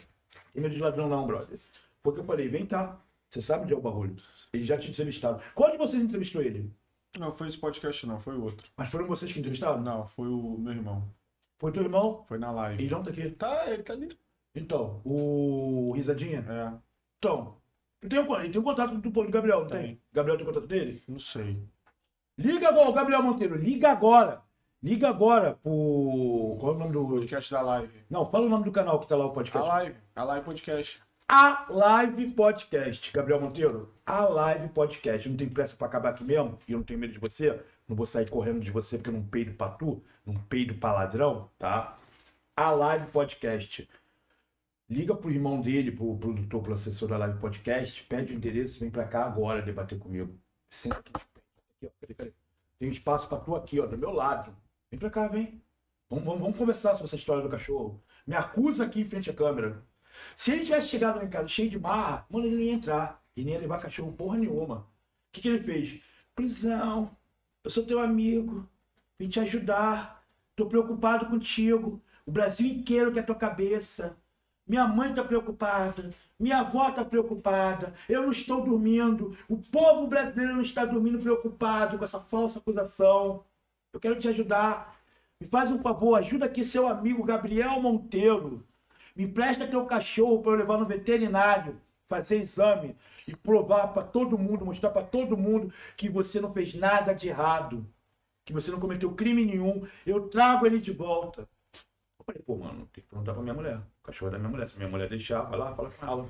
Tem medo de ladrão não, brother. Foi o que eu falei. Vem cá. Você sabe de é o bagulho. Ele já te entrevistaram. Qual de vocês entrevistou ele? Não, foi esse podcast não, foi outro. Mas foram vocês que entrevistaram? Não, foi o meu irmão. Foi teu irmão? Foi na live. Ele não tá aqui. Tá, ele tá ali. Então, o Risadinha? É, Então, eu tenho, ele tem um contato do, do Gabriel, não tem? Tem. Gabriel tem contato dele? não sei. Liga agora, Gabriel Monteiro, liga agora. Liga agora pro. Qual é o nome do. Podcast da live. Não, fala o nome do canal que tá lá o A podcast. live. A live podcast. A Live Podcast. Gabriel Monteiro, a Live Podcast. Não tem pressa pra acabar aqui mesmo? E eu não tenho medo de você? Não vou sair correndo de você porque eu não peido pra tu, não peido pra ladrão, tá? A Live Podcast. Liga pro irmão dele, pro produtor, pro assessor da Live Podcast, pede o endereço, vem pra cá agora debater comigo. Senta aqui. Tem espaço pra tu aqui, ó, do meu lado. Vem pra cá, vem. Vamos, vamos, vamos conversar sobre essa história do cachorro. Me acusa aqui em frente à câmera. Se ele tivesse chegado lá em casa cheio de marra, mano, ele não ia entrar. Ele nem ia levar cachorro porra nenhuma. O que, que ele fez? Prisão, eu sou teu amigo, vim te ajudar, tô preocupado contigo. O Brasil inteiro quer tua cabeça. Minha mãe tá preocupada, minha avó tá preocupada, eu não estou dormindo, o povo brasileiro não está dormindo preocupado com essa falsa acusação. Eu quero te ajudar. Me faz um favor, ajuda aqui seu amigo Gabriel Monteiro. Me empresta teu cachorro para eu levar no veterinário, fazer exame e provar para todo mundo, mostrar para todo mundo que você não fez nada de errado, que você não cometeu crime nenhum. Eu trago ele de volta. Eu falei, pô, mano, tem que perguntar pra minha mulher. O cachorro da minha mulher. Se minha mulher deixar, vai lá, fala com ela.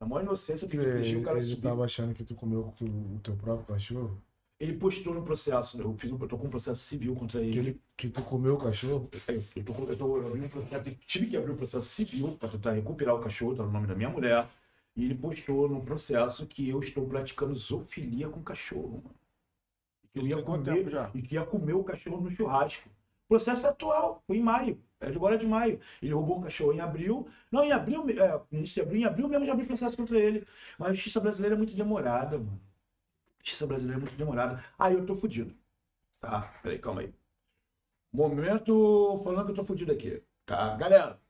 Na maior inocência, eu fiz Ele, o cara ele subir. tava achando que tu comeu tu- o teu próprio cachorro? Ele postou no processo, né? eu, fiz eu tô com um processo civil contra Que, ele. ele, que tu comeu o cachorro? Eu, eu, tô, eu, tô, eu abri um processo, eu tive que abrir um processo civil para tentar recuperar o cachorro, tá no nome da minha mulher. E ele postou no processo que eu estou praticando zoofilia com cachorro, mano. Que eu ia comer, já? e que ia comer o cachorro no churrasco. Processo atual, em maio. É de agora de maio. Ele roubou um cachorro em abril. Não, em abril, é, início de abril, em abril mesmo já abri processo contra ele. Mas a justiça brasileira é muito demorada, mano. Justiça brasileira é muito demorada. Aí eu tô fudido. Tá, peraí, calma aí. Momento falando que eu tô fudido aqui. Tá, galera.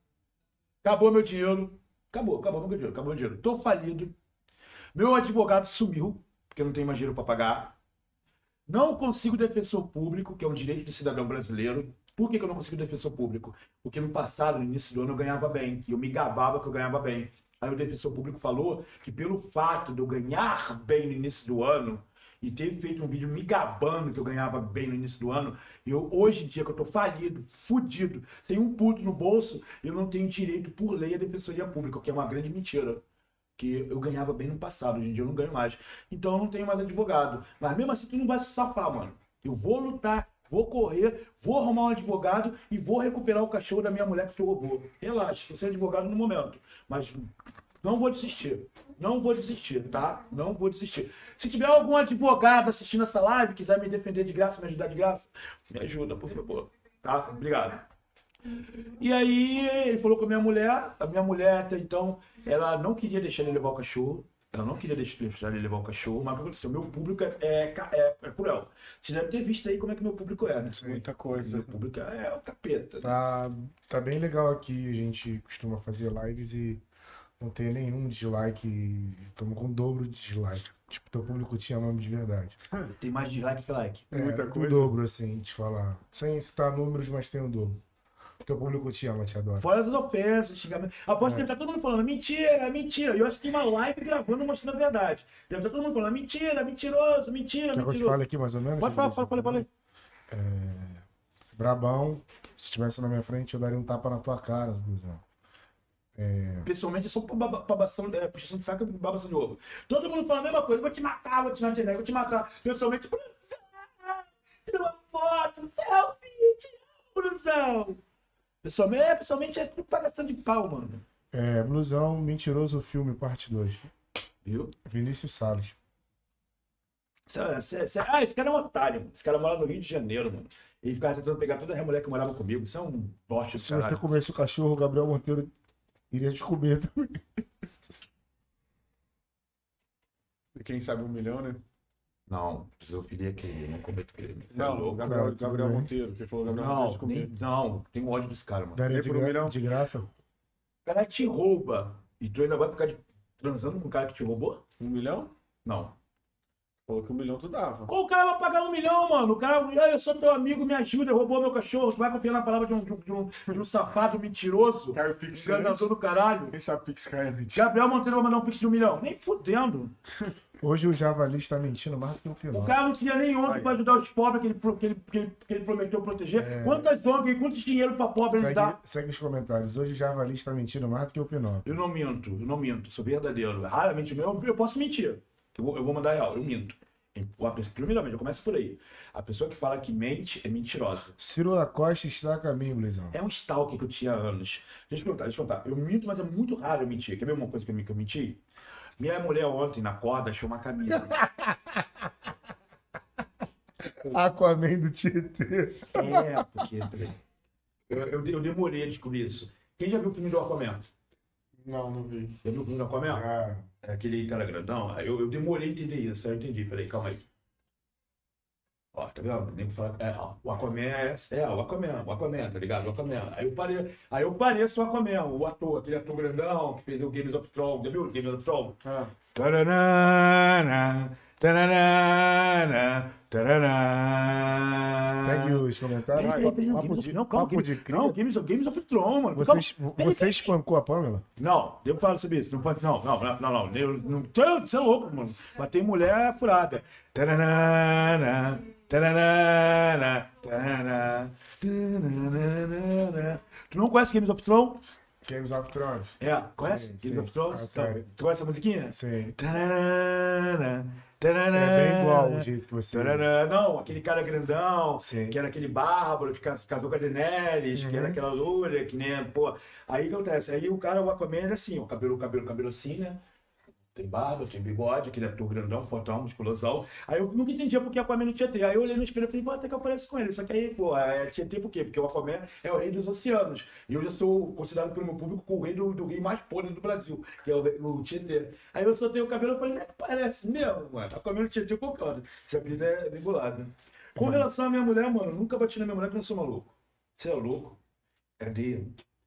Acabou meu dinheiro. Acabou, acabou meu dinheiro, acabou meu dinheiro. Tô falido. Meu advogado sumiu, porque não tenho mais dinheiro pra pagar. Não consigo defensor público, que é um direito do cidadão brasileiro. Por que, que eu não consigo defensor público? Porque no passado, no início do ano, eu ganhava bem. E eu me gabava que eu ganhava bem. Aí o defensor público falou que pelo fato de eu ganhar bem no início do ano e ter feito um vídeo me gabando que eu ganhava bem no início do ano, eu hoje em dia que eu tô falido, fudido, sem um puto no bolso, eu não tenho direito por lei à defensoria pública, o que é uma grande mentira. Que eu ganhava bem no passado, hoje em dia eu não ganho mais. Então eu não tenho mais advogado. Mas mesmo assim tu não vai se safar, mano. Eu vou lutar, vou correr, vou arrumar um advogado e vou recuperar o cachorro da minha mulher que tu roubou. Relaxa, você é advogado no momento. Mas Não vou desistir. Não vou desistir, tá? Não vou desistir. Se tiver algum advogado assistindo essa live, quiser me defender de graça, me ajudar de graça, me ajuda, por favor. Tá? Obrigado. E aí ele falou com a minha mulher, a minha mulher até então, ela não queria deixar ele levar o cachorro. Ela não queria deixar ele levar o cachorro, mas o que aconteceu? Meu público é, é, é, é cruel. Você deve ter visto aí como é que meu público é, né? Muita coisa. Meu público é o capeta. Tá, tá bem legal aqui. A gente costuma fazer lives e não tem nenhum dislike. Estamos com o dobro de dislike. Tipo, teu público te ama de verdade. Tem mais dislike que like. Muita é, coisa. O dobro, assim, te falar. Sem citar números, mas tem o dobro. Teu público te ama, te adora. Fora as ofensas, xingamentos. Aposto É. que tá todo mundo falando mentira, mentira. E eu acho que tem uma live gravando mostrando a verdade. Deve estar todo mundo falando mentira, mentiroso, mentira, Quer que eu te mentiroso. fale aqui mais ou menos? Pode falar, fala, fala, fala. Brabão, se estivesse na minha frente, eu daria um tapa na tua cara, Brusão. Pessoalmente, eu sou baba- babação, é, puxação de saco e babação de ovo. Todo mundo fala a mesma coisa. Vou te matar, vou te matar, vou te matar. Pessoalmente, Brusão, tira uma foto, selfie, te amo, Brusão. Pessoalmente, é, pessoalmente é tudo pagação de pau, mano. É, Blusão, Mentiroso Filme, parte 2. Viu? Vinícius Salles. Ah, esse cara é um otário. mano. Esse cara mora no Rio de Janeiro, mano. Ele ficava tentando pegar toda a mulher que morava comigo. Isso é um bosta Se você caralho. comesse o cachorro, o Gabriel Monteiro iria te comer também. E quem sabe um milhão, né? Não, zoofilia é crime, não cometo crime. Você é Não, louco. Gabriel, Gabriel. Monteiro. Quem falou Gabriel Não, Monteiro nem, não, tenho ódio desse cara, mano. Daria de, um gra- milhão? de graça. O cara te rouba. E tu ainda vai ficar de- transando com o cara que te roubou? Um milhão? Não. Falou que um milhão tu dava. Qual o cara vai pagar um milhão, mano? O cara, "Ah, eu sou teu amigo, me ajuda, roubou meu cachorro. Tu vai confiar na palavra de um, de um, de um, de um safado mentiroso, Cai o Pix enganador do caralho. Quem sabe Pix cai antes. Gabriel Monteiro vai mandar um pix de um milhão. Nem fudendo. Hoje o Javali está mentindo mais do que o O Pinóquio. cara não tinha nem ONG pra ajudar os pobres que ele, que ele, que ele, que ele prometeu proteger. É. Quantas ONG, quantos dinheiro pra pobre ele Segue, dá? segue os comentários. Hoje o Javali está mentindo mais do que o Pinóquio. Eu não minto, eu não minto, sou verdadeiro. Raramente eu, eu posso mentir. Eu vou, eu vou mandar real, eu minto. Primeiramente, eu começo por aí. A pessoa que fala que mente é mentirosa. Ciro Lacoste está a caminho, Blizão. É um stalker que eu tinha há anos. Deixa eu contar, deixa eu contar. Eu minto, mas é muito raro eu mentir. Quer ver uma coisa que eu, que eu menti? Minha mulher ontem na corda achou uma camisa. Aquaman do Tietê. É, porque. Eu, eu, eu demorei a descobrir isso. Quem já viu o filme do Aquaman? Não, não vi. Já viu o filme do Aquaman? Ah, É aquele cara grandão. Eu, eu demorei a entender isso. Aí eu entendi. Peraí, calma aí. Ó, tá vendo? Nem falar. É, ó, o Aquaman é, é o Aquaman, o Aquaman, tá ligado? O Aquaman. Aí eu, parei, aí eu pareço o Aquaman, o ator, aquele ator grandão que fez o Games of Thrones. Já viu o Games of Thrones? Ah, Tararana, tararana, tararana. segue os comentários. Peraí, peraí, Papo de, não, calma, papo Games- de cria. Não, Games of, Games of Thrones, mano. Você, você espancou a Pamela? Não, eu falo sobre isso. Não, pode- não, não, não, não. não, eu- não você é louco, mano. Mas tem mulher furada. Taranana, taranana, taranana, taranana. Tu não conhece Games of Thrones? Games of Thrones. É, conhece? Sim, Games sim. of Thrones? A Então, série. tu conhece a musiquinha? Sim. É bem igual o jeito que você. Não, aquele cara grandão, Sim. que era aquele bárbaro que cas- casou com a Daenerys, que era Uhum. aquela loura, que nem, pô. Aí o que acontece? Aí o cara, o Aquaman, é assim, o cabelo, cabelo, cabelo assim, né? Tem barba, tem bigode, aquele ator grandão, fortão, musculosão. Aí eu nunca entendia por que Aquaman não tinha ter. Aí eu olhei no espelho e falei, pô, até que eu pareço com ele. Só que aí, pô, é Tietê por quê? Porque o Aquaman é o rei dos oceanos. E eu já sou considerado pelo meu público o rei do, do rei mais podre do Brasil, que é o, o Tietê. Aí eu soltei o cabelo e falei, não é que parece mesmo, mano. Aquaman e o Tietê concordo. Esse apelido é vinculado. Com relação à minha mulher, mano, nunca bati na minha mulher que eu não sou maluco. Você é louco? Cadê?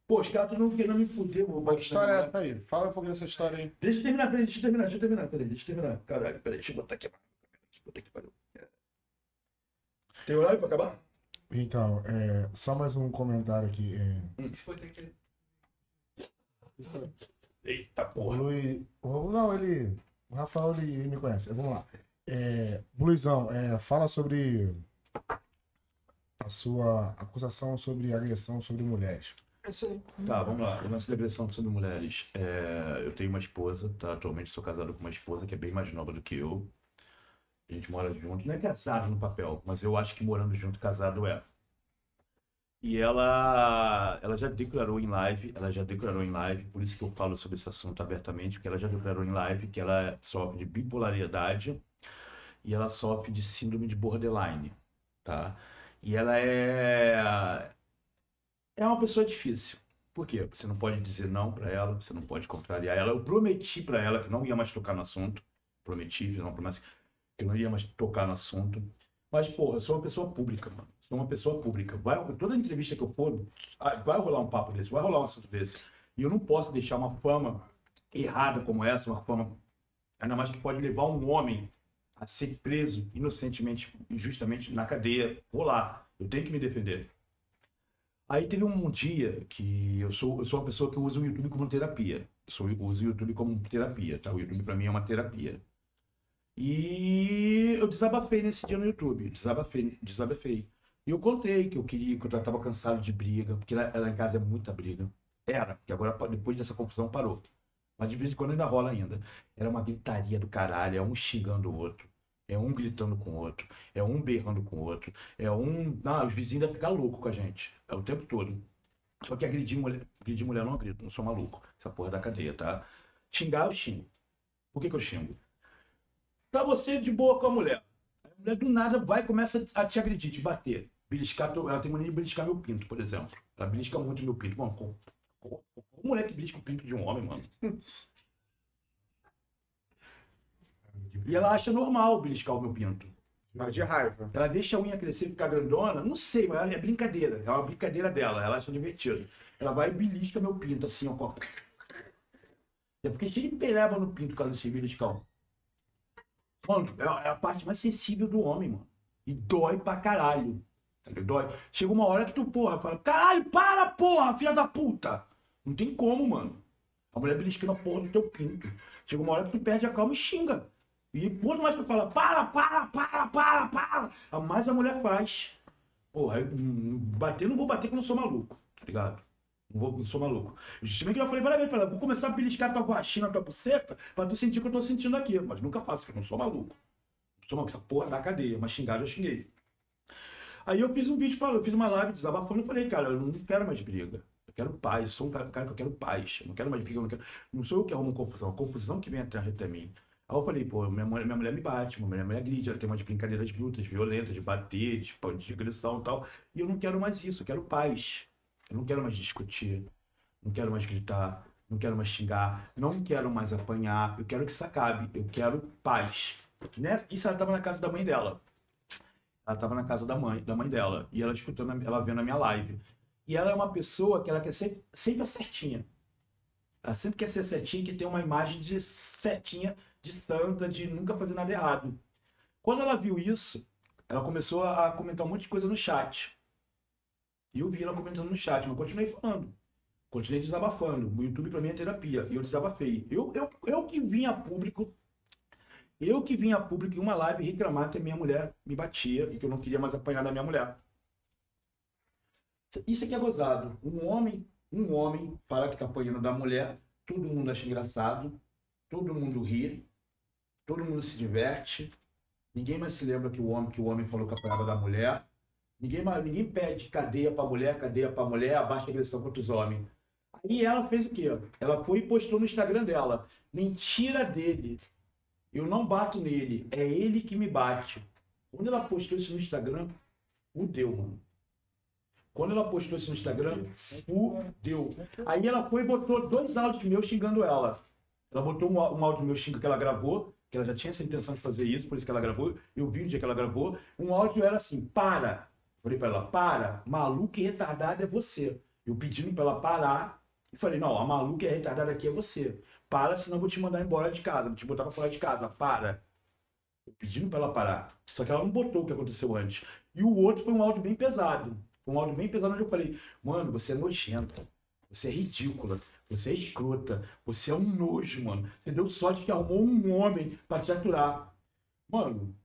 Pô, os caras não querendo me fuder, mano. Mas que história é essa aí? Fala um pouquinho dessa história aí. Deixa eu terminar, peraí, deixa eu terminar, deixa eu terminar, peraí, deixa eu terminar. Caralho, peraí, deixa eu botar aqui. Tem horário pra acabar? Então, é, só mais um comentário aqui. É, Eita o porra. Luiz. o- Não, ele. O Rafael ele, ele me conhece. Vamos lá. É, Luizão, é, fala sobre a sua acusação sobre agressão sobre mulheres. Tá, vamos lá. Uma celebração sobre mulheres. É, eu tenho uma esposa, tá? Atualmente sou casado com uma esposa que é bem mais nova do que eu. A gente mora junto. Não é casado no papel, mas eu acho que morando junto, casado é. E ela, ela já declarou em live, ela já declarou em live, por isso que eu falo sobre esse assunto abertamente, porque ela já declarou em live que ela sofre de bipolaridade e ela sofre de síndrome de borderline, tá? E ela é é uma pessoa difícil. Por quê? Você não pode dizer não para ela, você não pode contrariar ela. Eu prometi para ela que não ia mais tocar no assunto. Prometi, uma promessa que não ia mais tocar no assunto. Mas, porra, eu sou uma pessoa pública, mano. Sou uma pessoa pública. Vai, toda entrevista que eu for, ah, vai rolar um papo desse, vai rolar um assunto desse. E eu não posso deixar uma fama errada como essa, uma fama, ainda mais que pode levar um homem a ser preso inocentemente, injustamente na cadeia, rolar. Eu tenho que me defender. Aí teve um dia que eu sou, eu sou uma pessoa que usa o YouTube como terapia. Eu, uso o YouTube como terapia, tá? O YouTube para mim é uma terapia. E eu desabafei nesse dia no YouTube, desabafei, desabafei. E eu contei que eu queria, que eu tava cansado de briga, porque lá, lá em casa é muita briga. Era, porque agora depois dessa confusão parou. Mas de vez em quando ainda rola ainda. Era uma gritaria do caralho, é um xingando o outro. É um gritando com o outro, é um berrando com o outro, é um. Não, os vizinhos devem ficar loucos com a gente. É o tempo todo. Só que agredir mulher, agredir mulher não agrito, não sou maluco. Essa porra da cadeia, tá? Xingar eu xingo. Por que, que eu xingo? Tá você de boa com a mulher. A mulher do nada vai começa a te agredir, te bater. Beliscar, ela tem mania de beliscar meu pinto, por exemplo. Ela belisca muito meu pinto. Qual, qual mulher que belisca o pinto de um homem, mano? E ela acha normal beliscar o meu pinto. Mas de raiva. Ela deixa a unha crescer e ficar grandona? Não sei, mas é brincadeira. É uma brincadeira dela. Ela acha divertido. Ela vai e belisca meu pinto, assim, ó. com- Eu fiquei cheio de pereba no pinto, cara, desse beliscar. Mano, é é a parte mais sensível do homem, mano. E dói pra caralho. Dói. Chega uma hora que tu, porra, fala, caralho, para, porra, filha da puta. Não tem como, mano. A mulher beliscando a porra do teu pinto. Chega uma hora que tu perde a calma e xinga. E quanto mais tu fala, para, para, para, para, para, mais a mulher faz. Porra, bater, não vou bater que eu não sou maluco, tá ligado? Não, vou, não sou maluco. Bem que eu falei várias vezes pra ela, vou começar a beliscar tua vagina, tua buceta, pra tu sentir o que eu tô sentindo aqui. Mas nunca faço, porque eu não sou maluco. Não sou maluco, essa porra da cadeia, mas xingar eu xinguei. Aí eu fiz um vídeo falando, eu fiz uma live desabafando e falei, cara, eu não quero mais briga. Eu quero paz, eu sou um cara, cara que eu quero paz. Eu não quero mais briga, eu não quero. Não sou eu que arrumo confusão, a confusão que vem atrás de mim. Aí eu falei, pô, minha mulher, minha mulher me bate, minha mulher me agride, ela tem umas brincadeiras brutas, violentas, de bater, de, de agressão e tal. E eu não quero mais isso, eu quero paz. Eu não quero mais discutir, não quero mais gritar, não quero mais xingar, não quero mais apanhar, eu quero que isso acabe, eu quero paz. Nessa, isso ela estava na casa da mãe dela. Ela estava na casa da mãe, da mãe dela, e ela escutando, ela vendo a minha live. E ela é uma pessoa que ela quer ser sempre a certinha. Ela sempre quer ser certinha, que tem uma imagem de certinha, de santa, de nunca fazer nada errado. Quando ela viu isso, ela começou a comentar um monte de coisa no chat. E eu vi ela comentando no chat, mas eu continuei falando. Continuei desabafando. O YouTube pra mim é terapia. E eu desabafei. Eu, eu, eu que vim a público, eu que vim a público em uma live reclamar que a minha mulher me batia e que eu não queria mais apanhar da minha mulher. Isso aqui é gozado. Um homem, um homem fala que tá apanhando da mulher, todo mundo acha engraçado, todo mundo ri, todo mundo se diverte. Ninguém mais se lembra que o homem, que o homem falou que apanhava da mulher. Ninguém, mais- ninguém pede cadeia pra mulher, cadeia pra mulher, abaixa agressão contra os homens. Aí ela fez o quê? Ela foi e postou no Instagram dela. Mentira dele. Eu não bato nele, é ele que me bate. Quando ela postou isso no Instagram, fudeu, mano. Quando ela postou isso no Instagram, fudeu. Aí ela foi e botou dois áudios meus xingando ela. Ela botou um, áudio meu xingo que ela gravou, que ela já tinha essa intenção de fazer isso, por isso que ela gravou. Eu vi o dia que ela gravou. Um áudio era assim: para. Falei pra ela: para, maluco e retardado é você. Eu pedindo pra ela parar. E falei: não, a maluca e a retardada aqui é você. Para, senão eu vou te mandar embora de casa, vou te botar pra fora de casa. Para. Eu pedindo pra ela parar. Só que ela não botou o que aconteceu antes. E o outro foi um áudio bem pesado. Um áudio bem pesado onde eu falei: mano, você é nojenta. Você é ridícula. Você é escrota. Você é um nojo, mano. Você deu sorte que arrumou um homem pra te aturar. Mano,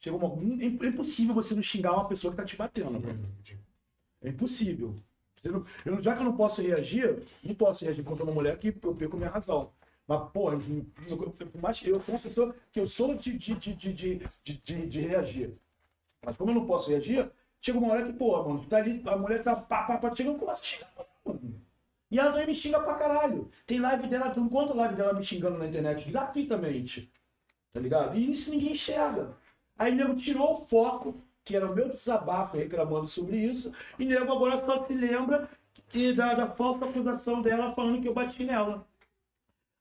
chegou uma... é impossível você não xingar uma pessoa que tá te batendo. mano. É impossível. Não- eu, já que eu não posso reagir, não posso reagir contra uma mulher que eu perco minha razão. Mas, eu, eu, eu- por mais que eu sou uma pessoa que eu sou de, de, de, de, de, reagir. Mas como eu não posso reagir, Chega uma hora que, pô, mano, tá ali, a mulher tá pá, pá, pá, chegando, começa a xingar, mano. E ela também me xinga pra caralho. Tem live dela, tu encontra live dela me xingando na internet gratuitamente. Tá ligado? E isso ninguém enxerga. Aí o nego tirou o foco, que era o meu desabafo reclamando sobre isso, e o nego agora só se lembra que, da, da falsa acusação dela falando que eu bati nela.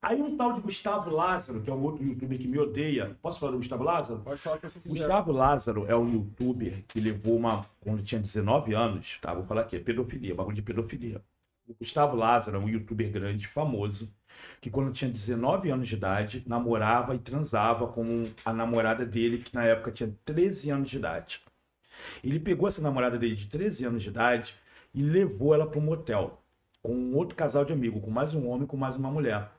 Aí um tal de Gustavo Lázaro, que é um outro youtuber que me odeia. Posso falar do Gustavo Lázaro? Pode falar que eu Gustavo Lázaro é um youtuber que levou uma. Quando tinha 19 anos, tá? Vou falar aqui, é pedofilia, bagulho de pedofilia. O Gustavo Lázaro é um youtuber grande, famoso, que quando tinha 19 anos de idade, namorava e transava com a namorada dele, que na época tinha 13 anos de idade. Ele pegou essa namorada dele de 13 anos de idade e levou ela para um motel com um outro casal de amigo, com mais um homem, com mais uma mulher.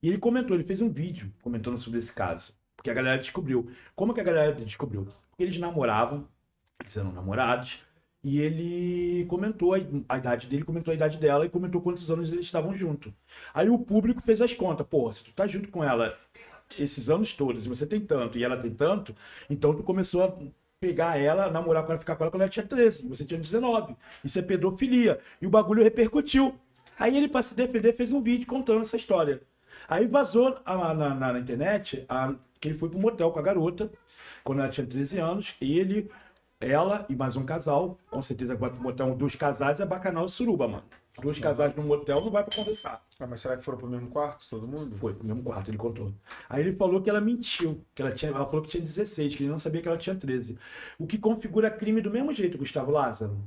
E ele comentou, ele fez um vídeo comentando sobre esse caso. Porque a galera descobriu. Como que a galera descobriu? Eles namoravam, eles eram namorados, e ele comentou a, idade dele, comentou a idade dela e comentou quantos anos eles estavam juntos. Aí o público fez as contas. Pô, se tu tá junto com ela esses anos todos e você tem tanto e ela tem tanto, então tu começou a pegar ela, namorar com ela, ficar com ela quando ela tinha 13, você tinha 19. Isso é pedofilia. E o bagulho repercutiu. Aí ele, para se defender, fez um vídeo contando essa história. Aí vazou a- na, na- na internet a- que ele foi pro motel com a garota, quando ela tinha 13 anos, ele, ela e mais um casal, com certeza vai pro motel, dois casais é bacanal e suruba, mano. Dois casais no motel não vai pra conversar. Ah, mas será que foram pro mesmo quarto, todo mundo? Foi pro mesmo quarto, ele contou. Aí ele falou que ela mentiu, que ela tinha, ela falou que tinha 16, que ele não sabia que ela tinha 13. O que configura crime do mesmo jeito, Gustavo Lázaro.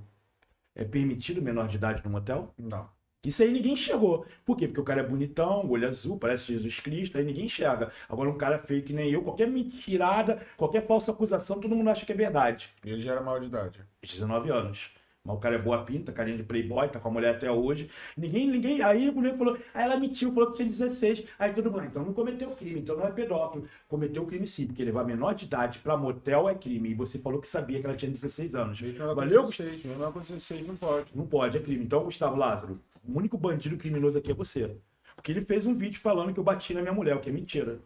É permitido menor de idade no motel? Não. Isso aí ninguém enxergou. Por quê? Porque o cara é bonitão, olho azul, parece Jesus Cristo, aí ninguém enxerga. Agora um cara feio que nem eu, qualquer mentirada, qualquer falsa acusação, todo mundo acha que é verdade. E ele já era maior de idade. 19 anos. Mas o cara é boa pinta, carinha de playboy, tá com a mulher até hoje. Ninguém, ninguém. Aí o nego falou, aí ela mentiu, falou que tinha 16. Aí todo mundo, ah, então não cometeu crime, então não é pedófilo. Cometeu crime sim, porque levar menor de idade pra motel é crime. E você falou que sabia que ela tinha 16 anos. Mesmo Valeu, 16, mesmo ela com 16 não pode. não pode, é crime. Então, Gustavo Lázaro, o único bandido criminoso aqui é você. Porque ele fez um vídeo falando que eu bati na minha mulher, o que é mentira.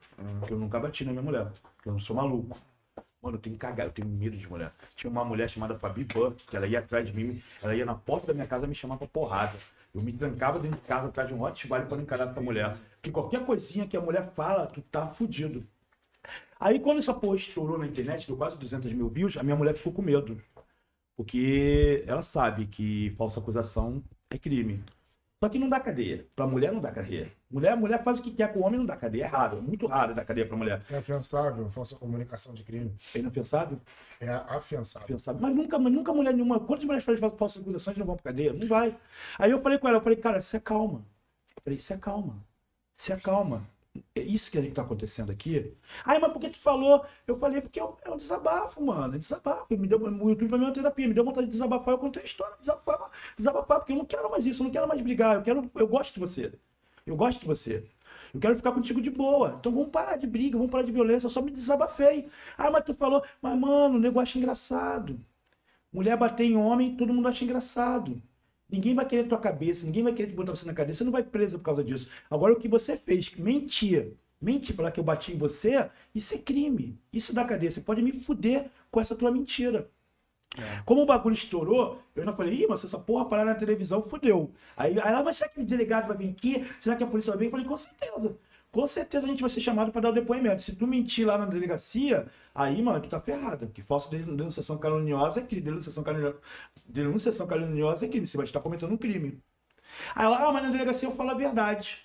Que eu nunca bati na minha mulher. Que eu não sou maluco. Mano, eu tenho cagado, eu tenho medo de mulher. Tinha uma mulher chamada Fabi Buck, que ela ia atrás de mim, ela ia na porta da minha casa me chamar pra porrada. Eu me trancava dentro de casa atrás de um hot vale para encarar com a mulher. Porque qualquer coisinha que a mulher fala, tu tá fudido. Aí quando essa porra estourou na internet, deu quase 200 mil views, a minha mulher ficou com medo. Porque ela sabe que falsa acusação é crime. Só que não dá cadeia. Pra mulher não dá cadeia. Mulher, mulher faz o que quer com o homem não dá cadeia. É raro, é muito raro dar cadeia pra mulher. É afiançável, falsa comunicação de crime. É inapensável? É afiançável. Pensável. Mas nunca, mas nunca mulher nenhuma. Quantas mulheres fazem falsas acusações não vão pra cadeia? Não vai. Aí eu falei com ela, eu falei, cara, se acalma. Eu falei, se acalma. Se acalma. É isso que a gente tá acontecendo aqui. Aí, mas por que tu falou? Eu falei, porque é um, é um desabafo, mano. É desabafo. Me deu, o YouTube pra mim é uma terapia. Me deu vontade de desabafar. Eu contei a história, desabafar, desabafar, porque eu não quero mais isso, eu não quero mais brigar. Eu quero, eu gosto de você. Eu gosto de você. Eu quero ficar contigo de boa. Então vamos parar de briga, vamos parar de violência. Eu só me desabafei. Ah, mas tu falou, mas mano, o engraçado. Mulher bater em homem, todo mundo acha engraçado. Ninguém vai querer tua cabeça, ninguém vai querer te botar você na cadeia, você não vai presa por causa disso. Agora, o que você fez, mentir, mentir, falar que eu bati em você, isso é crime. Isso dá cadeia. Você pode me fuder com essa tua mentira. Como o bagulho estourou, eu não falei, ih, mas essa porra parar na televisão, fudeu. Aí, aí ela, mas será que o delegado vai vir aqui? Será que a polícia vai vir? Eu falei, com certeza. Com certeza a gente vai ser chamado para dar o depoimento. Se tu mentir lá na delegacia, aí, mano, tu tá ferrado. Porque falsa denunciação caluniosa é crime. Denunciação caluniosa, denunciação caluniosa é crime. Você vai estar cometendo um crime. Aí ela, ah, mas na delegacia eu falo a verdade.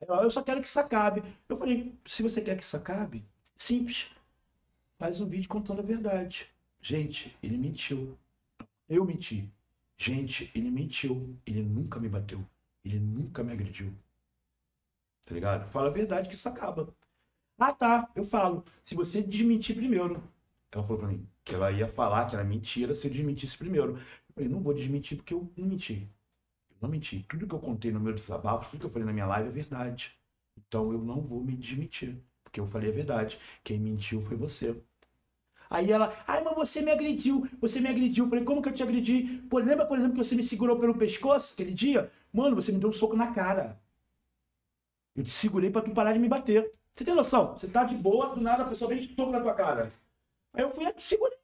Ela, eu só quero que isso acabe. Eu falei, se você quer que isso acabe, simples. Faz um vídeo contando a verdade. Gente, ele mentiu. Eu menti. Gente, ele mentiu. Ele nunca me bateu. Ele nunca me agrediu. Tá ligado? Fala a verdade que isso acaba. Ah, tá. Eu falo. Se você desmentir primeiro. Ela falou pra mim que ela ia falar que era mentira se eu desmentisse primeiro. Eu falei, não vou desmentir porque eu não menti. Eu não menti. Tudo que eu contei no meu desabafo, tudo que eu falei na minha live é verdade. Então eu não vou me desmentir. Porque eu falei a verdade. Quem mentiu foi você. Aí ela, ai, mas você me agrediu, você me agrediu. Eu falei, como que eu te agredi? Pô, lembra, por exemplo, que você me segurou pelo pescoço aquele dia? Mano, você me deu um soco na cara. Eu te segurei pra tu parar de me bater. Você tem noção? Você tá de boa, do nada a pessoa vem e soco na tua cara. Aí eu fui e te segurei.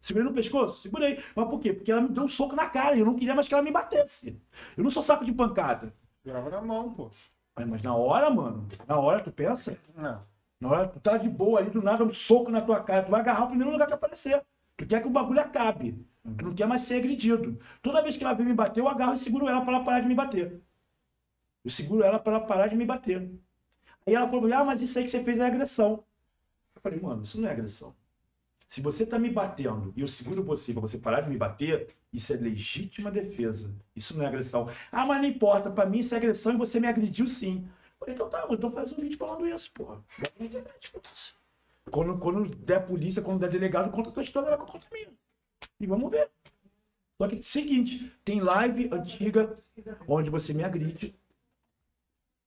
Segurei no pescoço? Segurei. Mas por quê? Porque ela me deu um soco na cara e eu não queria mais que ela me batesse. Eu não sou saco de pancada. Grava na mão, pô. Mas, mas na hora, mano, na hora tu pensa, Não. na hora tu tá de boa ali, do nada um soco na tua cara, tu vai agarrar o primeiro lugar que aparecer. Tu quer que o bagulho acabe. Tu não quer mais ser agredido. Toda vez que ela vem me bater, eu agarro e seguro ela pra ela parar de me bater. Eu seguro ela pra ela parar de me bater. Aí ela falou, ah, mas isso aí que você fez é agressão. Eu falei, mano, isso não é agressão. Se você tá me batendo e eu seguro você pra você parar de me bater, isso é legítima defesa. Isso não é agressão. Ah, mas não importa, pra mim isso é agressão e você me agrediu sim. Eu falei, então tá, mano, então faz um vídeo falando isso, porra. Quando, quando der polícia, quando der delegado, conta a tua história, ela conta a minha. E vamos ver. Só que, seguinte, tem live antiga onde você me agride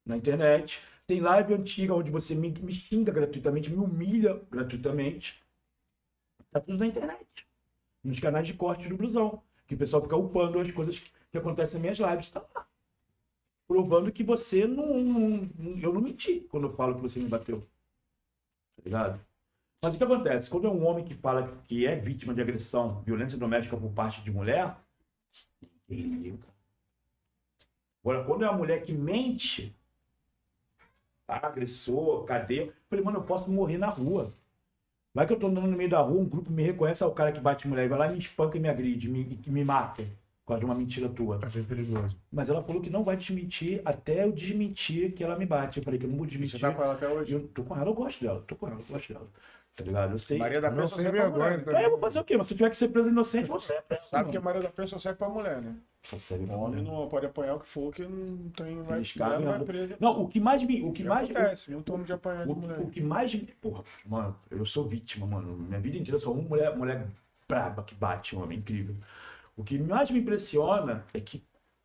na internet. Tem live antiga onde você me, me xinga gratuitamente, me humilha gratuitamente. Tá tudo na internet. Nos canais de corte do blusão. Que o pessoal fica upando as coisas que, acontecem nas minhas lives. Tá lá. Provando que você não, não- Eu não menti quando eu falo que você me bateu. Tá ligado? Mas o que acontece? Quando é um homem que fala que é vítima de agressão, violência doméstica por parte de mulher, ninguém liga. Agora, quando é uma mulher que mente, agressor, cadeia, falei, mano, eu posso morrer na rua. Vai que eu tô andando no meio da rua, um grupo me reconhece, é o cara que bate mulher, e vai lá e me espanca e me agride, me, e me mata, por causa de uma mentira tua. É bem perigoso. Mas ela falou que não vai desmentir até eu desmentir que ela me bate. Eu falei que eu não vou Você desmentir. tá com ela até hoje? Eu tô com ela, eu gosto dela, tô com ela, eu gosto dela. Tá ligado? Eu sei. Maria da Penha só sem serve vergonha, tá? É, eu vou fazer o quê? Mas se eu tiver que ser preso inocente, vou ser preso. Sabe que a mano. Maria da Penha só serve pra mulher, né? O pra homem mulher. não pode apanhar o que for, que não tem. Vai, cagam, não vai preso. Não, o que mais me. O que Que mais. acontece, não tomo de apanhar de O, mulher. o que mais me. Porra, mano, eu sou vítima, mano. Minha vida inteira eu sou uma mulher, mulher braba que bate, um homem incrível. O que mais me impressiona é que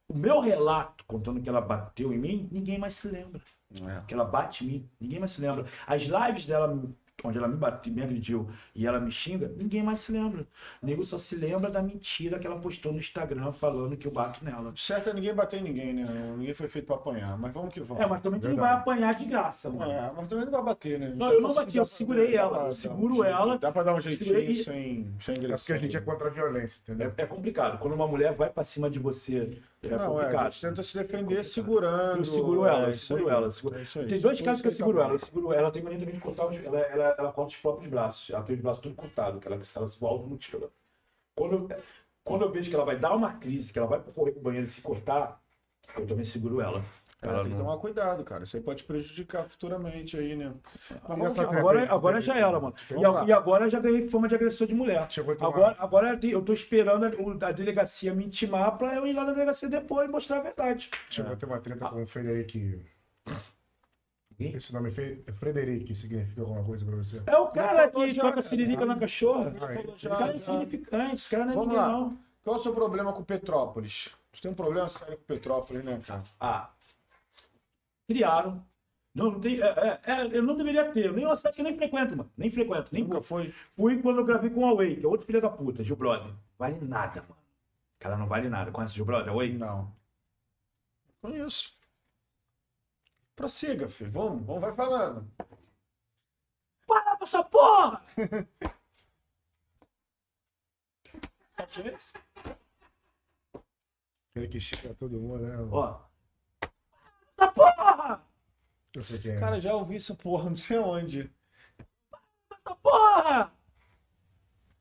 o meu relato contando que ela bateu em mim, ninguém mais se lembra. É. Que ela bate em mim, ninguém mais se lembra. As lives dela, onde ela me bateu, me agrediu e ela me xinga, ninguém mais se lembra. O nego só se lembra da mentira que ela postou no Instagram falando que eu bato nela. Certo é ninguém bater em ninguém, né? Ninguém foi feito pra apanhar. Mas vamos que vamos. É, mas também tu não vai apanhar de graça, mano. É, mas também não vai bater, né? Não, eu não bati, eu segurei ela, pra eu um seguro jeito. ela, Dá pra dar um jeitinho e- sem, sem É porque a gente é contra a violência, entendeu? É, é complicado. Quando uma mulher vai pra cima de você, é Não, é, a complicado. gente tenta se defender complicado. segurando. Eu seguro ela, é eu seguro ela. eu seguro- É aí. Tem dois casos que eu seguro ela. Eu seguro ela, tem mania também de cortar os, ela, ela, ela corta os próprios braços. Ela tem os braços tudo cortados, que ela, ela se volta no tiro. Quando eu, quando eu vejo que ela vai dar uma crise, que ela vai correr pro banheiro e se cortar, eu também seguro ela. É, Ela tem que tomar cuidado, cara. Isso aí pode prejudicar futuramente aí, né? Mas que vamos. Agora, agora já era, mano. tem- E, e agora já ganhei fama de agressor de mulher. Uma- Agora, agora eu tô esperando a, a delegacia me intimar pra eu ir lá na delegacia depois e mostrar a verdade. Chegou a ter uma treta com o Frederic. Esse nome é Fe- é Frederic, significa alguma coisa pra você? É o cara que toca siririca na cachorra. É. Esse cara é insignificante, esse cara não é Vamos ninguém, lá. não. Qual é o seu problema com Petrópolis? Você tem um problema sério com Petrópolis, né, cara? Ah, criaram. Não, não tem. é, é, é, eu não deveria ter. Nem uma cidade que eu nem frequento, mano. Nem frequento, nem Nunca vou. foi? Fui quando eu gravei com o Huawei, que é outro filho da puta, Gil Brother. Vale nada, mano. O cara não vale nada. Conhece o Gil Brother? Oi? Não. Conheço. Prossiga, filho. Vamos, vamos, vai falando. Para com essa porra! Aquele que chega todo mundo, né? Ó. Essa porra! Eu sei quem é. Cara, já ouvi essa porra, não sei onde. Essa porra!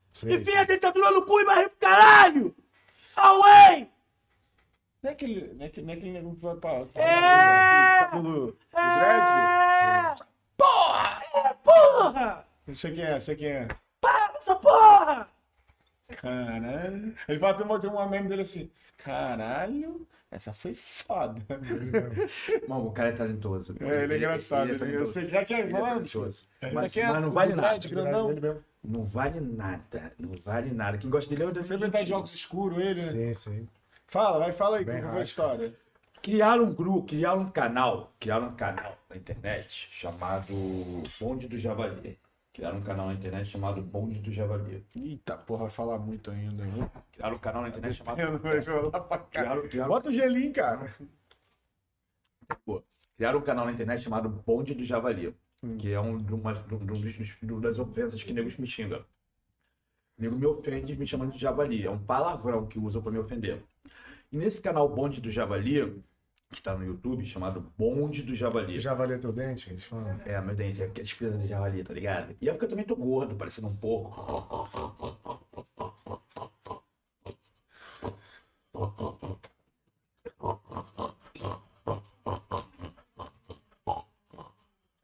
Sei, Enfia a dentadura no cu e vai pro caralho! Huawei! Não é aquele, não é aquele, não é aquele nego que vai pra... É! Cabelo dread? É! Porra! É porra! Não sei quem é, sei quem é. Para com essa porra! Caralho. Ele fala, tem uma, tem uma meme dele assim. Caralho, essa foi foda. Mano, o cara é talentoso. É, ele é engraçado. Ele é Ele, eu sei, já que é Ele é vamos. talentoso. Mas, é mas não vale nada. dread, grandão. Mesmo. Não vale nada. Não vale nada. Quem gosta dele é o Danilo Sempre tá de óculos escuros ele, né? Sim, sim. Fala, vai, fala aí, Bem como foi a rápido. história. Criaram um grupo, criaram um canal, criaram um canal na internet chamado Bonde do Javali. Criaram um canal na internet chamado Bonde do Javali. Eita, porra, vai falar muito ainda. viu? Criaram um canal na internet chamado. Eu não vai falar pra cá. Criaram, criaram, Bota o gelinho, cara. pô, criaram um canal na internet chamado Bonde do Javali. Hum. Que é um, de uma, um um das ofensas que negros me xingam. nego me ofende me chamando de javali. É um palavrão que usam pra me ofender. E nesse canal Bonde do Javali, que tá no YouTube, chamado Bonde do Javali. Já valia teu dente? Eles falam. É, meu dente, é a despesa de javali, tá ligado? E é porque eu também tô gordo, parecendo um porco.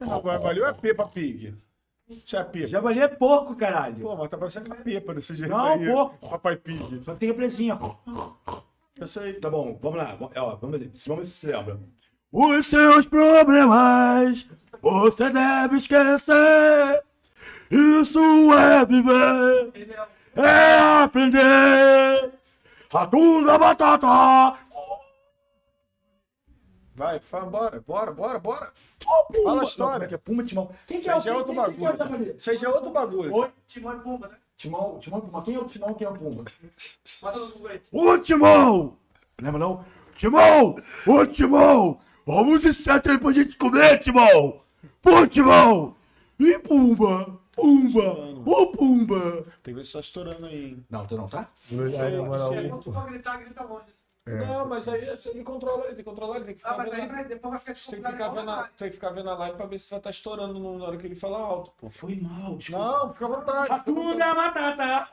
Rapaz, valeu é Peppa Pig. Isso é. Javali é porco, caralho. Pô, mas tá parecendo uma Peppa desse jeito Não, aí. porco. Papai Pig. Só que tem a presinha, ó. Eu sei. Tá bom, vamos lá. Ó, vamos ver, vamos ver se você lembra. Os seus problemas você deve esquecer. Isso é viver, é aprender. Ratunda batata. Vai, fala, bora, bora, bora, bora. Pumba. Fala a Não, história. como é que é? Pumba, Timão. Quem é já é outro quem- quem- quem que é bagulho. Já é outro bagulho. Oi? Timão e Pumba, né? Timão, Timão e Pumba. Quem é o Timão quem é o Pumba? Aí. Ô Timão! Lembra não? Timão! Ô Timão! Vamos inseto aí pra gente comer, Timão! Pô, Timão! E Pumba! Pumba! Ô Pumba! Tem que ver se tá estourando aí. hein? Não, tu não tá? Aí, na moral, Quando tu for gritar, grita longe. é, Não, mas aí ele controla, ele tem que controlar, ele tem que Ah, ficar mas vendo. aí vai, depois vai ficar tem que ficar vendo, a, live. tem que ficar vendo a live pra ver se vai estar estourando no- na hora que ele fala alto, pô. Foi mal, desculpa. Não, fica à vontade. Ratunda batata!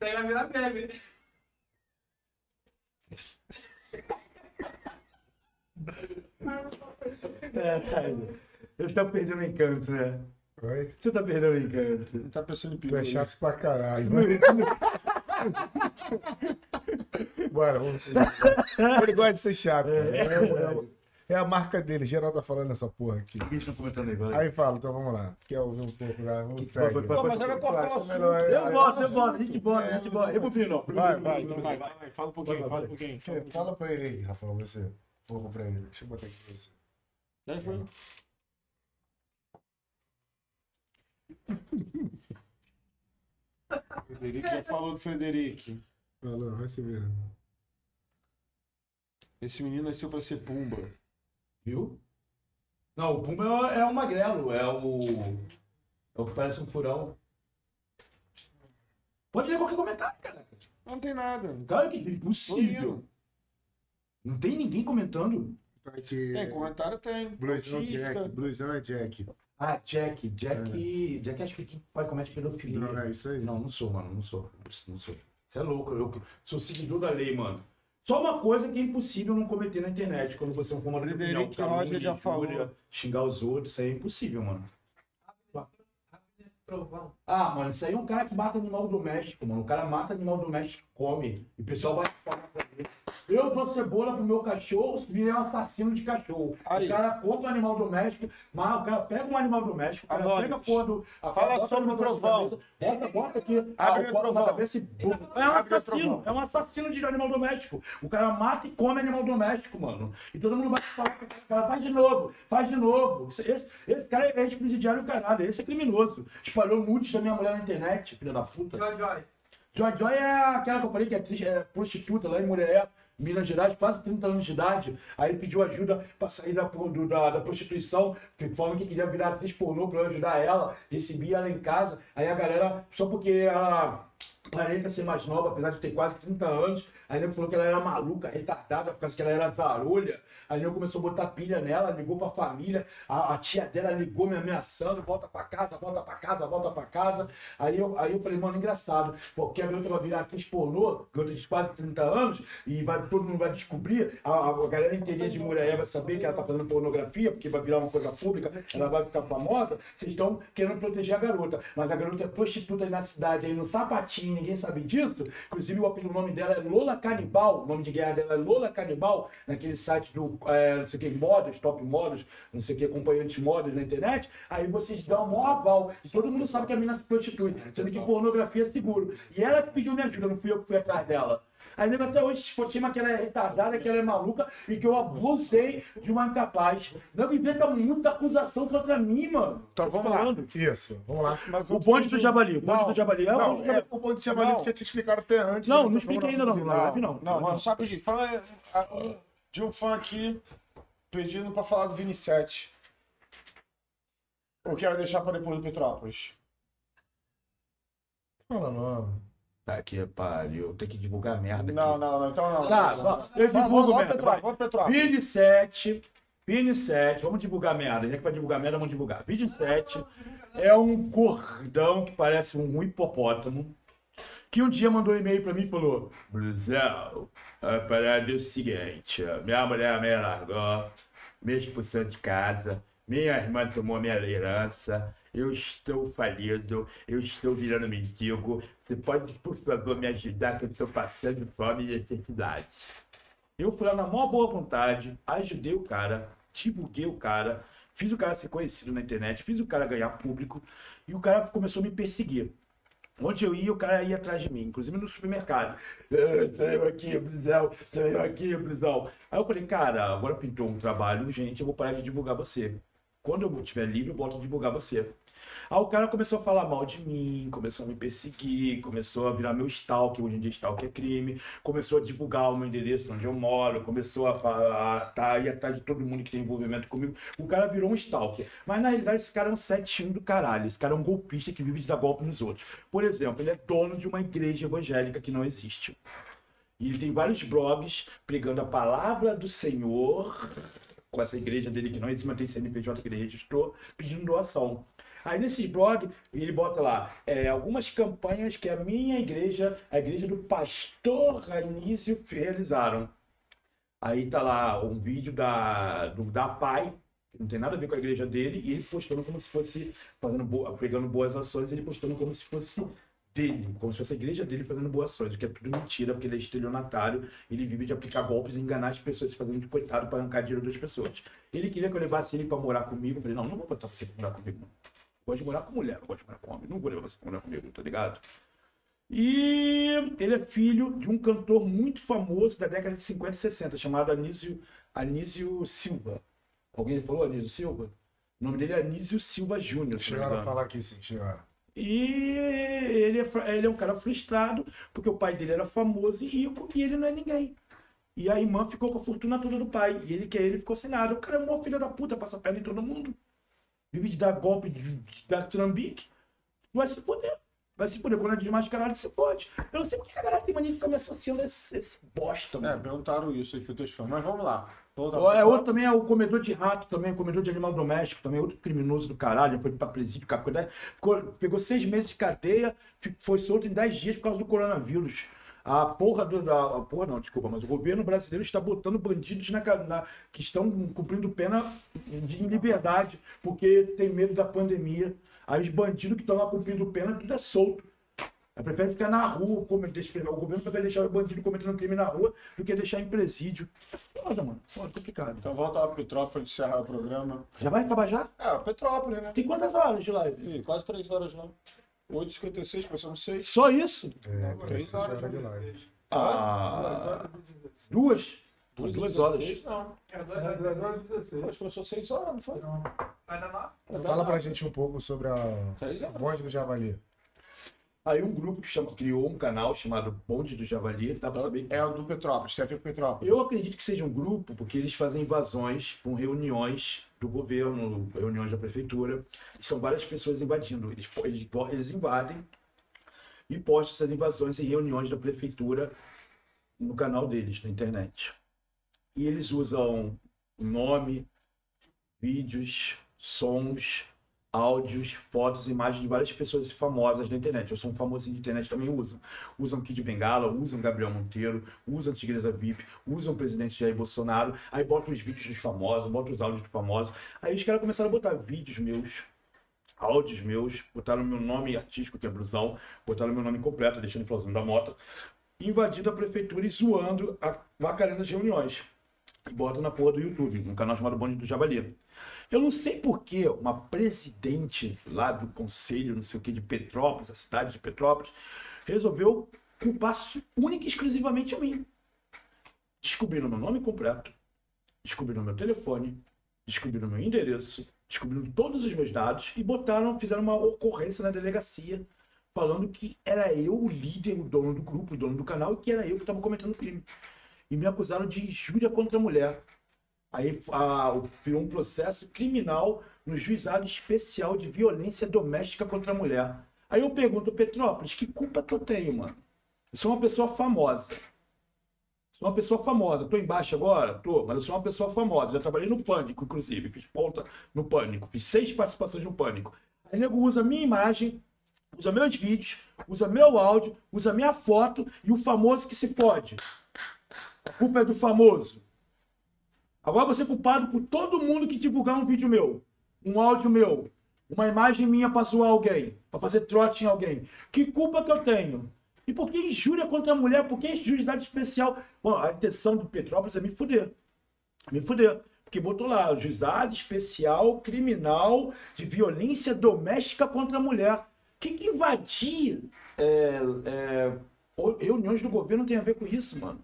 Isso aí vai virar meme. É, cara. Ele tá perdendo o encanto, né? Oi? Você tá perdendo o encanto. Não tá pensando em Tu peru. é chato pra caralho. né? Bora, vamos ser. Ele gosta de ser chato. cara. É, é- é a marca dele. Geral tá falando essa porra aqui. Estão comentando aí, vai? Aí fala, então vamos lá. Quer ouvir um pouco? Vai, vamos Que- segue. Pô, mas vai cortar o Acho assunto. melhor- Eu boto, eu boto, a gente bota, a gente bota. Eu vou vir, não. Vai, vai, vai. Fala um pouquinho, fala um pouquinho. Fala pra ele aí, Rafael, você. Porra pra ele. Deixa eu botar aqui pra você. Já foi. Frederico já falou do Frederico. Falou, vai se ver. Esse menino nasceu pra ser Pumba. Viu? Não, o Pumba é, é o magrelo, é o. É o que parece um furão. Pode ler qualquer comentário, cara. Não tem nada. Cara, que impossível. Não tem ninguém comentando. Tá aqui. Tem, comentário tem. Blusão. Jack. Blusão é Jack. Ah, Jack. Jack. Jack acho que quem pode comete pedofilia. Não, é isso aí. Não, não sou, mano. Não sou. Não sou. Você é louco. Eu sou seguidor da lei, mano. Só uma coisa que é impossível não cometer na internet. Quando você é um comandante de Frederico opinião, calúnia, Roger já falou. Xingar os outros, isso aí é impossível, mano. Ah, mano, isso aí é um cara que mata animal doméstico, mano. O cara mata animal doméstico e come. E o pessoal vai palma pra. Eu dou cebola pro meu cachorro, virei um assassino de cachorro. Aí. O cara compra um animal doméstico, mas o cara pega um animal doméstico, o cara pega a porra do. a- Fala bota sobre o cabeça, Bota, bota aqui. Abre ah, o trovão. cabeça e. É um assassino. É um assassino de animal doméstico. O cara mata e come animal doméstico, mano. E todo mundo vai falar, fala, faz de novo, faz de novo. Esse, esse, esse cara é ex-presidiário caralho, esse é criminoso. Espalhou nudes da minha mulher na internet, filha da puta. Joy Joy. Joy Joy é aquela que eu falei que é, atriz, é prostituta lá em Murié, Minas Gerais, quase 30 anos de idade. Aí ele pediu ajuda pra sair da, do- da, da prostituição, falando que queria virar atriz pornô pra eu ajudar ela, recebia ela em casa. Aí a galera, só porque ela aparenta ser mais nova, apesar de ter quase 30 anos, aí ele falou que ela era maluca, retardada, por causa que ela era zarolha. Aí ele começou a botar pilha nela, ligou pra família, a, a tia dela ligou me ameaçando, volta pra casa, volta pra casa, volta pra casa. Aí eu, aí eu falei, mano, engraçado, porque a garota vai virar atriz pornô, garota de quase 30 anos, e vai, todo mundo vai descobrir, a, a galera inteirinha de Muriaé vai saber que ela tá fazendo pornografia, porque vai virar uma coisa pública, ela vai ficar famosa, vocês estão querendo proteger a garota. Mas a garota é prostituta aí na cidade, aí no sapatinho, ninguém sabe disso. Inclusive o apelido, nome dela é Lola Canibal, o nome de guerra dela é Lola Canibal, naquele site do, é, não sei o que, modas, top modas, não sei o que, acompanhantes modas na internet. Aí vocês dão um maior aval. E todo mundo sabe que a menina se prostitui, sendo que pornografia é seguro. E ela que pediu minha ajuda, não fui eu que fui atrás dela. Aí nego até hoje estima que ela é retardada, que ela é maluca e que eu abusei de uma incapaz. Nego inventa muita acusação contra mim, mano. Então Tô vamos lá. Isso, vamos lá. O bonde do Jabali, o bonde Não, do Jabali. É o Não, bonde do é Jabali. o Não. que tinha te explicado até antes. Não, não expliquei vamos ainda não, na live não. Não, mano, só pedir. Fala um- de um fã aqui pedindo pra falar do Vini 7. Ou quer deixar pra depois do Petrópolis? Fala logo. Tá que pariu, tem que divulgar merda Não, aqui. não, não. Então não. Tá, não, não. eu divulgo vamos, merda, Petrópolis, vai. vamos Petrópolis. 27, 27, vamos divulgar merda. Já que vai divulgar merda, vamos divulgar. 27 é um gordão que parece um hipopótamo. Que um dia mandou um e-mail pra mim e falou: Blusão, a parada é o seguinte: minha mulher me largou, me expulsou de casa, minha irmã tomou minha herança, eu estou falido, eu estou virando mendigo. Você pode, por favor, me ajudar, que eu estou passando fome e necessidade. Eu fui lá na maior boa vontade, ajudei o cara, divulguei o cara, fiz o cara ser conhecido na internet, fiz o cara ganhar público e o cara começou a me perseguir. Onde eu ia, o cara ia atrás de mim, inclusive no supermercado. "Ah, Sou eu aqui, Brisão, sou eu aqui, Brisão. Aí eu falei, cara, agora pintou um trabalho urgente, eu vou parar de divulgar você. Quando eu estiver livre, eu volto a divulgar você. Aí o cara começou a falar mal de mim, começou a me perseguir, começou a virar meu stalker, hoje em dia stalker é crime, começou a divulgar o meu endereço onde eu moro, começou a, a, a tá atrás de todo mundo que tem envolvimento comigo. O cara virou um stalker. Mas na realidade esse cara é um setinho do caralho, esse cara é um golpista que vive de dar golpe nos outros. Por exemplo, ele é dono de uma igreja evangélica que não existe. E ele tem vários blogs pregando a palavra do Senhor com essa igreja dele que não existe, mas tem CNPJ que ele registrou, pedindo doação. Aí nesses blogs, ele bota lá é, algumas campanhas que a minha igreja, a igreja do pastor Anísio realizaram. Aí tá lá um vídeo da, do, da Pai, que não tem nada a ver com a igreja dele, e ele postando como se fosse, fazendo pegando boas ações, ele postando como se fosse dele, como se fosse a igreja dele fazendo boas ações, que é tudo mentira, porque ele é estelionatário, ele vive de aplicar golpes e enganar as pessoas, se fazendo de coitado para arrancar dinheiro das pessoas. Ele queria que eu levasse ele para morar comigo, eu falei, não, não vou botar você pra morar comigo, não. Gosto de morar com mulher, não gosto de morar com homem, não vou levar você pra morar comigo, tá ligado? E ele é filho de um cantor muito famoso da década de 50 e 60, chamado Anísio, Anísio Silva. Alguém falou Anísio Silva? O nome dele é Anísio Silva Júnior. Chegaram a falar aqui sim, chegaram. E ele é, ele é um cara frustrado, porque o pai dele era famoso e rico, e ele não é ninguém. E a irmã ficou com a fortuna toda do pai. E ele que ele ficou sem nada. O cara é mó filho da puta, passa perna em todo mundo. Vive de dar golpe, de, de dar trambique. Vai se poder. Vai se poder. Quando é de mascarado, se pode. Eu não sei porque a galera tem mania de ficar me associando a esse, esse bosta, É, mano. perguntaram isso aí, feito fãs. Mas vamos lá. Ó, É, outro também é o comedor de rato, também, o comedor de animal doméstico, também outro criminoso do caralho, foi pra presídio, cara, ficou, pegou seis meses de cadeia, foi solto em dez dias por causa do coronavírus. A porra do. da- A porra não, desculpa, mas o governo brasileiro está botando bandidos na, na- que estão cumprindo pena de- em liberdade, porque tem medo da pandemia. Aí os bandidos que estão lá cumprindo pena, tudo é solto. Aí prefere ficar na rua, deixa- o governo prefere deixar o bandido cometendo crime na rua do que deixar em presídio. É foda, mano. Foda, complicado. Então volta pro Petrópolis encerrar o programa. Já vai acabar já? É, Petrópolis, né? Tem quantas horas de live? Ih, quase três horas lá. 8h56, começamos 6. Só isso? É, três três horas de live. Ah, duas? Duas, duas horas. Não. É, dois, É, dois, 10 horas e 16. Acho que foi só seis horas, não foi? Vai dar nove? Fala pra gente um pouco sobre a horas. bonde do Javali. Aí um grupo que chama- criou um canal chamado Bonde do Javali, dá pra saber. É o do Petrópolis, tem a ver com Petrópolis. Eu acredito que seja um grupo porque eles fazem invasões com reuniões do governo, reuniões da prefeitura. E são várias pessoas invadindo. Eles, eles, eles invadem e postam essas invasões em reuniões da prefeitura no canal deles, na internet. E eles usam nome, vídeos, sons, áudios, fotos, imagens de várias pessoas famosas na internet. Eu sou um famosinho de internet, também usam. Usam Kid Bengala, usam Gabriel Monteiro, usam Tigresa VIP, usam o presidente Jair Bolsonaro, aí botam os vídeos dos famosos, botam os áudios dos famosos. Aí os caras começaram a botar vídeos meus, áudios meus, botaram meu nome artístico, que é Brusão, botaram meu nome completo, deixando Flauzão da Mota, invadindo a prefeitura e zoando a Macarena das reuniões. E botam na porra do YouTube, num canal chamado Bonde do Javali. Eu não sei por que uma presidente lá do conselho, não sei o que, de Petrópolis, a cidade de Petrópolis, resolveu culpar única e exclusivamente a mim. Descobriram meu nome completo, descobriram meu telefone, descobriram meu endereço, descobriram todos os meus dados e botaram, fizeram uma ocorrência na delegacia falando que era eu o líder, o dono do grupo, o dono do canal e que era eu que estava cometendo o crime. E me acusaram de injúria contra a mulher. Aí a- virou um processo criminal no juizado especial de violência doméstica contra a mulher. Aí eu pergunto, Petrópolis, que culpa que eu tenho, mano? Eu sou uma pessoa famosa. Sou uma pessoa famosa. Tô embaixo agora? Tô, mas eu sou uma pessoa famosa. Já trabalhei no Pânico, inclusive. Fiz ponta no Pânico. Fiz seis participações no Pânico. Aí nego usa minha imagem, usa meus vídeos, usa meu áudio, usa minha foto e o famoso que se pode. A culpa é do famoso. Agora você é culpado por todo mundo que divulgar um vídeo meu, um áudio meu, uma imagem minha pra zoar alguém, pra fazer trote em alguém. Que culpa que eu tenho? E por que injúria contra a mulher? Por que juridade especial? Bom, a intenção do Petrópolis é me fuder. Me fuder. Porque botou lá, juizado especial criminal de violência doméstica contra a mulher. O que, que invadir é, é, reuniões do governo tem a ver com isso, mano?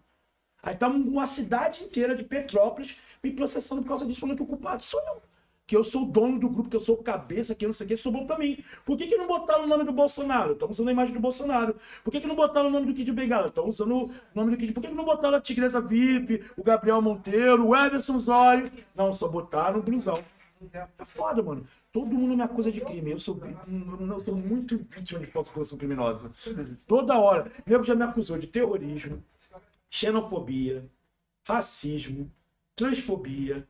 Aí tá uma cidade inteira de Petrópolis me processando por causa disso, falando que o culpado sou eu. Que eu sou o dono do grupo, que eu sou o cabeça, que eu não sei o que, sobrou pra mim. Por que, que não botaram o nome do Bolsonaro? Estão usando a imagem do Bolsonaro. Por que, que não botaram o nome do Kid Bengala? Estão usando o nome do Kid. Por que, que não botaram a Tigresa VIP, o Gabriel Monteiro, o Everson Zóio? Não, só botaram o Blusão. É foda, mano. Todo mundo me acusa de crime. Eu sou, eu sou muito vítima de falsificação criminosa. Toda hora. Nego já me acusou de terrorismo, xenofobia, racismo, transfobia,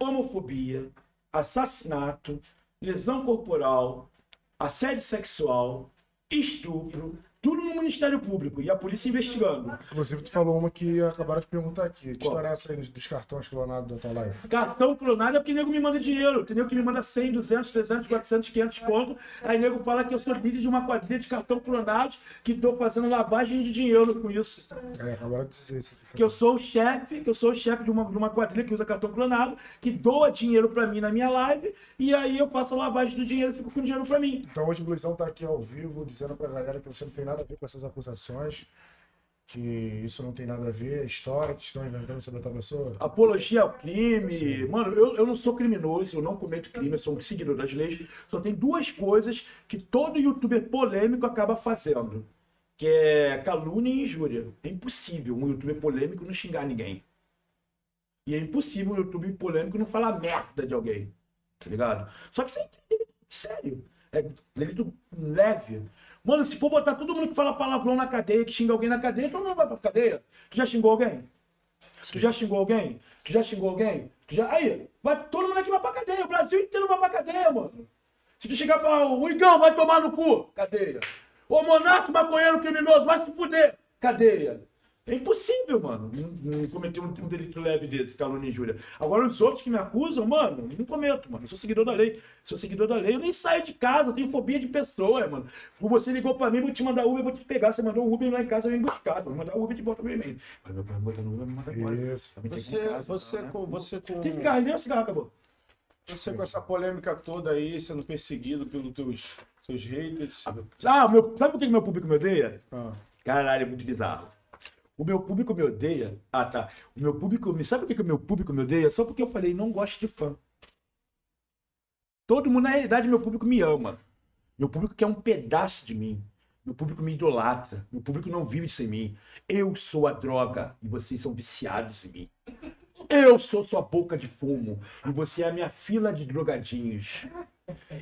homofobia, assassinato, lesão corporal, assédio sexual, estupro, tudo no Ministério Público e a polícia investigando. Inclusive, tu falou uma que acabaram de perguntar aqui. Que Qual? história é essa aí dos cartões clonados da tua live? Cartão clonado é porque nego me manda dinheiro. Tem nego que me manda 100, 200, 300, 400, 500 conto. Aí nego fala que eu sou líder de uma quadrilha de cartão clonados que tô fazendo lavagem de dinheiro com isso. É, acabaram de dizer isso aqui. que eu sou o chefe, que eu sou o chefe de uma, de uma quadrilha que usa cartão clonado, que doa dinheiro pra mim na minha live, e aí eu faço a lavagem do dinheiro e fico com dinheiro pra mim. Então hoje o Luizão tá aqui ao vivo dizendo pra galera que você não tem nada a ver com essas acusações, que isso não tem nada a ver, é história que estão inventando sobre a tua pessoa. Apologia ao crime. Mano, eu, eu não sou criminoso, eu não cometo crime, eu sou um seguidor das leis. Só tem duas coisas que todo youtuber polêmico acaba fazendo. Que é calúnia e injúria. É impossível um youtuber polêmico não xingar ninguém. E é impossível um youtuber polêmico não falar merda de alguém. Tá ligado? Só que isso é delito sério. É delito leve. Mano, se for botar todo mundo que fala palavrão na cadeia, que xinga alguém na cadeia, todo mundo vai pra cadeia. Tu já xingou alguém? Tu já xingou alguém? Tu já xingou alguém? Tu já... Aí, vai, todo mundo aqui vai pra cadeia. O Brasil inteiro vai pra cadeia, mano. Se tu chegar pra o Igão, vai tomar no cu, cadeia. Ô monarca, maconheiro criminoso, vai se fuder, cadeia. É impossível, mano, não, não cometer um, um delito leve desse, calúnia e injúria. Agora, os outros que me acusam, mano, não cometo, mano. Eu sou seguidor da lei. Sou seguidor da lei. Eu nem saio de casa, eu tenho fobia de pessoa, mano. Você ligou pra mim, vou te mandar Uber, vou te pegar. Você mandou Uber lá em casa, eu vim buscar. Vou mandar Uber de volta pro e-mail. Mas meu pai no Uber, me manda embora. Isso. Você, em casa, você, né? com, você, com, Tem cigarro, nem o cigarro acabou. você com essa polêmica toda aí, sendo perseguido pelos teus, teus haters. Ah, meu, sabe por que que meu público me odeia? Ah, Caralho, é muito bizarro. O meu público me odeia. Ah, tá. O meu público me. Sabe que, que o meu público me odeia? Só porque eu falei, não gosto de fã. Todo mundo, na realidade, meu público me ama. Meu público quer um pedaço de mim. Meu público me idolatra. Meu público não vive sem mim. Eu sou a droga e vocês são viciados em mim. Eu sou sua boca de fumo e você é a minha fila de drogadinhos.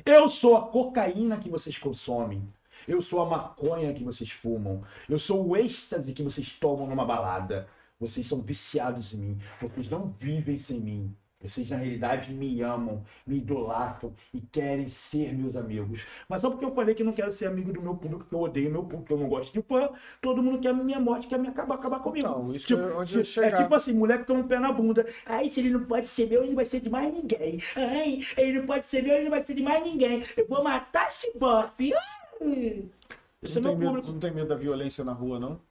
Eu sou a cocaína que vocês consomem. Eu sou a maconha que vocês fumam. Eu sou o êxtase que vocês tomam numa balada. Vocês são viciados em mim. Vocês não vivem sem mim. Vocês, na realidade, me amam, me idolatram e querem ser meus amigos. Mas só porque eu falei que não quero ser amigo do meu público, que eu odeio meu público, que eu não gosto de fã, todo mundo quer minha morte, quer me acabar, acabar comigo. Então, isso tipo, é onde se- é tipo assim, mulher que toma um pé na bunda. Ai, se ele não pode ser meu, ele não vai ser de mais ninguém. Ai, ele não pode ser meu, ele não vai ser de mais ninguém. Eu vou matar esse bofe. Ai. Esse é não, tem medo, não tem medo da violência na rua, não?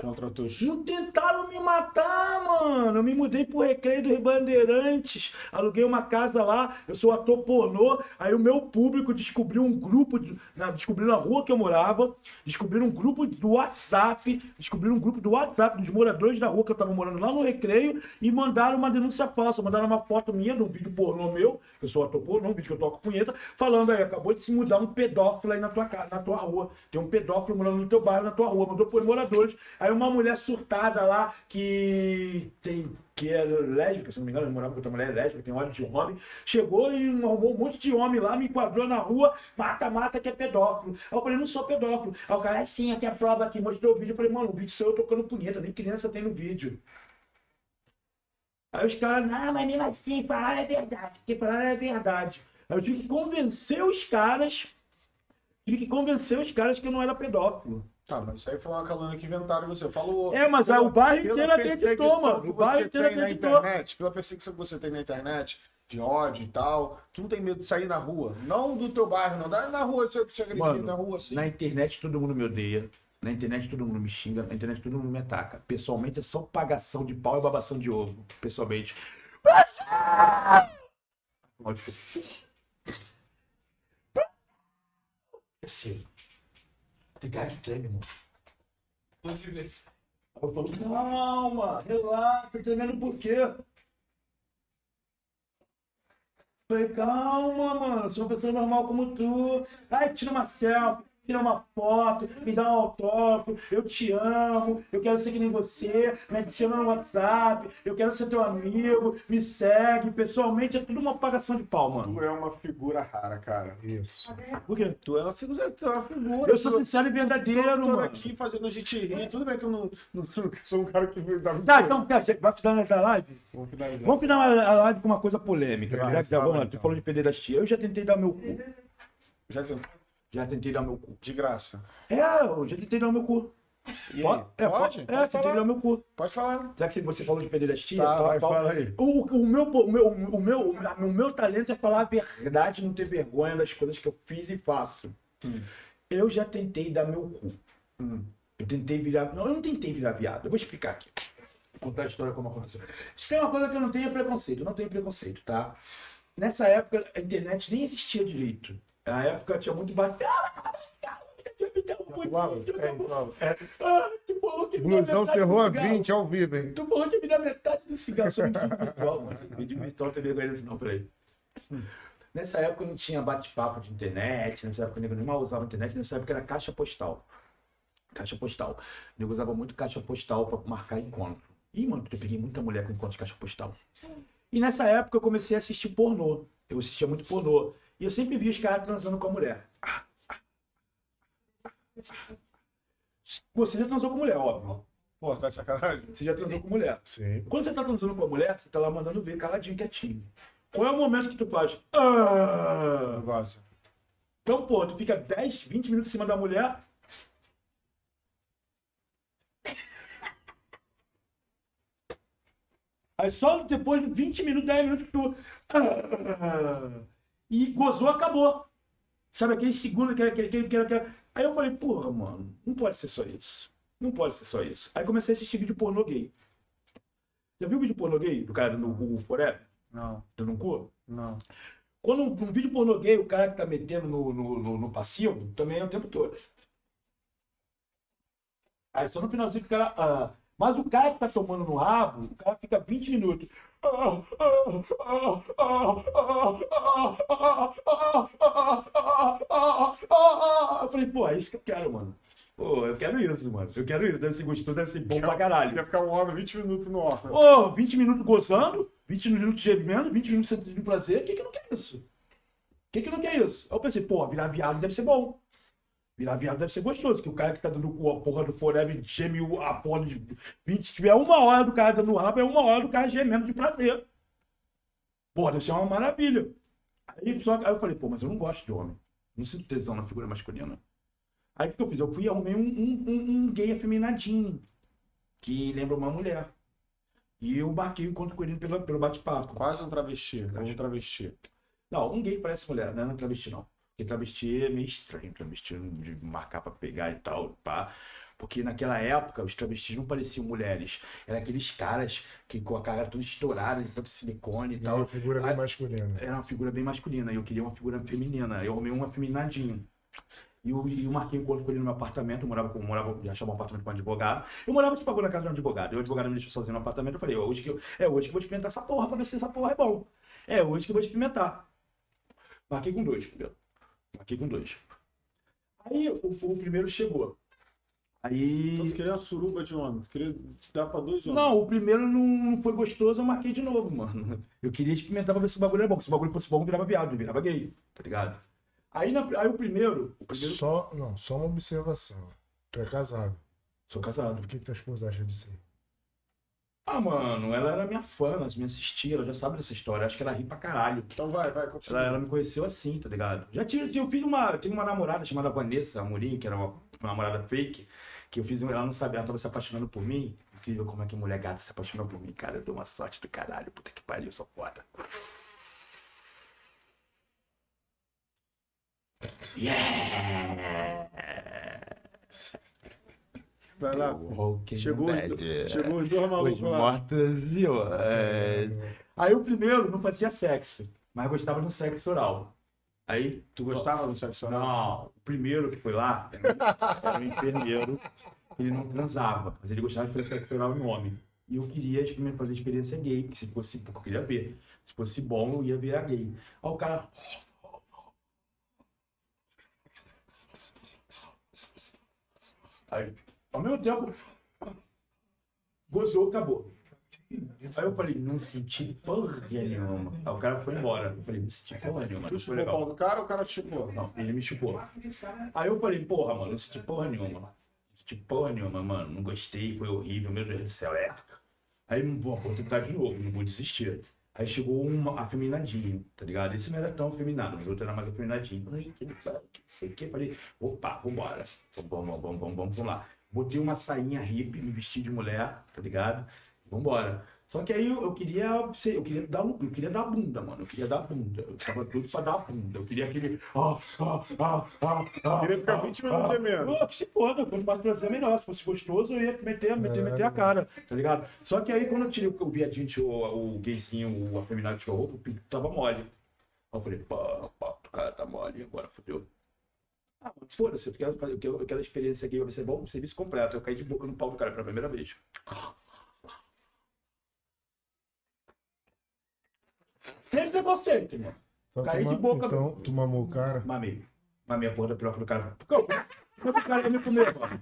Contra teus. Não tentaram me matar, mano. Eu me mudei pro Recreio dos Bandeirantes. Aluguei uma casa lá. Eu sou ator pornô. Aí o meu público descobriu um grupo. De, na, descobriu na rua que eu morava. Descobriram um grupo do WhatsApp. Descobriram um grupo do WhatsApp dos moradores da rua que eu tava morando lá no Recreio. E mandaram uma denúncia falsa. Mandaram uma foto minha de um vídeo pornô meu. Eu sou ator pornô, um vídeo que eu toco punheta. Falando aí, acabou de se mudar um pedófilo aí na tua, na tua rua. Tem um pedófilo morando no teu bairro, na tua rua. Mandou pôr moradores. Aí uma mulher surtada lá que tem que é lésbica, se não me engano, eu morava com outra mulher lésbica, tem ódio de homem, chegou e arrumou um monte de homem lá, me enquadrou na rua, mata, mata, que é pedófilo. Aí eu falei, não sou pedófilo. Aí o cara, é sim, aqui é a prova aqui, mostrou o vídeo. Eu falei, mano, o vídeo sou eu tocando punheta, nem criança tem no vídeo. Aí os caras, não, mas mesmo assim, falaram é verdade, porque falaram é verdade. Aí eu tive que convencer os caras, tive que convencer os caras que eu não era pedófilo. Tá, mas isso aí foi uma calúnia que inventaram você. Falou. É, mas aí o bairro pela inteiro acreditou, mano. que O bairro inteiro acreditou. internet, pela perseguição que você tem na internet, de ódio e tal, tu não tem medo de sair na rua. Não do teu bairro, não. Dá na rua, se eu te agredir na rua, assim. Na internet todo mundo me odeia. Na internet todo mundo me xinga. Na internet todo mundo me ataca. Pessoalmente é só pagação de pau e babação de ovo. Pessoalmente. Assim. Tem cara que treme, mano. Vou te ver. Eu falo, calma, relaxa, tá tremendo por quê? Falei, calma, mano, sou uma pessoa normal como tu. Ai, tira uma selfie, tira uma foto, me dá um autógrafo, eu te amo, eu quero ser que nem você, me adiciona no WhatsApp, eu quero ser teu amigo, me segue. Pessoalmente é tudo uma apagação de pau, mano. Tu é uma figura rara, cara. Isso. Por quê? Tu é uma figura, tu é uma figura. Eu sou tu- sincero e verdadeiro, Tô mano. aqui fazendo a gente rir. Tudo bem que eu não, não sou um cara que dá Tá, então, cara, vai precisar nessa live? Vamos finalizar. Vamos final a live com uma coisa polêmica. Já, fala vamos lá, então. tu falou de pederastia. Eu já tentei dar meu cu. Já dizendo, Já tentei dar meu cu. de graça. É, eu já tentei dar meu cu. Pode? É, pode? pode, é, tentei dar meu cu. Pode falar. Já que você falou de pederastia, Tá, tal, tal. fala aí. O, o, meu, o, meu, o, meu, o meu talento é falar a verdade, não ter vergonha das coisas que eu fiz e faço. Hum. Eu já tentei dar meu cu. Hum. Eu tentei virar. Não, eu não tentei virar viado. Eu vou explicar aqui. Vou contar a história como aconteceu. Se tem uma coisa que eu não tenho é preconceito. Eu não tenho preconceito, tá? Nessa época, a internet nem existia direito. Na época tinha muito bate. Flávio, é, Ah, tu falou que me dá Blusão metade cerrou a cigarro. 20 ao vivo, hein? Tu falou que me dá metade do cigarro. Só um vídeo virtual, mano. Vídeo virtual não tem vergonha disso não, peraí. Nessa época não tinha bate-papo de internet, nessa época o nego nem mal usava internet, nessa época era caixa postal. Caixa postal. O nego usava muito caixa postal pra marcar encontro. Ih, mano, eu peguei muita mulher com encontro de caixa postal. E nessa época eu comecei a assistir pornô. Eu assistia muito pornô. E eu sempre vi os caras transando com a mulher. Você já transou com mulher, óbvio. Pô, tá de sacanagem? Você já transou com mulher. Sim. Quando você tá transando com a mulher, você tá lá mandando ver, caladinho, quietinho. Qual é o momento que tu faz? Ah! Não gosta. Então, pô, tu fica 10, 20 minutos em cima da mulher. Aí só depois de 20 minutos, 10 minutos que tu. Ah! E gozou, acabou. Sabe aquele segundo que, que, que, que, que Aí eu falei, porra, mano, não pode ser só isso. Não pode ser só isso. Aí comecei a assistir vídeo pornô gay. Já viu o vídeo pornô gay do cara no Google Forever? Não, Dando um cu? não. Quando um, um vídeo pornô gay, o cara que tá metendo no, no, no, no passivo, também é o tempo todo. Aí só no finalzinho que o cara. ah, mas o cara que tá tomando no rabo, o cara fica 20 minutos. Eu falei, pô, é isso que eu quero, mano. Pô, eu quero isso, mano. Eu quero isso. Deve ser gostoso, deve ser bom pra caralho. Quer ficar um hora, 20 minutos no ar. Ô, 20 minutos gozando, 20 minutos gemendo, 20 minutos sentindo prazer, quem que não quer isso? Quem que não quer isso? Eu pensei, pô, virar viado deve ser bom. Virar viado deve ser gostoso, que o cara que tá dando a porra do forever geme a porra de 20, se tiver uma hora do cara dando rabo, é uma hora do cara gemendo de prazer. Porra, deve ser uma maravilha. Aí, só, aí eu falei, pô, mas eu não gosto de homem. Não sinto tesão na figura masculina. Aí o que que eu fiz? Eu fui e arrumei um, um, um, gay afeminadinho, que lembra uma mulher. E eu marquei o encontro com ele pelo, pelo bate-papo. Quase um travesti. Um travesti. Não, um gay parece mulher, não é um travesti não. Porque travesti é meio estranho, travesti de marcar pra pegar e tal, pá. Porque naquela época os travestis não pareciam mulheres. Eram aqueles caras que com a cara toda estourada, de tanto silicone e É tal. uma figura bem Aí- masculina. Era uma figura bem masculina. e Eu queria uma figura feminina. Eu arrumei um afeminadinho. E e marquei um encontro com ele no meu apartamento. Eu morava com, morava, achava um apartamento com um advogado. Eu morava de favor na casa de um advogado. E o advogado me deixou sozinho no apartamento. Eu falei, hoje que eu, é hoje que eu vou experimentar essa porra pra ver se essa porra é bom. É hoje que eu vou experimentar. Marquei com dois primeiro. Marquei com dois. Aí o, o primeiro chegou. Então Aí. tu queria uma suruba de homem, tu queria dar pra dois homens. Não, o primeiro não foi gostoso, eu marquei de novo, mano. Eu queria experimentar pra ver se o bagulho era bom. Se o bagulho fosse bom, virava viado, virava gay, tá ligado? Aí, na- aí o primeiro. O primeiro. Só, não, só uma observação. Tu é casado. Sou casado. O que, que tua esposa acha disso aí? Ah, mano, ela era minha fã, ela me assistia, ela já sabe dessa história. Acho que ela ri pra caralho. Então vai, vai, continua. Ela, ela me conheceu assim, tá ligado? Já tive, eu fiz uma, tive uma namorada chamada Vanessa Amorim, que era uma, uma namorada fake, que eu fiz, ela não sabia, ela tava se apaixonando por mim. Incrível como é que mulher gata se apaixonou por mim, cara. Eu dou uma sorte do caralho, puta que pariu, sou foda. Yeah! Vai lá. Chegou os, chegou os dois Os malucos lá. mortos vivos. Aí o primeiro não fazia sexo, mas gostava de um sexo oral. Aí Tu gostava do sexo oral? Não, o primeiro que foi lá era um enfermeiro, ele não transava, mas ele gostava de fazer sexo oral em homem. E eu queria experimentar fazer experiência gay, que se fosse, porque eu queria ver. Se fosse bom, eu ia ver a gay. Aí o cara. Aí, ao mesmo tempo, gozou, acabou. Aí eu falei, não senti porra nenhuma. Aí o cara foi embora. Eu falei, não senti porra nenhuma. Tu chupou o pau do cara ou o cara te chupou? Não, ele me chupou. Aí eu falei, porra, mano, não senti porra nenhuma. Não senti porra nenhuma, mano. Não gostei, foi horrível, meu Deus do céu, é. Aí, pô, vou tentar de novo, não vou desistir. Aí chegou uma afeminadinho, tá ligado? Esse não era tão afeminado, mas o outro era mais afeminadinho. Ai, que não sei o que. Falei, opa, vambora. Vamos, vamos, vamos, vamos, vamos lá. Botei uma sainha hippie, me vesti de mulher, tá ligado? Vambora. Só que aí eu, eu queria ser, eu queria dar, eu queria dar bunda, mano. Eu queria dar bunda. Eu tava tudo pra dar bunda. Eu queria aquele. Ah, ah, ah, ah, ah, Queria ficar ah, 20 minutos ah. gemendo. Pô, que se foda, quanto mais prazer, melhor. Se fosse gostoso, eu ia meter, meter, meter a cara, tá ligado? Só que aí quando eu tirei o, o viadinho, tirou, o gayzinho, o afeminado a roupa, o pinto tava mole. Aí eu falei, pá, pá, o cara tá mole, agora fodeu. Ah, mas foda-se, eu quero, eu quero, eu quero a experiência gay, vai ser bom, serviço completo. Eu caí de boca no pau do cara pela primeira vez. Sem preconceito, mano. Então, Caí de boca- então, tu mamou o cara. Mamei. Mamei a porra da piroca do cara. Como o cara ia me comer, mano?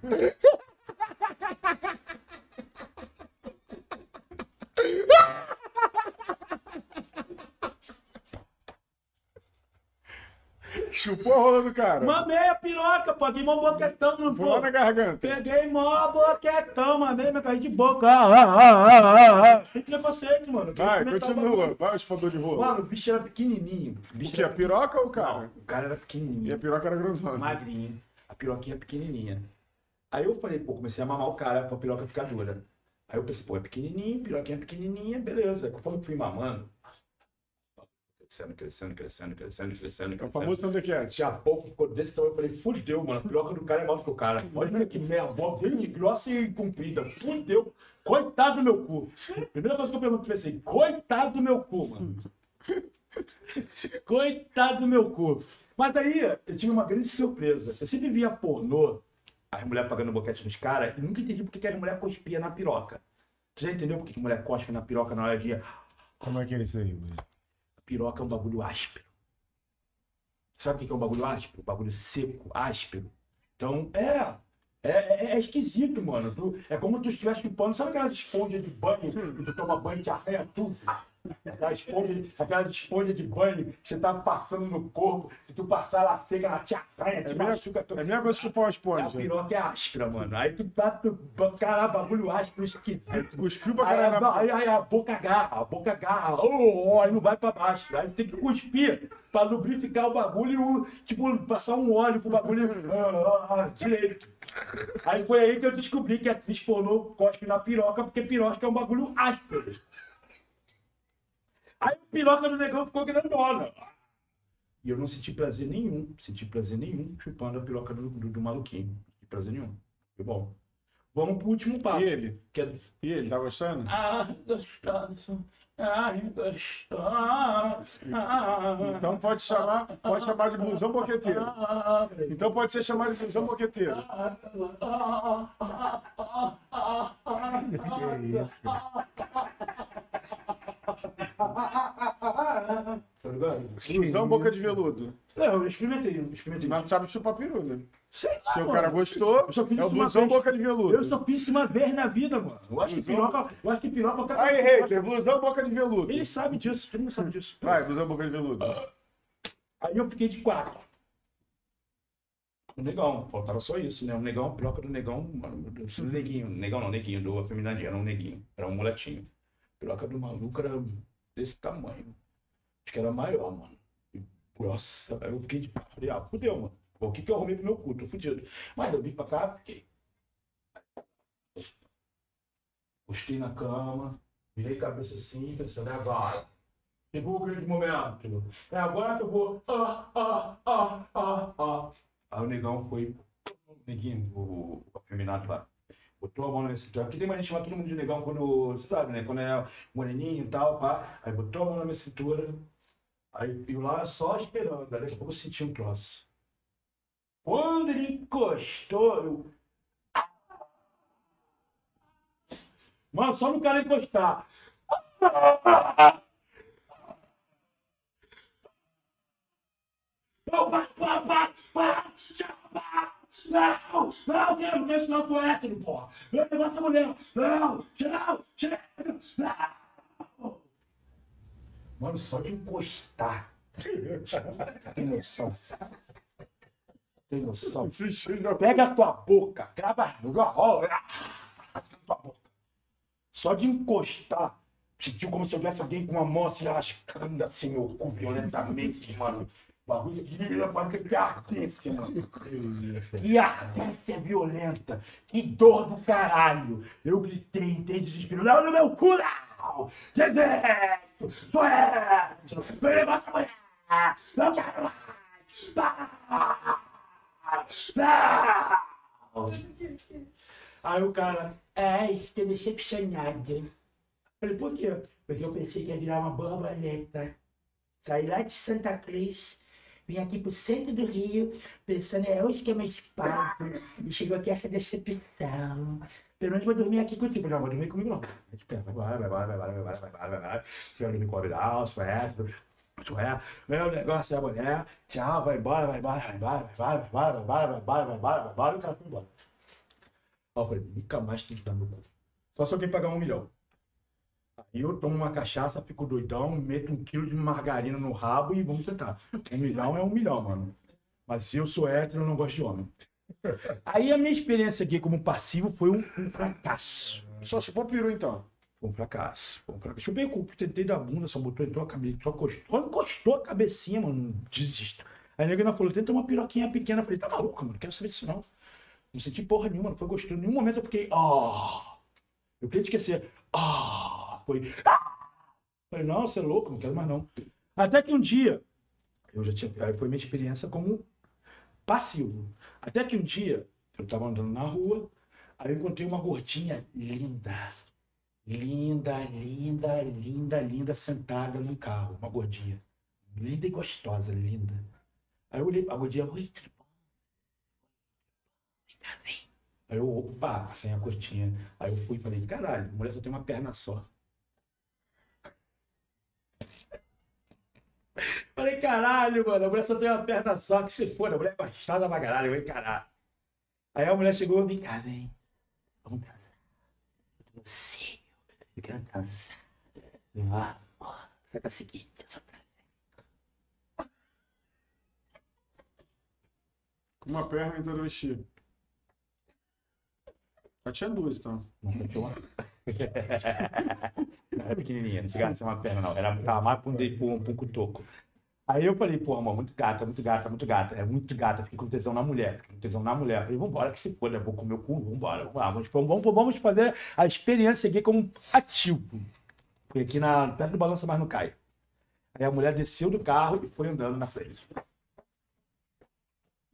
Chupou a rola do cara. Mamei a piroca, pô. Mó boquetão, não Foi na garganta. Peguei mó boquetão, mamei, me caí de boca. Ah, ah, ah, ah, ah. Sem preconceito, mano. Vai, o continua. Vai o espador de rola. Mano, o bicho era pequenininho. O O bicho que? A piroca ou o cara? Não, o cara era E pequenininho. a piroca era grandona. magrinho, a piroquinha pequenininha. Aí eu falei, pô, comecei a mamar o cara pra piroca ficar dura. Aí eu pensei, pô, é pequenininho, piroquinha pequenininha, beleza. Conforme eu fui mamando, crescendo, crescendo, crescendo, crescendo, crescendo, É o crescendo. famoso Thundercat. Daqui a pouco ficou desse tamanho, eu falei, fudeu, mano, a piroca do cara é maior do que o cara. Olha que merda, bem grossa e comprida, fudeu. Coitado do meu cu. Primeira coisa que eu pergunto, pensei, coitado do meu cu, mano. Coitado do meu cu. Mas aí, eu tive uma grande surpresa. Eu sempre via pornô, as mulheres pagando boquete nos caras, e nunca entendi porque que as mulheres cuspiam na piroca. Tu já entendeu por que mulher cospe na piroca na hora de... Como é que é isso aí? Luiz? Piroca é um bagulho áspero. Sabe o que é um bagulho áspero? Um bagulho seco, áspero. Então, é. É, é, é esquisito, mano. Tu- é como tu estivesse chupando. Sabe aquelas esponjas de banho que tu toma banho e te arranha tudo? Aquela esponja, aquela esponja de banho que você tá passando no corpo. Se tu passar ela seca, ela te arranha, te É mesmo- machuca. Tu... É a mesma coisa que chupar uma A esponja. piroca é áspera, mano. Aí tu tá, tu, caralho, bagulho áspero, esquisito. Cuspiu pra caralho a- aí, aí a boca agarra, a boca agarra, oh, oh, aí não vai pra baixo. Aí tem que cuspir pra lubrificar o bagulho e tipo, passar um óleo pro bagulho ah, ah, ah, direito. Aí foi aí que eu descobri que a atriz pornô cospe na piroca, porque piroca é um bagulho áspero. Aí o piroca do negão ficou grandona. E eu não senti prazer nenhum, senti prazer nenhum chupando a piroca do, do, do maluquinho. Não senti prazer nenhum. Foi bom. Vamos pro último passo. E ele? Que é E ele, tá gostando? ah, gostoso. Ai, gostoso. Ah, Então pode chamar, pode chamar de blusão boqueteiro. ah, Então pode ser chamado de blusão boqueteiro. Que isso? Tá ligado? Boca de veludo. É, eu experimentei, eu experimentei. Mas não sabe chupar peru, né? Sei lá, Se o mano. cara gostou, Eu só fiz é o isso uma blusão, vez. boca de veludo. Eu só fiz isso uma vez na vida, mano. Eu acho que piroca, eu acho que piroca... cara- Aí, hater, blusão, boca de veludo. Ele sabe disso, todo mundo sabe disso. Vai, blusão, boca de veludo. Aí eu fiquei de quatro. O negão, faltava só isso, né? O negão, a piroca do negão, mano, neguinho. Negão não, neguinho, do afeminadinho, era um neguinho. Era um moletinho. Piroca do maluco era desse tamanho. Acho que era maior, mano. E, Nossa, aí eu fiquei de quatro. Falei, ah, fudeu, mano. O que que eu arrumei pro meu cu? Tô fudido. Mas eu vim pra cá, fiquei. Postei na cama, virei cabeça assim, pensando, é agora. Chegou o grande momento. É agora que eu vou. Ah, ah, ah, ah, ah. Aí o negão foi. Neguinho, o afeminado lá. Botou a mão na minha cintura. Porque tem uma gente chamar todo mundo de negão quando. Você sabe, né? Quando é moreninho e tal, pá. Aí botou a mão na minha cintura. Aí eu lá só esperando. Daqui a pouco eu senti um troço. Quando ele encostou, eu. Mano, só no cara encostar. Não, vai, vai, vai, vai, chama! Não, não, quero ver se não for hétero, porra. Eu levo essa mulher. Não, não, chega, não. Mano, só de encostar. Tem noção? Tem noção? Pega a tua boca, grava a rola, tua boca. Só de encostar, sentiu como se eu tivesse alguém com uma mão assim, rascando assim meu cu violentamente, mano. Bagulho de que ardência, mano. Que ardência violenta. Que dor do caralho. Eu gritei, entrei desespero. Não, no meu cu, não! Desejo! Sou hétero! Vem levar essa mulher! Não quero mais! Não! Aí o cara, ai, estou decepcionado. Falei, por quê? Porque eu pensei que ia virar uma borboleta. Saí lá de Santa Cruz, vim aqui pro centro do Rio, pensando, é hoje que é mais papo. E chegou aqui essa decepção. Pelo menos vou dormir aqui contigo. Não, vou dormir comigo não. Vai embora, vai embora, vai embora, vai embora, vai embora, vai embora. Você vai dormir com o Abidal, se é se é, meu negócio é a mulher, tchau, vai embora, vai embora, vai embora, vai embora, vai embora, vai embora, vai embora, vai embora, e o cara foi embora. Aí eu falei, nunca mais tem que dar meu cu. Só se alguém pagar um milhão. Eu tomo uma cachaça, fico doidão, meto um quilo de margarina no rabo e vamos tentar. Um milhão é um milhão, mano. Mas se eu sou hétero, eu não gosto de homem. Aí a minha experiência aqui como passivo foi um, um fracasso. Só chupou peru, então. Foi um fracasso. Foi um fracasso. Chupei o cu, tentei dar bunda, só botou, entrou a cabeça, só encostou, encostou a cabecinha, mano. Desisto. Aí a nega falou, tenta uma piroquinha pequena. Eu falei, tá maluca, mano, não quero saber disso não. Não senti porra nenhuma, não foi gostoso. Em nenhum momento eu fiquei, ah. Eu queria esquecer, Foi, ah. Falei, não, você é louco, não quero mais não. Até que um dia, eu já tinha, foi minha experiência como passivo. Até que um dia, eu tava andando na rua, aí eu encontrei uma gordinha linda. Linda, linda, linda, linda, sentada num carro, uma gordinha. Linda e gostosa, linda. Aí eu olhei pra gordinha, oi, tudo bom? Tá bem. Aí eu, opa, sem a gordinha. Aí eu fui e falei, caralho, a mulher só tem uma perna só. Falei, caralho, mano, a mulher só tem uma perna só, que se for, a mulher é gostosa pra caralho, vou encarar. Aí a mulher chegou, vem cá, vem. Vamos transar. Eu tô ansioso, eu quero transar. Vamos. Só que é o seguinte, eu sou uma perna e travesti. Já tinha duas, então. Não uma. Era pequenininha, não chegava a ser uma perna, não. Era, tava mais pra um, de- pra um, pra um cutoco. Aí eu falei, pô, amor, muito gata, muito gata, muito gata. É muito gata, fiquei com tesão na mulher, fiquei com tesão na mulher. Falei, vambora, que se foda, vou comer o cu, vambora, vamos lá. Vamos, vamos, vamos fazer a experiência aqui como ativo. Foi aqui na, perto do Balança Mas Não Cai. Aí a mulher desceu do carro e foi andando na frente.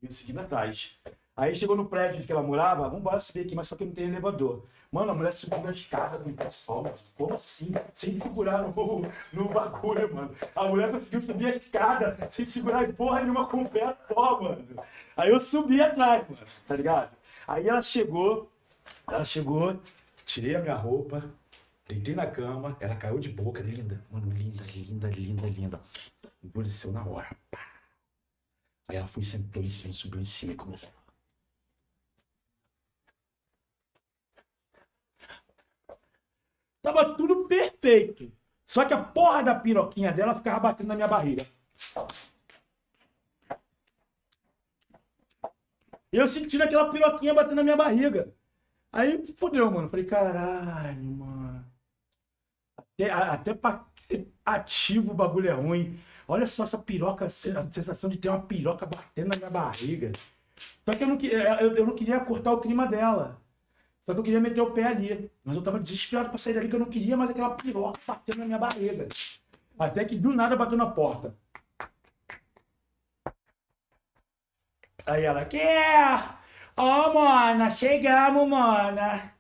E eu seguindo atrás. Aí chegou no prédio que ela morava, vamos embora subir aqui, mas só que não tem elevador. Mano, a mulher subiu na escada do pessoal. Como assim? Sem segurar no, no bagulho, mano. A mulher conseguiu subir a escada sem segurar em porra nenhuma com o pé só, mano. Aí eu subi atrás, mano, tá ligado? Aí ela chegou, ela chegou, tirei a minha roupa, deitei na cama, ela caiu de boca, linda, mano, linda, linda, linda, linda. Endureceu na hora. Pá. Aí ela foi, sentou em cima, subiu em cima e começou. Tava tudo perfeito. Só que a porra da piroquinha dela ficava batendo na minha barriga. Eu sentindo aquela piroquinha batendo na minha barriga. Aí fodeu, mano. Falei, caralho, mano. Até, até pra ser ativo o bagulho é ruim. Olha só essa piroca, a sensação de ter uma piroca batendo na minha barriga. Só que eu não, que- eu, eu não queria cortar o clima dela. Só que eu queria meter o pé ali. Mas eu tava desesperado pra sair dali, que eu não queria mais aquela piroca batendo na minha barriga. Até que do nada bateu na porta. Aí ela, que é? Ó, mana, chegamos, mana.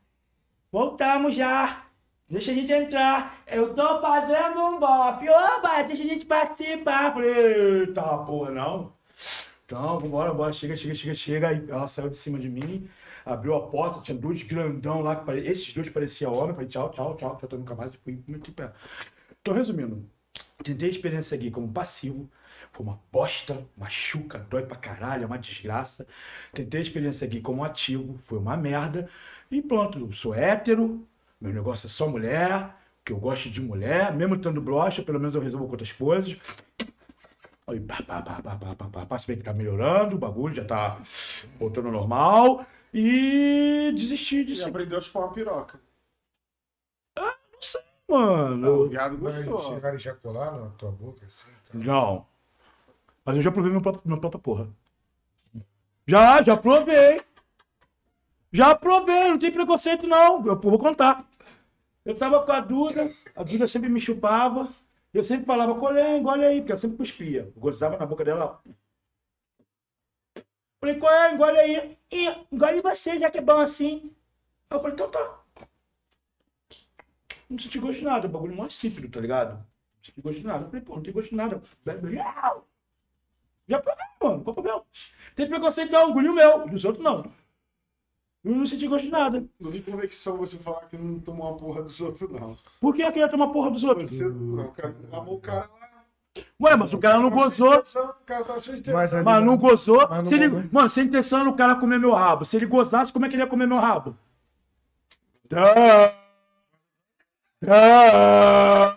Voltamos já. Deixa a gente entrar. Eu tô fazendo um bofe. Oba, deixa a gente participar. Falei, eita, porra, não. Então, vambora, vambora. Chega, chega, chega, chega. Aí ela saiu de cima de mim, abriu a porta, tinha dois grandão lá, pare... esses dois pareciam homem. Falei, tchau, tchau, tchau, tchau, tô nunca mais. E fui muito em pé. Então, resumindo, tentei a experiência aqui como passivo. Foi uma bosta, machuca, dói pra caralho, é uma desgraça. Tentei a experiência aqui como ativo, foi uma merda. E pronto, eu sou hétero, meu negócio é só mulher, que eu gosto de mulher, mesmo estando broxa, pelo menos eu resolvo com outras coisas. Aí, pá, pá, pá, pá, pá, pá, pá, pá, se bem que tá melhorando, o bagulho já tá voltando ao normal. E desisti E disso, aprendeu a chupar uma piroca. O mano. viado Vai gostou. chegar a ejacular na tua boca assim? Tá? Não. Mas eu já provei meu próprio, minha própria porra. Já, já provei. Já provei, não tem preconceito não. Eu vou contar. Eu tava com a Duda, a Duda sempre me chupava. Eu sempre falava, colé, engole aí, porque ela sempre cuspia. Eu gozava na boca dela. Falei, colé, engole aí. E engole você, já que é bom assim. Aí eu falei, então tá. Não senti gosto de nada, o bagulho mais simples, tá ligado? Não senti gosto de nada. Eu falei, pô, não tem gosto de nada. Bebe! Já provei, mano, qual problema? Tem preconceito não, engoliu o meu, dos outros não. Eu não senti gosto de nada. Não vi convicção você falar que não tomou uma porra dos outros, não. Por que eu queria tomar porra dos outros? Você não, cara, amou o cara lá. Ué, mas o cara não gozou. Mas ali Mas não gozou. Mas Se ele... Mano, sem intenção era o cara comer meu rabo. Se ele gozasse, como é que ele ia comer meu rabo? Ah, ah, ah.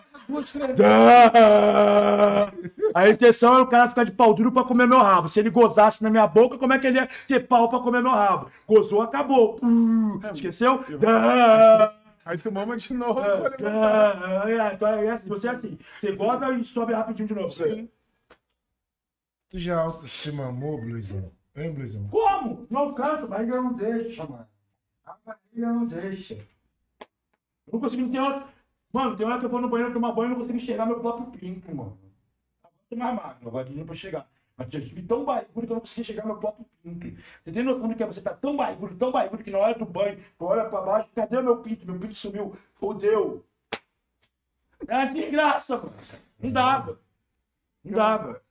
A intenção era o cara ficar de pau duro pra comer meu rabo. Se ele gozasse na minha boca, como é que ele ia ter pau pra comer meu rabo? Gozou, acabou. Uh, esqueceu? Ah. Aí tu mama de novo. É, pode levantar. é, é, então é assim, você é assim. Você goza e sobe rapidinho de novo. Sim. Tu já auto se mamou, Bluizão? Hein, Bluizão? Como? Não cansa, a barriga não deixa, mano. A barriga não deixa. Eu não consigo ter hora. Mano, tem hora que eu vou no banheiro tomar banho e não consigo enxergar meu próprio pinto, mano. Agora eu tô mais magro, agora não pra chegar. Mas eu tive tão barrigudo que eu não consegui enxergar meu próprio pinto. Você tem noção do que é você tá tão barrigudo, tão barrigudo que na hora do banho, olha pra baixo, cadê o meu pinto? Meu pinto sumiu. Fodeu. É uma desgraça, mano. Não dava. Não dava.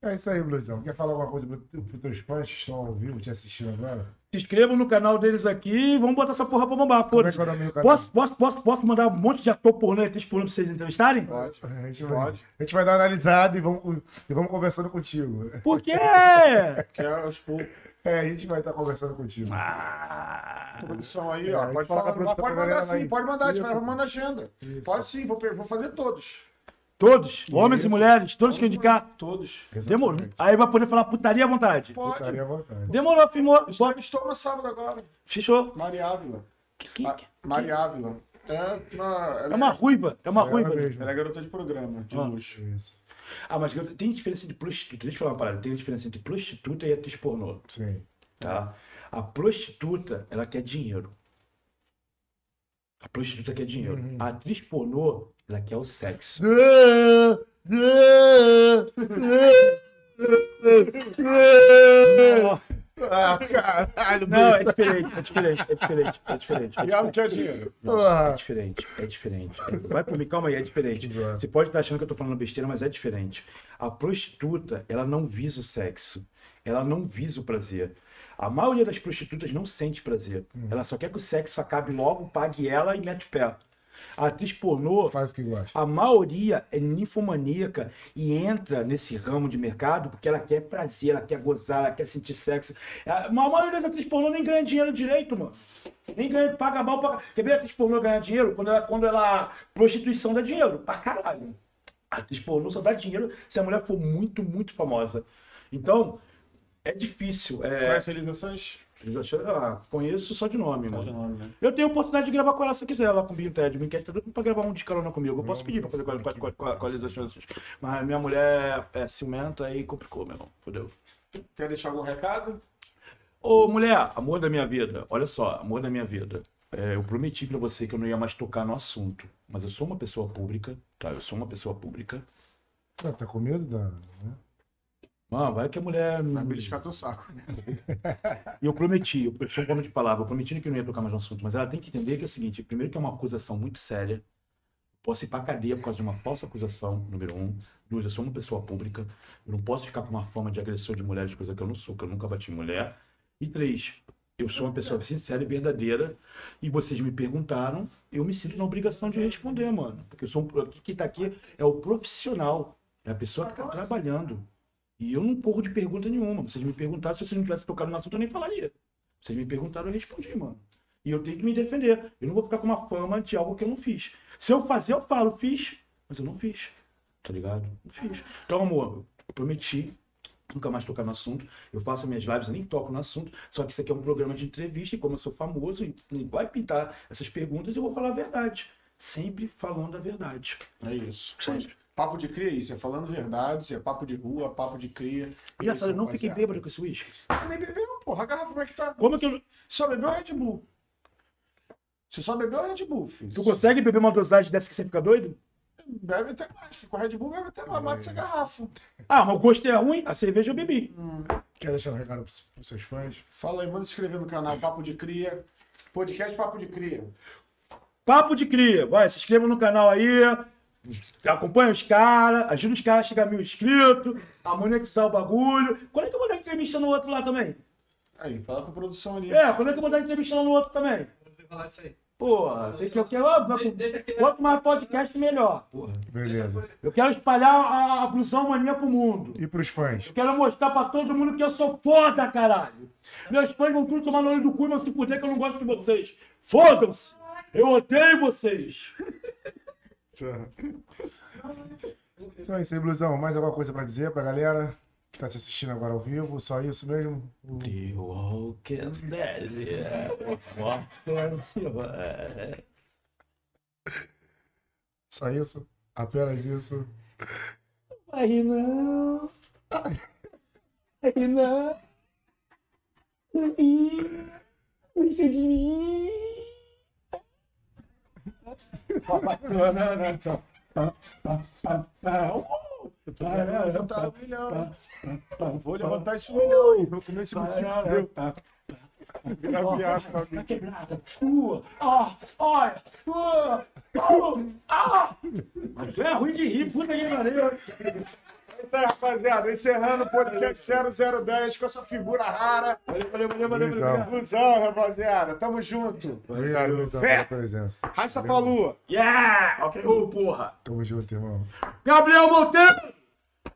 É isso aí, Bluizão. Quer falar alguma coisa para os teus fãs que estão ao vivo te assistindo agora? Se inscrevam no canal deles aqui e vamos botar essa porra pra bombar. Como é é? Posso, posso, posso, posso mandar um monte de ator pornô e pornô pra vocês entrevistarem? Pode. A gente, vai, Pode. a gente vai dar uma analisada e vamos, e vamos conversando contigo. Por quê? Que é os poucos. É, a gente vai estar conversando contigo. Ah, Produção aí, É, ó. Pode fala falar. Pode mandar sim, aí. pode mandar, a gente vai a agenda. Isso. Pode sim, vou, vou fazer todos. Todos, homens e mulheres, todos que indicar. Todos. Demorou. Exatamente. Aí vai poder falar putaria à vontade. Pode. Putaria à vontade. Demorou, firmou. Bota- Estou no sábado agora. Fechou. Maria Ávila. Que- Ah, Maria Ávila. É uma, É uma ruiva, é uma É ruiva. ela mesmo. Ela é garota de programa, de Ah. luxo. Isso. Ah, mas tem diferença de prostituta. Deixa eu falar uma parada. Tem diferença entre prostituta e atriz pornô. Sim. Tá? A prostituta, ela quer dinheiro. A prostituta quer dinheiro. A atriz pornô, ela quer o sexo. Ah, caralho, Não, é diferente, é diferente, é diferente, é diferente. E ela quer dinheiro. É Ah. diferente, é diferente. É- Vai por mim, calma aí, é diferente. Você pode estar achando que eu tô falando besteira, mas é diferente. A prostituta, ela não visa o sexo. Ela não visa o prazer. A maioria das prostitutas não sente prazer. Ela só quer que o sexo acabe logo, pague ela e mete o pé. A atriz pornô, Faz o que gosta. a maioria é ninfomaníaca e entra nesse ramo de mercado porque ela quer prazer, ela quer gozar, ela quer sentir sexo. A maioria das atrizes pornô nem ganha dinheiro direito, mano. Nem ganha, paga mal, paga... Quer ver a atriz pornô ganhar dinheiro? Quando ela, quando ela... Prostituição dá dinheiro, pra caralho. A atriz pornô só dá dinheiro se a mulher for muito, muito famosa. Então, é difícil. É... Conhece a Elisa Sanches? Eles acharam, ah, conheço só de nome, Tá de mano. nome, né? Eu tenho oportunidade de gravar com ela se quiser, lá com o Binho Ted. Binho Ted tá pra gravar um de carona comigo. Eu posso pedir pra fazer a- a- a- a- a Sanches. Mas minha mulher é ciumenta aí complicou, meu irmão. Fodeu. Quer deixar algum recado? Ô, mulher, amor da minha vida, olha só, amor da minha vida. É, eu prometi pra você que eu não ia mais tocar no assunto, mas eu sou uma pessoa pública, tá? Eu sou uma pessoa pública. Ah, tá com medo da. né? Mano, vai que a mulher. Vai beliscar teu saco. E eu prometi, eu eu sou um homem de palavra, eu prometi que eu não ia tocar mais no assunto, mas ela tem que entender que é o seguinte: primeiro, que é uma acusação muito séria. Posso ir pra cadeia por causa de uma falsa acusação, número um. Dois, eu sou uma pessoa pública. Eu não posso ficar com uma fama de agressor de mulheres, coisa que eu não sou, que eu nunca bati em mulher. E três, eu sou uma pessoa sincera e verdadeira. E vocês me perguntaram, eu me sinto na obrigação de responder, mano. Porque eu sou um, quem tá aqui é o profissional, é a pessoa que tá trabalhando. E eu não corro de pergunta nenhuma. Vocês me perguntaram, se vocês não tivessem tocado no assunto, eu nem falaria. Vocês me perguntaram, eu respondi, mano. E eu tenho que me defender. Eu não vou ficar com uma fama de algo que eu não fiz. Se eu fazer, eu falo, fiz, mas eu não fiz. Tá ligado? Não fiz. Então, amor, eu prometi nunca mais tocar no assunto. Eu faço minhas lives, eu nem toco no assunto. Só que isso aqui é um programa de entrevista e como eu sou famoso, e vai pintar essas perguntas, eu vou falar a verdade. Sempre falando a verdade. É isso. Sempre. Papo de cria é isso, é falando verdade, é papo de rua, papo de cria. Engraçado, eu não Isso, fiquei bêbado com esse uísque. Nem bebeu, porra. A garrafa como é que tá? Como que eu. Só bebeu Red Bull. Você só bebeu Red Bull, filho. Tu consegue beber uma dosagem dessa que você fica doido? Bebe até mais. Ficou Red Bull, bebe até mais. Mata essa garrafa. Ah, mas o gosto é ruim, a cerveja eu bebi. Quer deixar um recado pros seus fãs? Fala aí, manda se inscrever no canal Papo de Cria. Podcast Papo de Cria. Papo de cria. Vai, se inscreva no canal aí. Acompanha os caras, ajuda os caras a chegar a mil inscritos, a monetizar o bagulho. Quando é que eu vou dar entrevista no outro lá também? Aí, fala com a produção ali. É, quando é que eu vou dar entrevista lá no outro também? Você falar isso aí. Porra, tem que eu quero. que- Quanto mais podcast, melhor. Porra. Beleza. Eu quero espalhar a, a blusão mania pro mundo. E pros fãs? Eu quero mostrar pra todo mundo que eu sou foda, caralho. Meus fãs vão tudo tomar no olho do cu e vão se fuder que eu não gosto de vocês. Fodam-se! Eu odeio vocês! Então é isso aí, Blusão. Mais alguma coisa pra dizer pra galera que tá te assistindo agora ao vivo? Só isso mesmo? The Walking Dead. Só isso? Apenas isso? Aí não. Aí não. Ih, Deixa de mim. Levantar um milhão. Vou levantar esse milhão. Vou comer esse motivo. Virar viagem pra mim. Tá quebrada. Uh, ah, olha. Uh, ah. Tu é ruim de rir, puta que pariu. É isso aí, rapaziada. Encerrando o podcast 0010 com essa figura rara. Valeu, valeu, valeu, valeu. Ilusão, rapaziada. Tamo junto. Obrigado, Blusão, É. pela presença. Raça pra lua. Yeah! Ok, ô porra. Tamo junto, irmão. Gabriel Monteiro!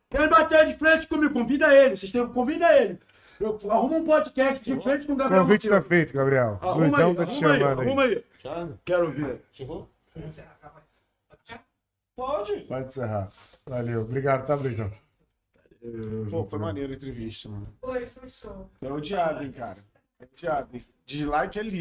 Quer bater de frente comigo? Convida ele. Vocês têm convida ele. Eu arruma um podcast de frente com o Gabriel Convite tá feito, Gabriel. Arruma Blusão aí, tá te chamando aí. arruma aí. Já? Quero ver. Chegou? Pode. Pode encerrar. Valeu. Obrigado, tá, Blusão? Pô, foi maneiro a entrevista, mano. Foi, foi show. É odiado, hein, cara. É odiado, hein. Dislike é lixo.